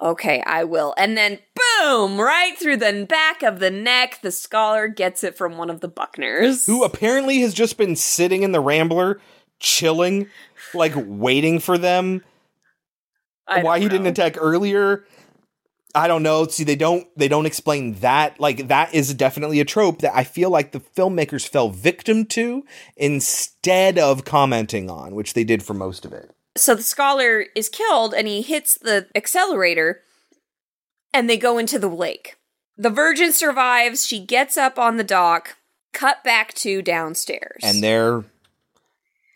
Okay, I will. And then, boom, right through the back of the neck, the scholar gets it from one of the Buckners. Who apparently has just been sitting in the Rambler, chilling, like waiting for them. Why he didn't attack earlier, I don't know. See, they don't they don't explain that. Like that is definitely a trope that I feel like the filmmakers fell victim to instead of commenting on, which they did for most of it. So the scholar is killed and he hits the accelerator and they go into the lake. The virgin survives. She gets up on the dock, cut back to downstairs. And they're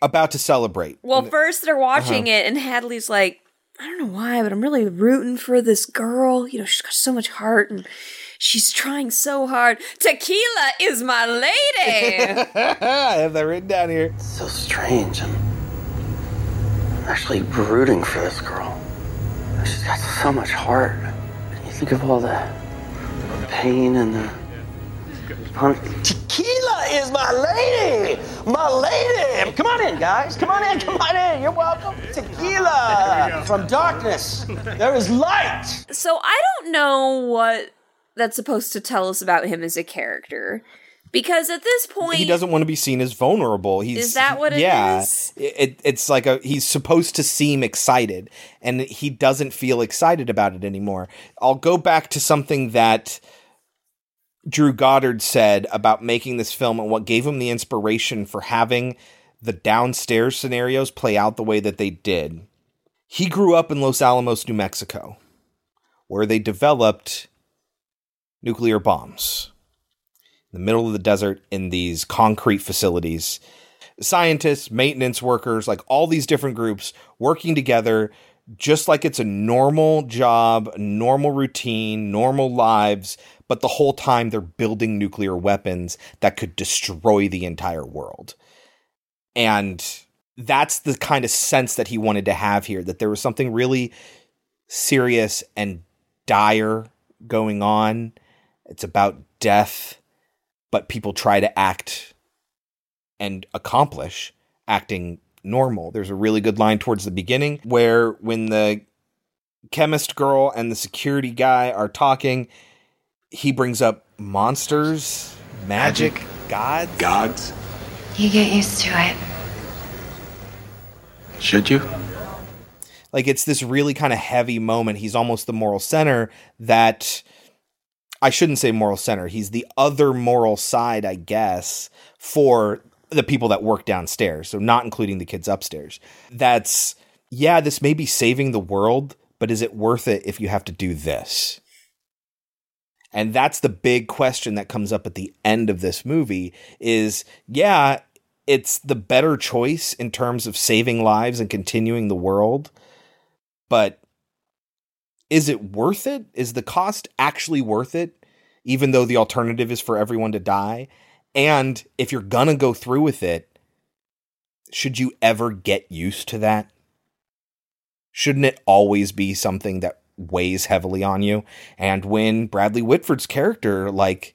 about to celebrate. well, first they're watching Uh-huh. it and Hadley's like, I don't know why, but I'm really rooting for this girl. You know, she's got so much heart and she's trying so hard. Tequila is my lady. I have that written down here. So strange. I'm actually rooting for this girl. She's got so much heart. You think of all the pain and the. Tequila is my lady! My lady! Come on in, guys. Come on in, come on in. You're welcome. Tequila! From darkness, there is light! So I don't know what that's supposed to tell us about him as a character. Because at this point he doesn't want to be seen as vulnerable. He's Is that what it yeah, is? It, it's like a he's supposed to seem excited, and he doesn't feel excited about it anymore. I'll go back to something that Drew Goddard said about making this film and what gave him the inspiration for having the downstairs scenarios play out the way that they did. He grew up in Los Alamos, New Mexico, where they developed nuclear bombs in the middle of the desert in these concrete facilities. Scientists, maintenance workers, like all these different groups working together just like it's a normal job, normal routine, normal lives, but the whole time they're building nuclear weapons that could destroy the entire world. And that's the kind of sense that he wanted to have here that there was something really serious and dire going on. It's about death, but people try to act and accomplish acting normal. There's a really good line towards the beginning where when the chemist girl and the security guy are talking, he brings up monsters, magic, gods. Gods? You get used to it. Should you? Like it's this really kind of heavy moment. He's almost the moral center that I shouldn't say moral center. He's the other moral side, I guess, for the people that work downstairs. So not including the kids upstairs. That's yeah, this may be saving the world, but is it worth it if you have to do this? And that's the big question that comes up at the end of this movie is yeah, it's the better choice in terms of saving lives and continuing the world, but is it worth it? Is the cost actually worth it even though the alternative is for everyone to die? And if you're to go through with it, should you ever get used to that? Shouldn't it always be something that weighs heavily on you? And when Bradley Whitford's character like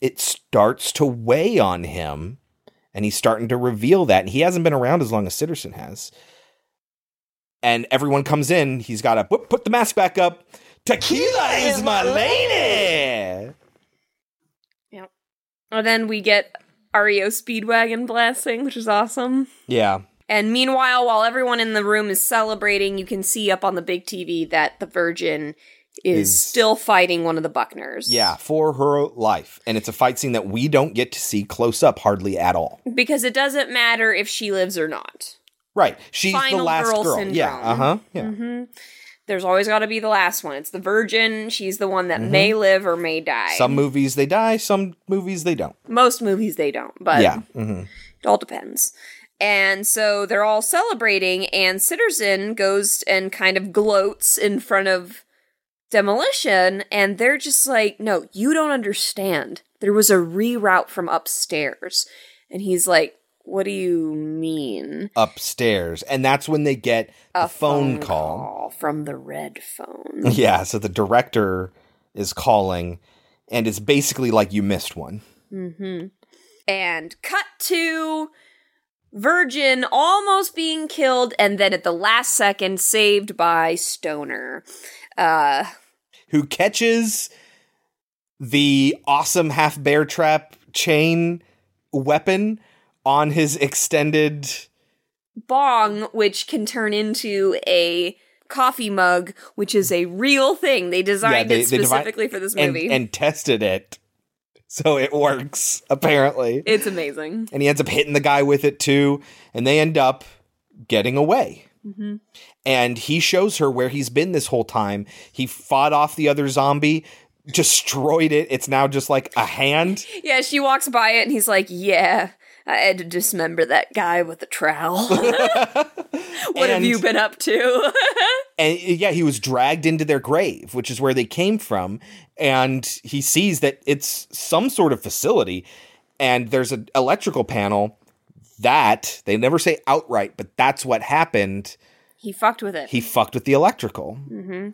it starts to weigh on him and he's starting to reveal that and he hasn't been around as long as Sitterson has. And everyone comes in, he's got to put, put the mask back up, Tequila is my lady. Yep. And then we get REO Speedwagon blasting, which is awesome. Yeah. And meanwhile, while everyone in the room is celebrating, you can see up on the big TV that the Virgin is, Is- still fighting one of the Buckners. Yeah, for her life. And it's a fight scene that we don't get to see close up hardly at all. Because it doesn't matter if she lives or not. Right. She's Final the last girl girl. Yeah. Uh huh. Yeah. hmm There's always got to be the last one. It's the Virgin. She's the one that Mhm. may live or may die. Some movies they die, some movies they don't. Most movies they don't, but yeah. hmm It all depends. And so they're all celebrating, and Sitterson goes and kind of gloats in front of Demolition, and they're just like, No, you don't understand. There was a reroute from upstairs. And he's like, What do you mean? Upstairs. And that's when they get the A phone, phone call. call from the red phone. Yeah. So the director is calling, and it's basically like you missed one. Mm-hmm. And cut to Virgin almost being killed, and then at the last second, saved by Stoner. Uh, Who catches the awesome half bear trap chain weapon on his extended. bong, which can turn into a coffee mug, which is a real thing. They designed they- it they devi- specifically for this and- movie. and tested it. So it works, apparently. it's amazing. and he ends up hitting the guy with it too, and they end up getting away. hmm And he shows her where he's been this whole time. He fought off the other zombie, destroyed it. It's now just like a hand. Yeah, she walks by it, and he's like, "Yeah." I had to dismember that guy with the trowel. what have you been up to? And yeah, he was dragged into their grave, which is where they came from. And he sees that it's some sort of facility, and there's an electrical panel that they never say outright, but that's what happened. he fucked with it. He fucked with the electrical. hmm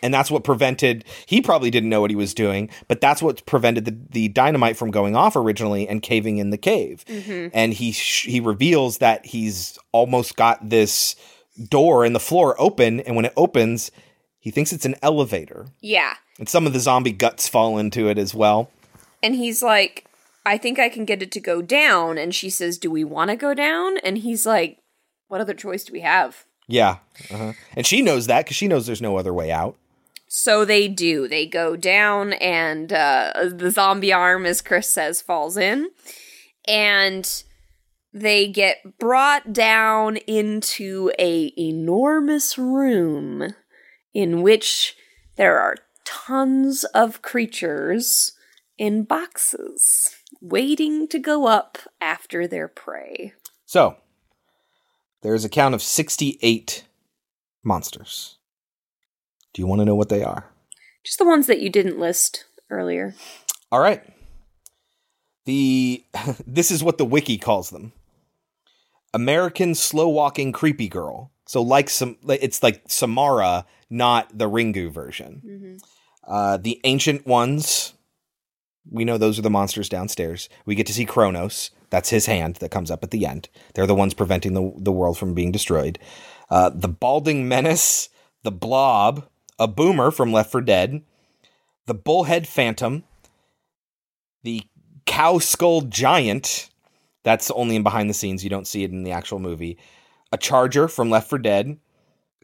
and that's what prevented he probably didn't know what he was doing but that's what prevented the, the dynamite from going off originally and caving in the cave Mhm. and he sh- he reveals that he's almost got this door in the floor open and when it opens he thinks it's an elevator Yeah. and some of the zombie guts fall into it as well And he's like, I think I can get it to go down. And she says, Do we want to go down? And he's like, What other choice do we have? yeah uh-huh. and she knows that because she knows there's no other way out So they do. They go down, and uh, the zombie arm, as Chris says, falls in. And they get brought down into a enormous room in which there are tons of creatures in boxes waiting to go up after their prey. so there's a count of 68 monsters do you want to know what they are Just the ones that you didn't list earlier. All right. The this is what the wiki calls them. American slow walking creepy girl. So like some it's like Samara, not the Ringu version. Uh, the ancient ones. We know those are the monsters downstairs. We get to see Kronos. That's his hand that comes up at the end. They're the ones preventing the, the world from being destroyed. Uh, the balding menace, the blob, a boomer from Left 4 Dead, the bullhead phantom, the cow skull giant. That's only in behind the scenes. You don't see it in the actual movie. A charger from Left 4 Dead.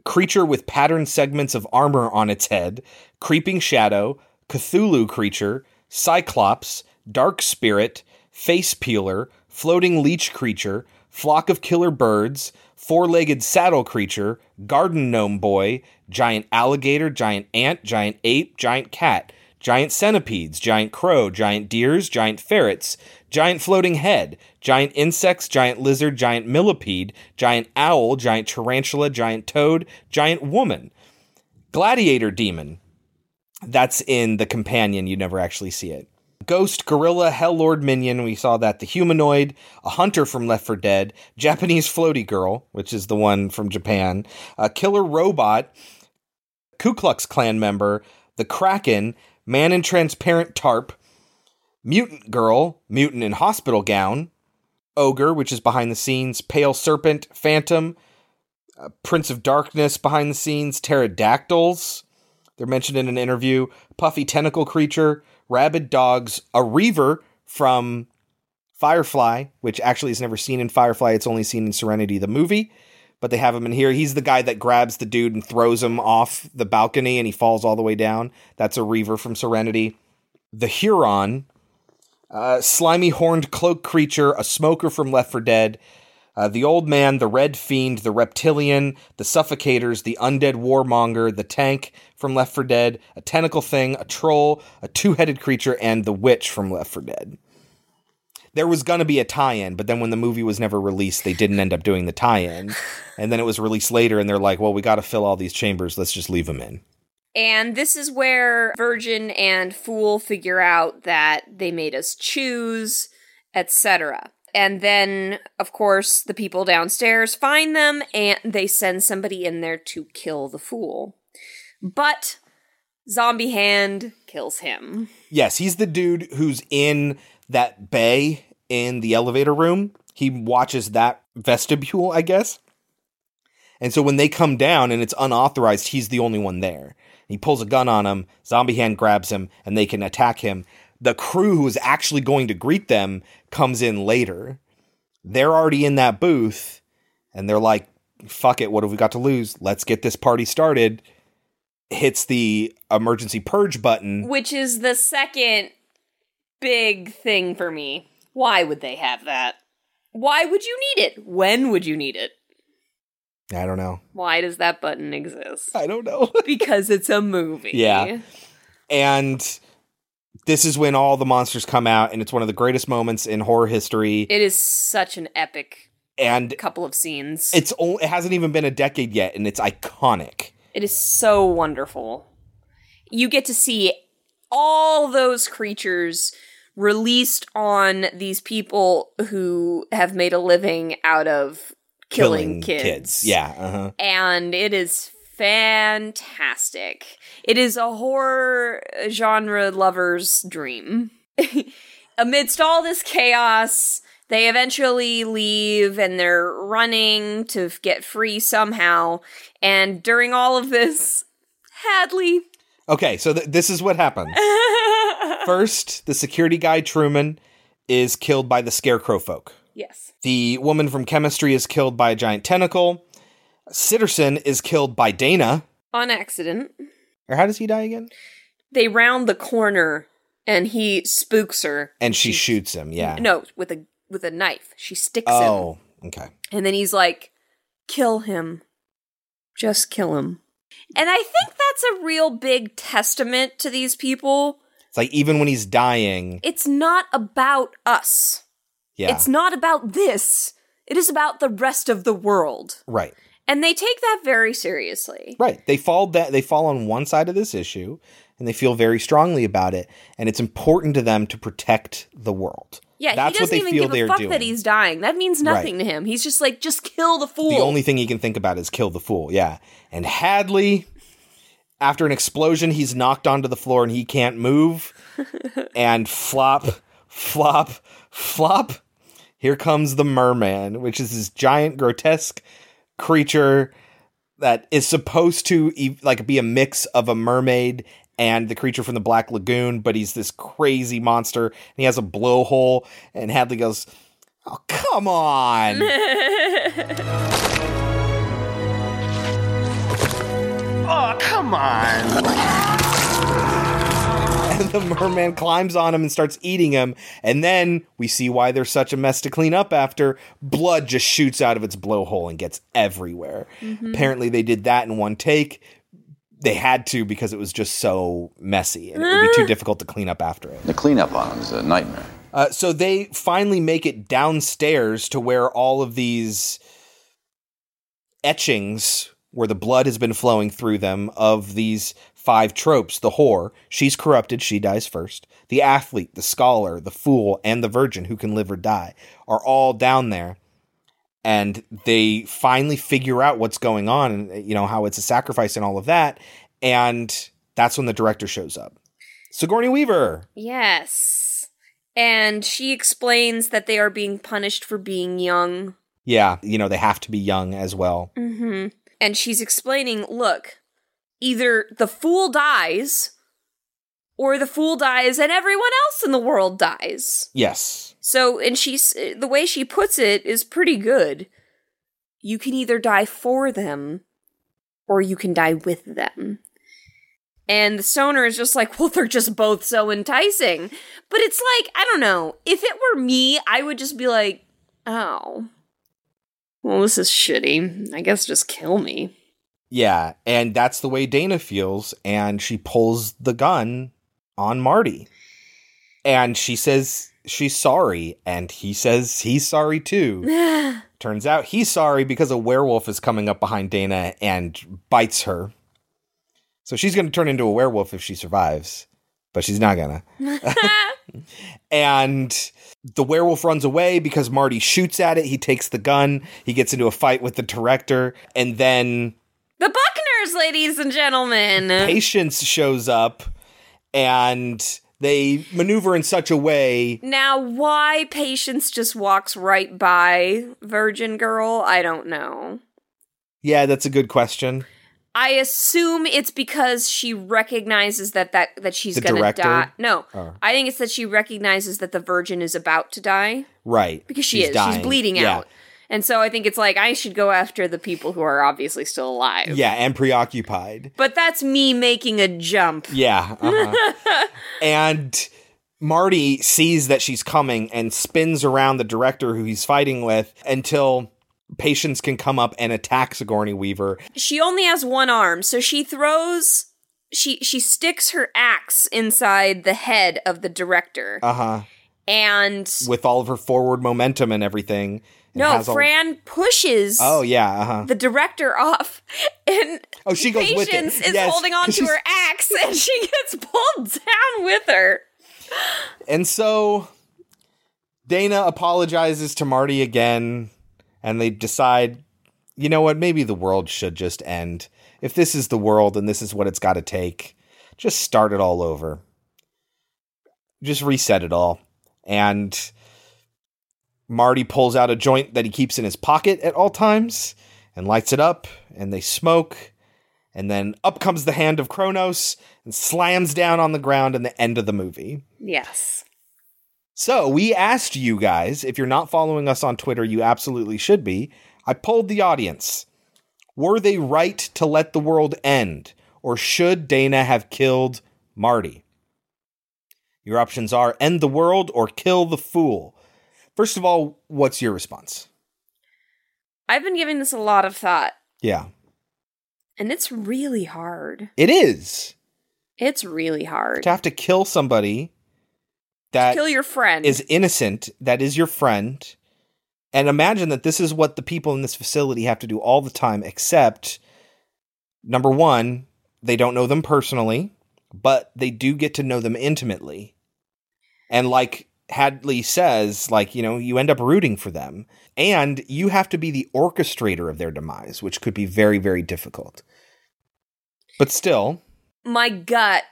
Creature with patterned segments of armor on its head. Creeping shadow. Cthulhu creature. Cyclops. Dark spirit. Face peeler. Floating leech creature. Flock of killer birds. Four legged saddle creature. Garden gnome boy. Giant alligator. Giant ant. Giant ape. Giant cat giant centipedes, giant crow, giant deers, giant ferrets, giant floating head, giant insects, giant lizard, giant millipede, giant owl, giant tarantula, giant toad, giant woman, gladiator demon. That's in the companion, you never actually see it. Ghost, gorilla, hell lord minion, we saw that. The humanoid, a hunter from Left 4 Dead, Japanese floaty girl, which is the one from Japan, a killer robot, Ku Klux Klan member, the Kraken, man in transparent tarp, mutant girl, mutant in hospital gown, ogre, which is behind the scenes, pale serpent, phantom, uh, prince of darkness behind the scenes, pterodactyls, They're mentioned in an interview. Puffy tentacle creature, rabid dogs, a reaver from Firefly, which actually is never seen in Firefly. It's only seen in Serenity, the movie. But they have him in here. He's the guy that grabs the dude and throws him off the balcony and he falls all the way down. That's a reaver from Serenity. The Huron, uh, slimy horned cloak creature, a smoker from Left 4 Dead, uh, the old man, the red fiend, the reptilian, the suffocators, the undead warmonger, the tank from Left 4 Dead, a tentacle thing, a troll, a two headed creature, and the witch from Left for Dead. There was going to be a tie in, but then when the movie was never released, they didn't end up doing the tie in. And then it was released later, and they're like, well, we got to fill all these chambers. Let's just leave them in. And this is where Virgin and Fool figure out that they made us choose, etc. And then, of course, the people downstairs find them and they send somebody in there to kill the fool. But Zombie Hand kills him. Yes, he's the dude who's in that bay in the elevator room. He watches that vestibule, I guess. And so when they come down and it's unauthorized, he's the only one there. He pulls a gun on him, Zombie Hand grabs him, and they can attack him. The crew who is actually going to greet them comes in later. They're already in that booth, and they're like, fuck it, what have we got to lose? Let's get this party started. Hits the emergency purge button. Which is the second big thing for me. Why would they have that? Why would you need it? When would you need it? I don't know. Why does that button exist? I don't know. because it's a movie. Yeah. And this is when all the monsters come out, and it's one of the greatest moments in horror history. It is such an epic and couple of scenes. It's o- it hasn't even been a decade yet, and it's iconic. It is so wonderful. You get to see all those creatures released on these people who have made a living out of killing, kids. Yeah. Uh-huh. And it is fantastic. It is a horror genre lover's dream. Amidst all this chaos, they eventually leave and they're running to get free somehow. And during all of this, Hadley. Okay, so th- this is what happens. First, the security guy Truman is killed by the scarecrow folk. Yes. The woman from chemistry is killed by a giant tentacle. Sitterson is killed by Dana. On accident. Or how does he die again? They round the corner and he spooks her. And she shoots him, yeah. No, with a with a knife. She sticks Oh, him. okay. And then he's like, kill him. Just kill him. And I think that's a real big testament to these people. It's like even when he's dying, It's not about us. yeah. It's not about this. It is about the rest of the world. right. And they take that very seriously. Right. They fall that they fall on one side of this issue and they feel very strongly about it and it's important to them to protect the world. Yeah, That's he what doesn't they even feel give a they're fuck doing. that he's dying. That means nothing Right. to him. He's just like, just kill the fool. The only thing he can think about is kill the fool. Yeah. And Hadley, after an explosion, he's knocked onto the floor and he can't move. and flop, flop, flop. Here comes the merman, which is this giant, grotesque creature that is supposed to like be a mix of a mermaid and the creature from the Black Lagoon, but he's this crazy monster and he has a blowhole. And Hadley goes, "Oh, come on!" Oh, come on. and the merman climbs on him and starts eating him. And then we see why there's such a mess to clean up after. Blood just shoots out of its blowhole and gets everywhere. Mhm. Apparently, they did that in one take. They had to because it was just so messy and it would be too difficult to clean up after it. The cleanup on him is a nightmare. Uh, so they finally make it downstairs to where all of these etchings, where the blood has been flowing through them, of these five tropes the whore, she's corrupted, she dies first. The athlete, the scholar, the fool, and the virgin who can live or die are all down there. And they finally figure out what's going on and, you know, how it's a sacrifice and all of that. And that's when the director shows up. Sigourney Weaver. Yes. And she explains that they are being punished for being young. Yeah, you know, they have to be young as well. hmm And she's explaining look, either the fool dies or the fool dies and everyone else in the world dies. Yes. So, and she's the way she puts it is pretty good. You can either die for them or you can die with them. And the stoner is just like, well, they're just both so enticing. But it's like, I don't know. If it were me, I would just be like, oh, well, this is shitty. I guess just kill me. Yeah, and that's the way Dana feels, and she pulls the gun on Marty. And she says she's sorry, and he says he's sorry too. Turns out he's sorry because a werewolf is coming up behind Dana and bites her. So she's going to turn into a werewolf if she survives, but she's not to. and the werewolf runs away because Marty shoots at it. He takes the gun. He gets into a fight with the director, and then the Buckners, ladies and gentlemen. Patience shows up, and they maneuver in such a way. Now, why Patience just walks right by Virgin Girl, I don't know. Yeah, that's a good question. I assume it's because she recognizes that that that she's The gonna director? die. No, Oh. I think it's that she recognizes that the virgin is about to die Right. because she She's is. dying. She's bleeding Yeah. out, and so I think it's like I should go after the people who are obviously still alive. Yeah, and preoccupied. But that's me making a jump. Yeah. uh-huh. and Marty sees that she's coming and spins around the director who he's fighting with until Patience can come up and attack Sigourney Weaver. she only has one arm, so she throws. She she sticks her axe inside the head of the director, Uh huh. and With all of her forward momentum and everything. and no, has all- Fran pushes. Oh, yeah. Uh huh. the director off, and Oh, she goes with it. Patience is Yes, holding on to her axe, and she gets pulled down with her. And so Dana apologizes to Marty again, and they decide, you know what, maybe the world should just end. If this is the world and this is what it's got to take, just start it all over. Just reset it all. And Marty pulls out a joint that he keeps in his pocket at all times and lights it up, and they smoke. And then up comes the hand of Kronos and slams down on the ground in the end of the movie. Yes. So we asked you guys, if you're not following us on Twitter, you absolutely should be. I polled the audience. Were they right to let the world end? Or should Dana have killed Marty? Your options are end the world or kill the fool. First of all, what's your response? I've been giving this a lot of thought, Yeah, and it's really hard. it is. It's really hard. To have to kill somebody that Kill your friend. is innocent, that is your friend. And imagine that this is what the people in this facility have to do all the time, except number one, they don't know them personally, but they do get to know them intimately. And like Hadley says, like, you know, you end up rooting for them. And you have to be the orchestrator of their demise, which could be very, very difficult. But still, My gut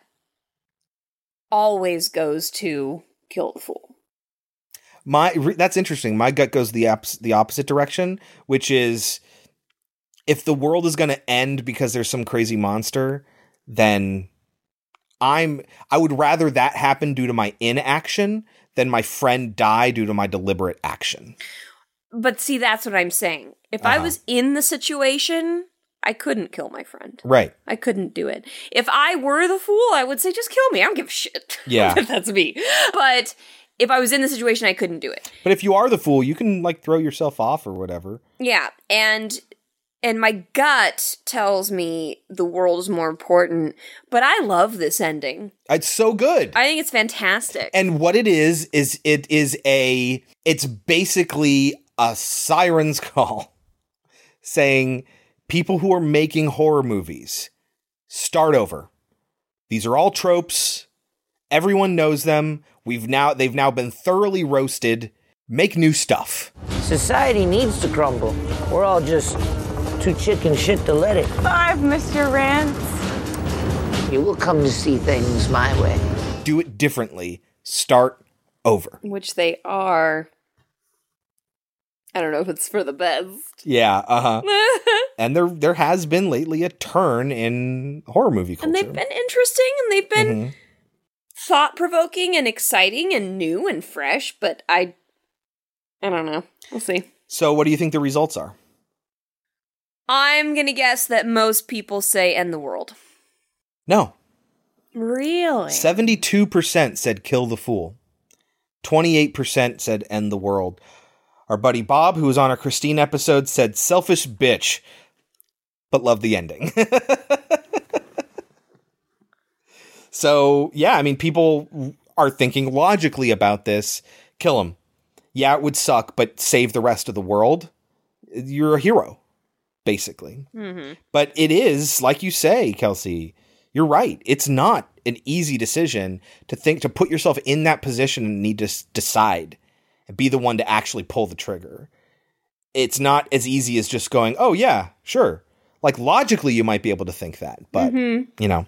always goes to kill the fool. my re- that's interesting. My gut goes the ops- the opposite direction, which is if the world is going to end because there's some crazy monster, then I'm I would rather that happen due to my inaction than my friend die due to my deliberate action. But see, that's what I'm saying. If I Uh-huh. was in the situation, I couldn't kill my friend. Right. I couldn't do it. If I were the fool, I would say, just kill me. I don't give a shit. Yeah. that's me. But if I was in the situation, I couldn't do it. But if you are the fool, you can like throw yourself off or whatever. Yeah, and and my gut tells me the world is more important, but I love this ending. It's so good. I think it's fantastic. And what it is is it is a it's basically a siren's call saying people who are making horror movies start over. These are all tropes. Everyone knows them. We've now they've now been thoroughly roasted. Make new stuff. Society needs to crumble. We're all just too chicken shit to let it. I've missed your rants. You will come to see things my way. Do it differently. Start over. Which they are. I don't know if it's for the best. Yeah, uh huh. and there there has been lately a turn in horror movie culture. and they've been interesting and they've been Mhm. thought provoking and exciting and new and fresh, but I I don't know. We'll see. So, what do you think the results are? I'm gonna guess that most people say end the world. No, Really? seventy-two percent said kill the fool. Twenty-eight percent said end the world. Our buddy Bob, who was on our Christine episode, said selfish bitch, but loved the ending. so yeah, I mean, people are thinking logically about this. Kill him. Yeah, it would suck, but save the rest of the world. You're a hero, basically. Mm-hmm. But it is, like you say, Kelsey, you're right. It's not an easy decision to think to put yourself in that position and need to s- decide and be the one to actually pull the trigger. It's not as easy as just going, oh, yeah, sure. Like logically, you might be able to think that, but Mhm. you know.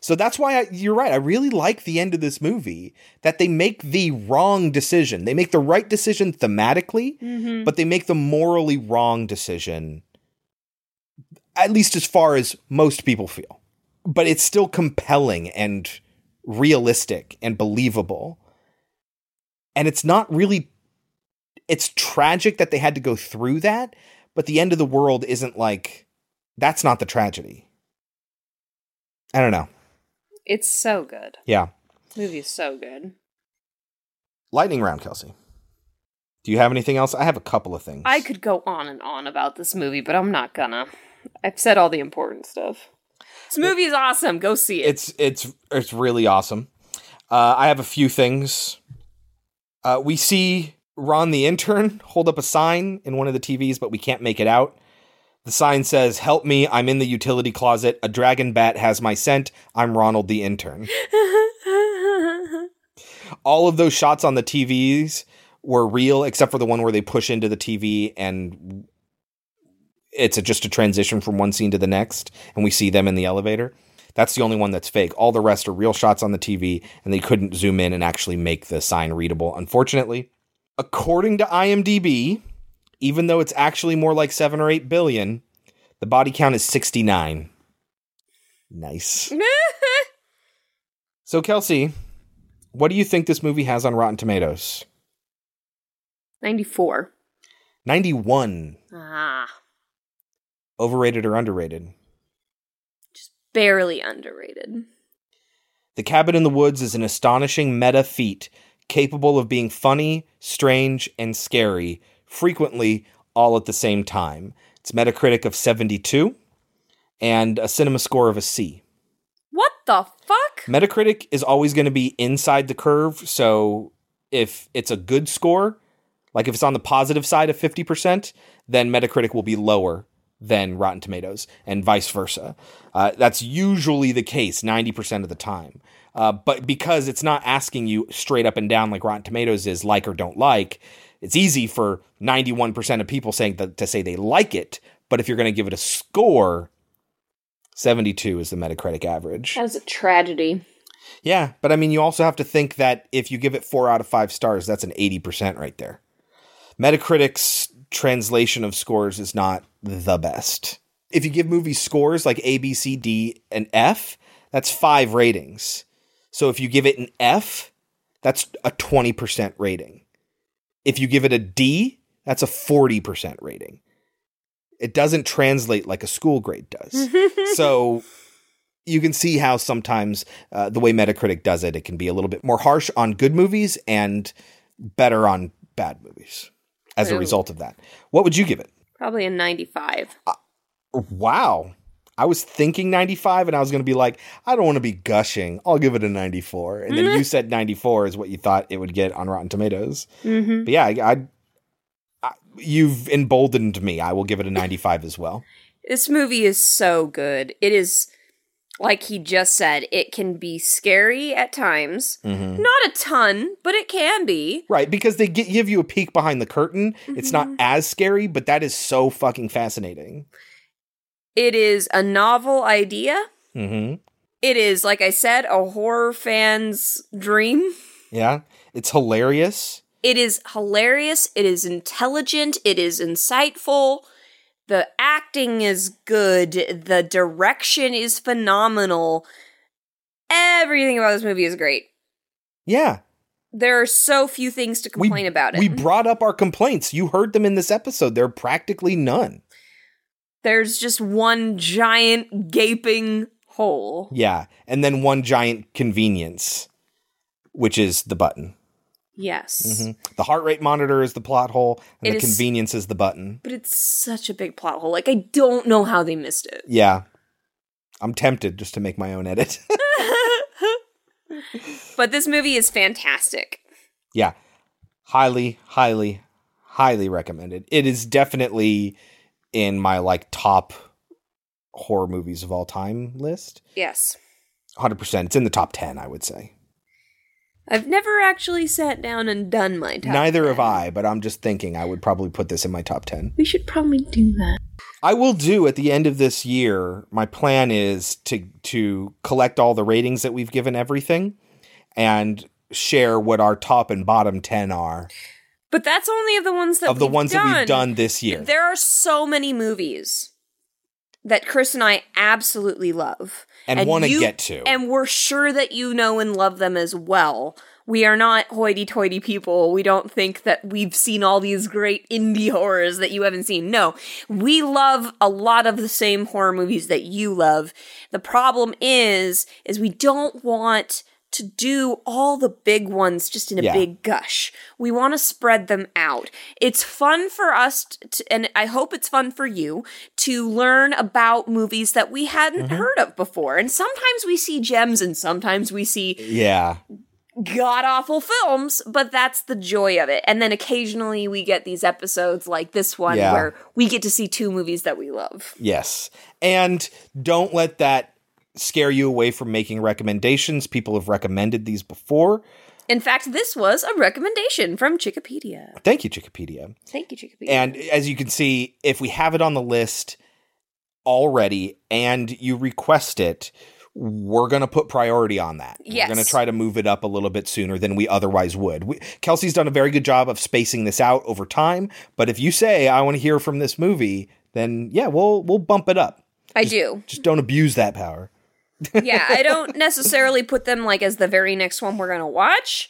So that's why I, you're right. I really like the end of this movie that they make the wrong decision. They make the right decision thematically, Mhm. but they make the morally wrong decision, at least as far as most people feel. But it's still compelling and realistic and believable. And it's not really, it's tragic that they had to go through that, but the end of the world isn't like, that's not the tragedy. I don't know. It's so good. Yeah. Movie is so good. Lightning round, Kelsey. Do you have anything else? I have a couple of things. I could go on and on about this movie, but I'm not gonna. I've said all the important stuff. This movie is awesome. Go see it. It's it's it's really awesome. Uh, I have a few things. Uh, we see Ron the intern hold up a sign in one of the TVs, but we can't make it out. The sign says, "Help me! I'm in the utility closet. A dragon bat has my scent. I'm Ronald the intern." All of those shots on the TVs were real, except for the one where they push into the TV and it's a, just a transition from one scene to the next, and we see them in the elevator. That's the only one that's fake. All the rest are real shots on the TV, and they couldn't zoom in and actually make the sign readable, unfortunately. According to IMDb, even though it's actually more like 7 or 8 billion, the body count is 69. Nice. So, Kelsey, what do you think this movie has on Rotten Tomatoes? 94. 91. Ah, Overrated or underrated? Barely underrated. The Cabin in the Woods is an astonishing meta feat capable of being funny, strange, and scary, frequently all at the same time. It's Metacritic of 72 and a cinema score of a C. What the fuck? Metacritic is always going to be inside the curve, so if it's a good score, like if it's on the positive side of 50%, then Metacritic will be lower than Rotten Tomatoes, and vice versa. Uh, that's usually the case 90% of the time. Uh, but because it's not asking you straight up and down like Rotten Tomatoes is like or don't like, it's easy for 91% of people saying that, to say they like it. But if you're going to give it a score, 72 is the Metacritic average. That was a tragedy. Yeah, but I mean, you also have to think that if you give it four out of five stars, that's an 80% right there. Metacritic's translation of scores is not the best. If you give movies scores like A, B, C, D, and F, that's five ratings. So if you give it an F, that's a 20% rating. If you give it a D, that's a 40% rating. It doesn't translate like a school grade does. so you can see how sometimes uh, the way Metacritic does it, it can be a little bit more harsh on good movies and better on bad movies as a result of that. What would you give it? Probably a 95. Wow. I was thinking 95 and I was going to be like, I don't want to be gushing. I'll give it a 94. And then you said 94 is what you thought it would get on Rotten Tomatoes. Mhm. But yeah, I, I, I, you've emboldened me. I will give it a 95 as well. This movie is so good. It is, like he just said, it can be scary at times. Mhm. Not a ton, but it can be. Right, because they gi- give you a peek behind the curtain. It's not as scary, but that is so fucking fascinating. It is a novel idea. Mm-hmm. It is, like I said, a horror fan's dream. Yeah, it's hilarious. It is hilarious. It is intelligent. It is insightful. The acting is good. The direction is phenomenal. Everything about this movie is great. Yeah. There are so few things to complain about it. We brought up our complaints. You heard them in this episode. There are practically none. There's just one giant gaping hole. Yeah. And then one giant convenience, which is the button. Yes. hmm The heart rate monitor is the plot hole, and It the is- convenience is the button. But it's such a big plot hole. Like, I don't know how they missed it. Yeah. I'm tempted just to make my own edit. But this movie is fantastic. yeah. Highly, highly, highly recommended. It is definitely in my like top horror movies of all time list. Yes. 100%. It's in the top 10, I would say. I've never actually sat down and done my top. Neither have I, but I'm just thinking I would probably put this in my top 10. We should probably do that. I will do at the end of this year. My plan is to to collect all the ratings that we've given everything and share what our top and bottom 10 are But that's only of the ones that of the ones that we've done. done this year. There are so many movies that Chris and I absolutely love And wanna get to. and we're sure that you know and love them as well. We are not hoity-toity people. We don't think that we've seen all these great indie horrors that you haven't seen. No, we love a lot of the same horror movies that you love. The problem is, is we don't want to do all the big ones just in a Yeah. big gush. We want to spread them out. It's fun for us to, and I hope it's fun for you to learn about movies that we hadn't Mhm. heard of before. And sometimes we see gems and sometimes we see yeah. god awful films, but that's the joy of it. And then occasionally we get these episodes like this one Yeah. where we get to see two movies that we love. Yes. And don't let that scare you away from making recommendations. People have recommended these before. In fact, this was a recommendation from Chikipedia. Thank you, Chikipedia. Thank you, Chikipedia. And as you can see, if we have it on the list already and you request it, we're going to put priority on that. Yes. We're going to try to move it up a little bit sooner than we otherwise would. We, Kelsey's done a very good job of spacing this out over time, but if you say I want to hear from this movie, then yeah, we'll we'll bump it up. I do. Just don't abuse that power. Yeah, I don't necessarily put them like as the very next one we're going to watch.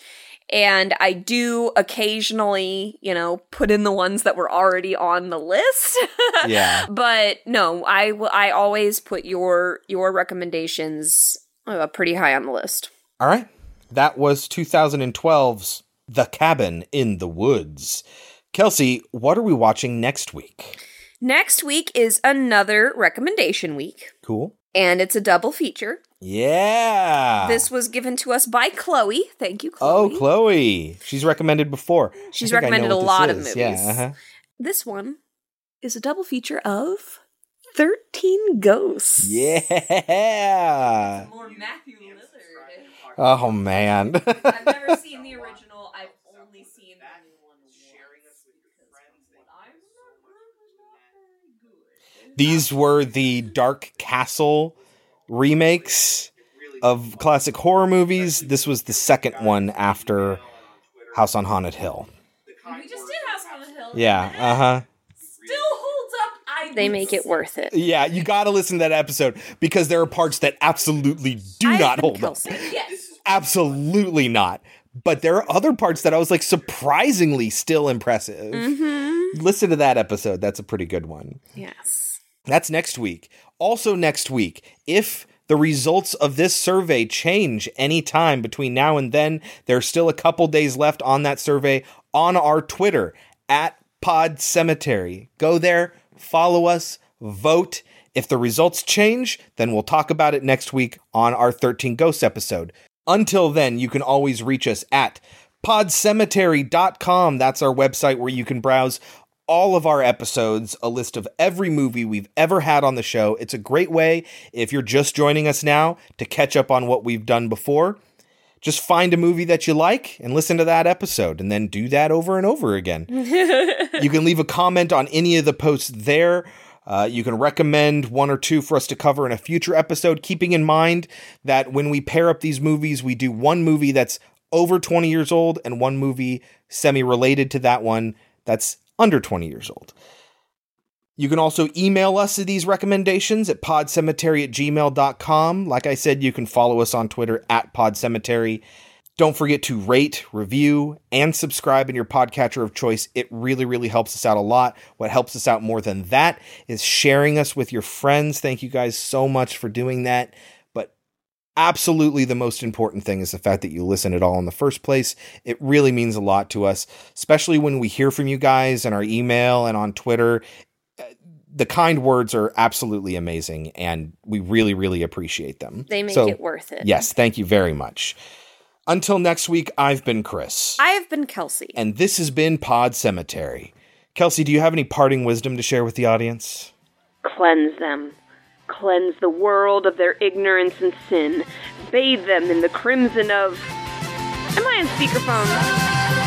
And I do occasionally, you know, put in the ones that were already on the list. Yeah. But no, I will I always put your your recommendations uh, pretty high on the list. All right. That was 2012's The Cabin in the Woods. Kelsey, what are we watching next week? Next week is another recommendation week, Cool. And it's a double feature. Yeah. This was given to us by Chloe. Thank you, Chloe. Oh, Chloe. Chloe. She's recommended before. She's think I know recommended a what this lot of movies. Yeah. Uh-huh. This one is a double feature of 13 Ghosts. Yeah. More Matthew Lillard. Oh man. I've never seen the original. I've only seen the new one once. These were the Dark Castle remakes of classic horror movies. This was the second one after House on Haunted Hill. We just did House on the Hill. Yeah. Uh huh. Still holds up. I they make it worth it. Yeah, you got to listen to that episode because there are parts that absolutely do not hold up. Yes. Absolutely not. But there are other parts that I was like surprisingly still impressive. Mm-hmm. Listen to that episode. That's a pretty good one. Yes. That's next week. Also, next week, if the results of this survey change any time between now and then, there's still a couple days left on that survey on our Twitter at Pod Cemetery. Go there, follow us, vote. If the results change, then we'll talk about it next week on our 13 Ghosts episode. Until then, you can always reach us at podcemetery.com. That's our website where you can browse all of our episodes, a list of every movie we've ever had on the show. It's a great way, if you're just joining us now, to catch up on what we've done before. Just find a movie that you like and listen to that episode, and then do that over and over again. you can leave a comment on any of the posts there. Uh, you can recommend one or two for us to cover in a future episode, keeping in mind that when we pair up these movies, we do one movie that's over 20 years old and one movie semi related to that one that's under 20 years old. You can also email us these recommendations at podcemetery at gmail.com. Like I said, you can follow us on Twitter at podcemetery. Don't forget to rate, review, and subscribe in your podcatcher of choice. It really, really helps us out a lot. What helps us out more than that is sharing us with your friends. Thank you guys so much for doing that. But absolutely the most important thing is the fact that you listen at all in the first place. It really means a lot to us, especially when we hear from you guys in our email and on Twitter. Uh, the kind words are absolutely amazing, and we really, really appreciate them. They make So, it worth it. Yes, thank you very much. Until next week, I've been Chris. I have been Kelsey. And this has been Pod Cemetery. Kelsey, do you have any parting wisdom to share with the audience? Cleanse them. Cleanse the world of their ignorance and sin. Bathe them in the crimson of. Am I on speakerphone?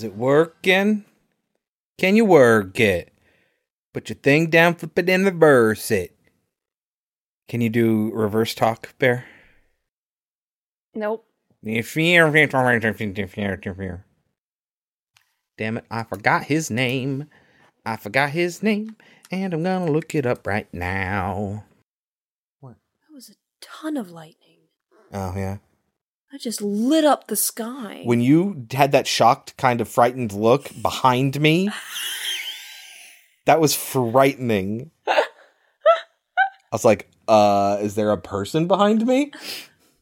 Is it working? Can you work it? Put your thing down, flip it, and reverse it. Can you do reverse talk, Bear? Nope. Damn it, I forgot his name. I forgot his name, and I'm gonna look it up right now. What? That was a ton of lightning. Oh, yeah. That just lit up the sky. When you had that shocked, kind of frightened look behind me, that was frightening. I was like, uh, is there a person behind me?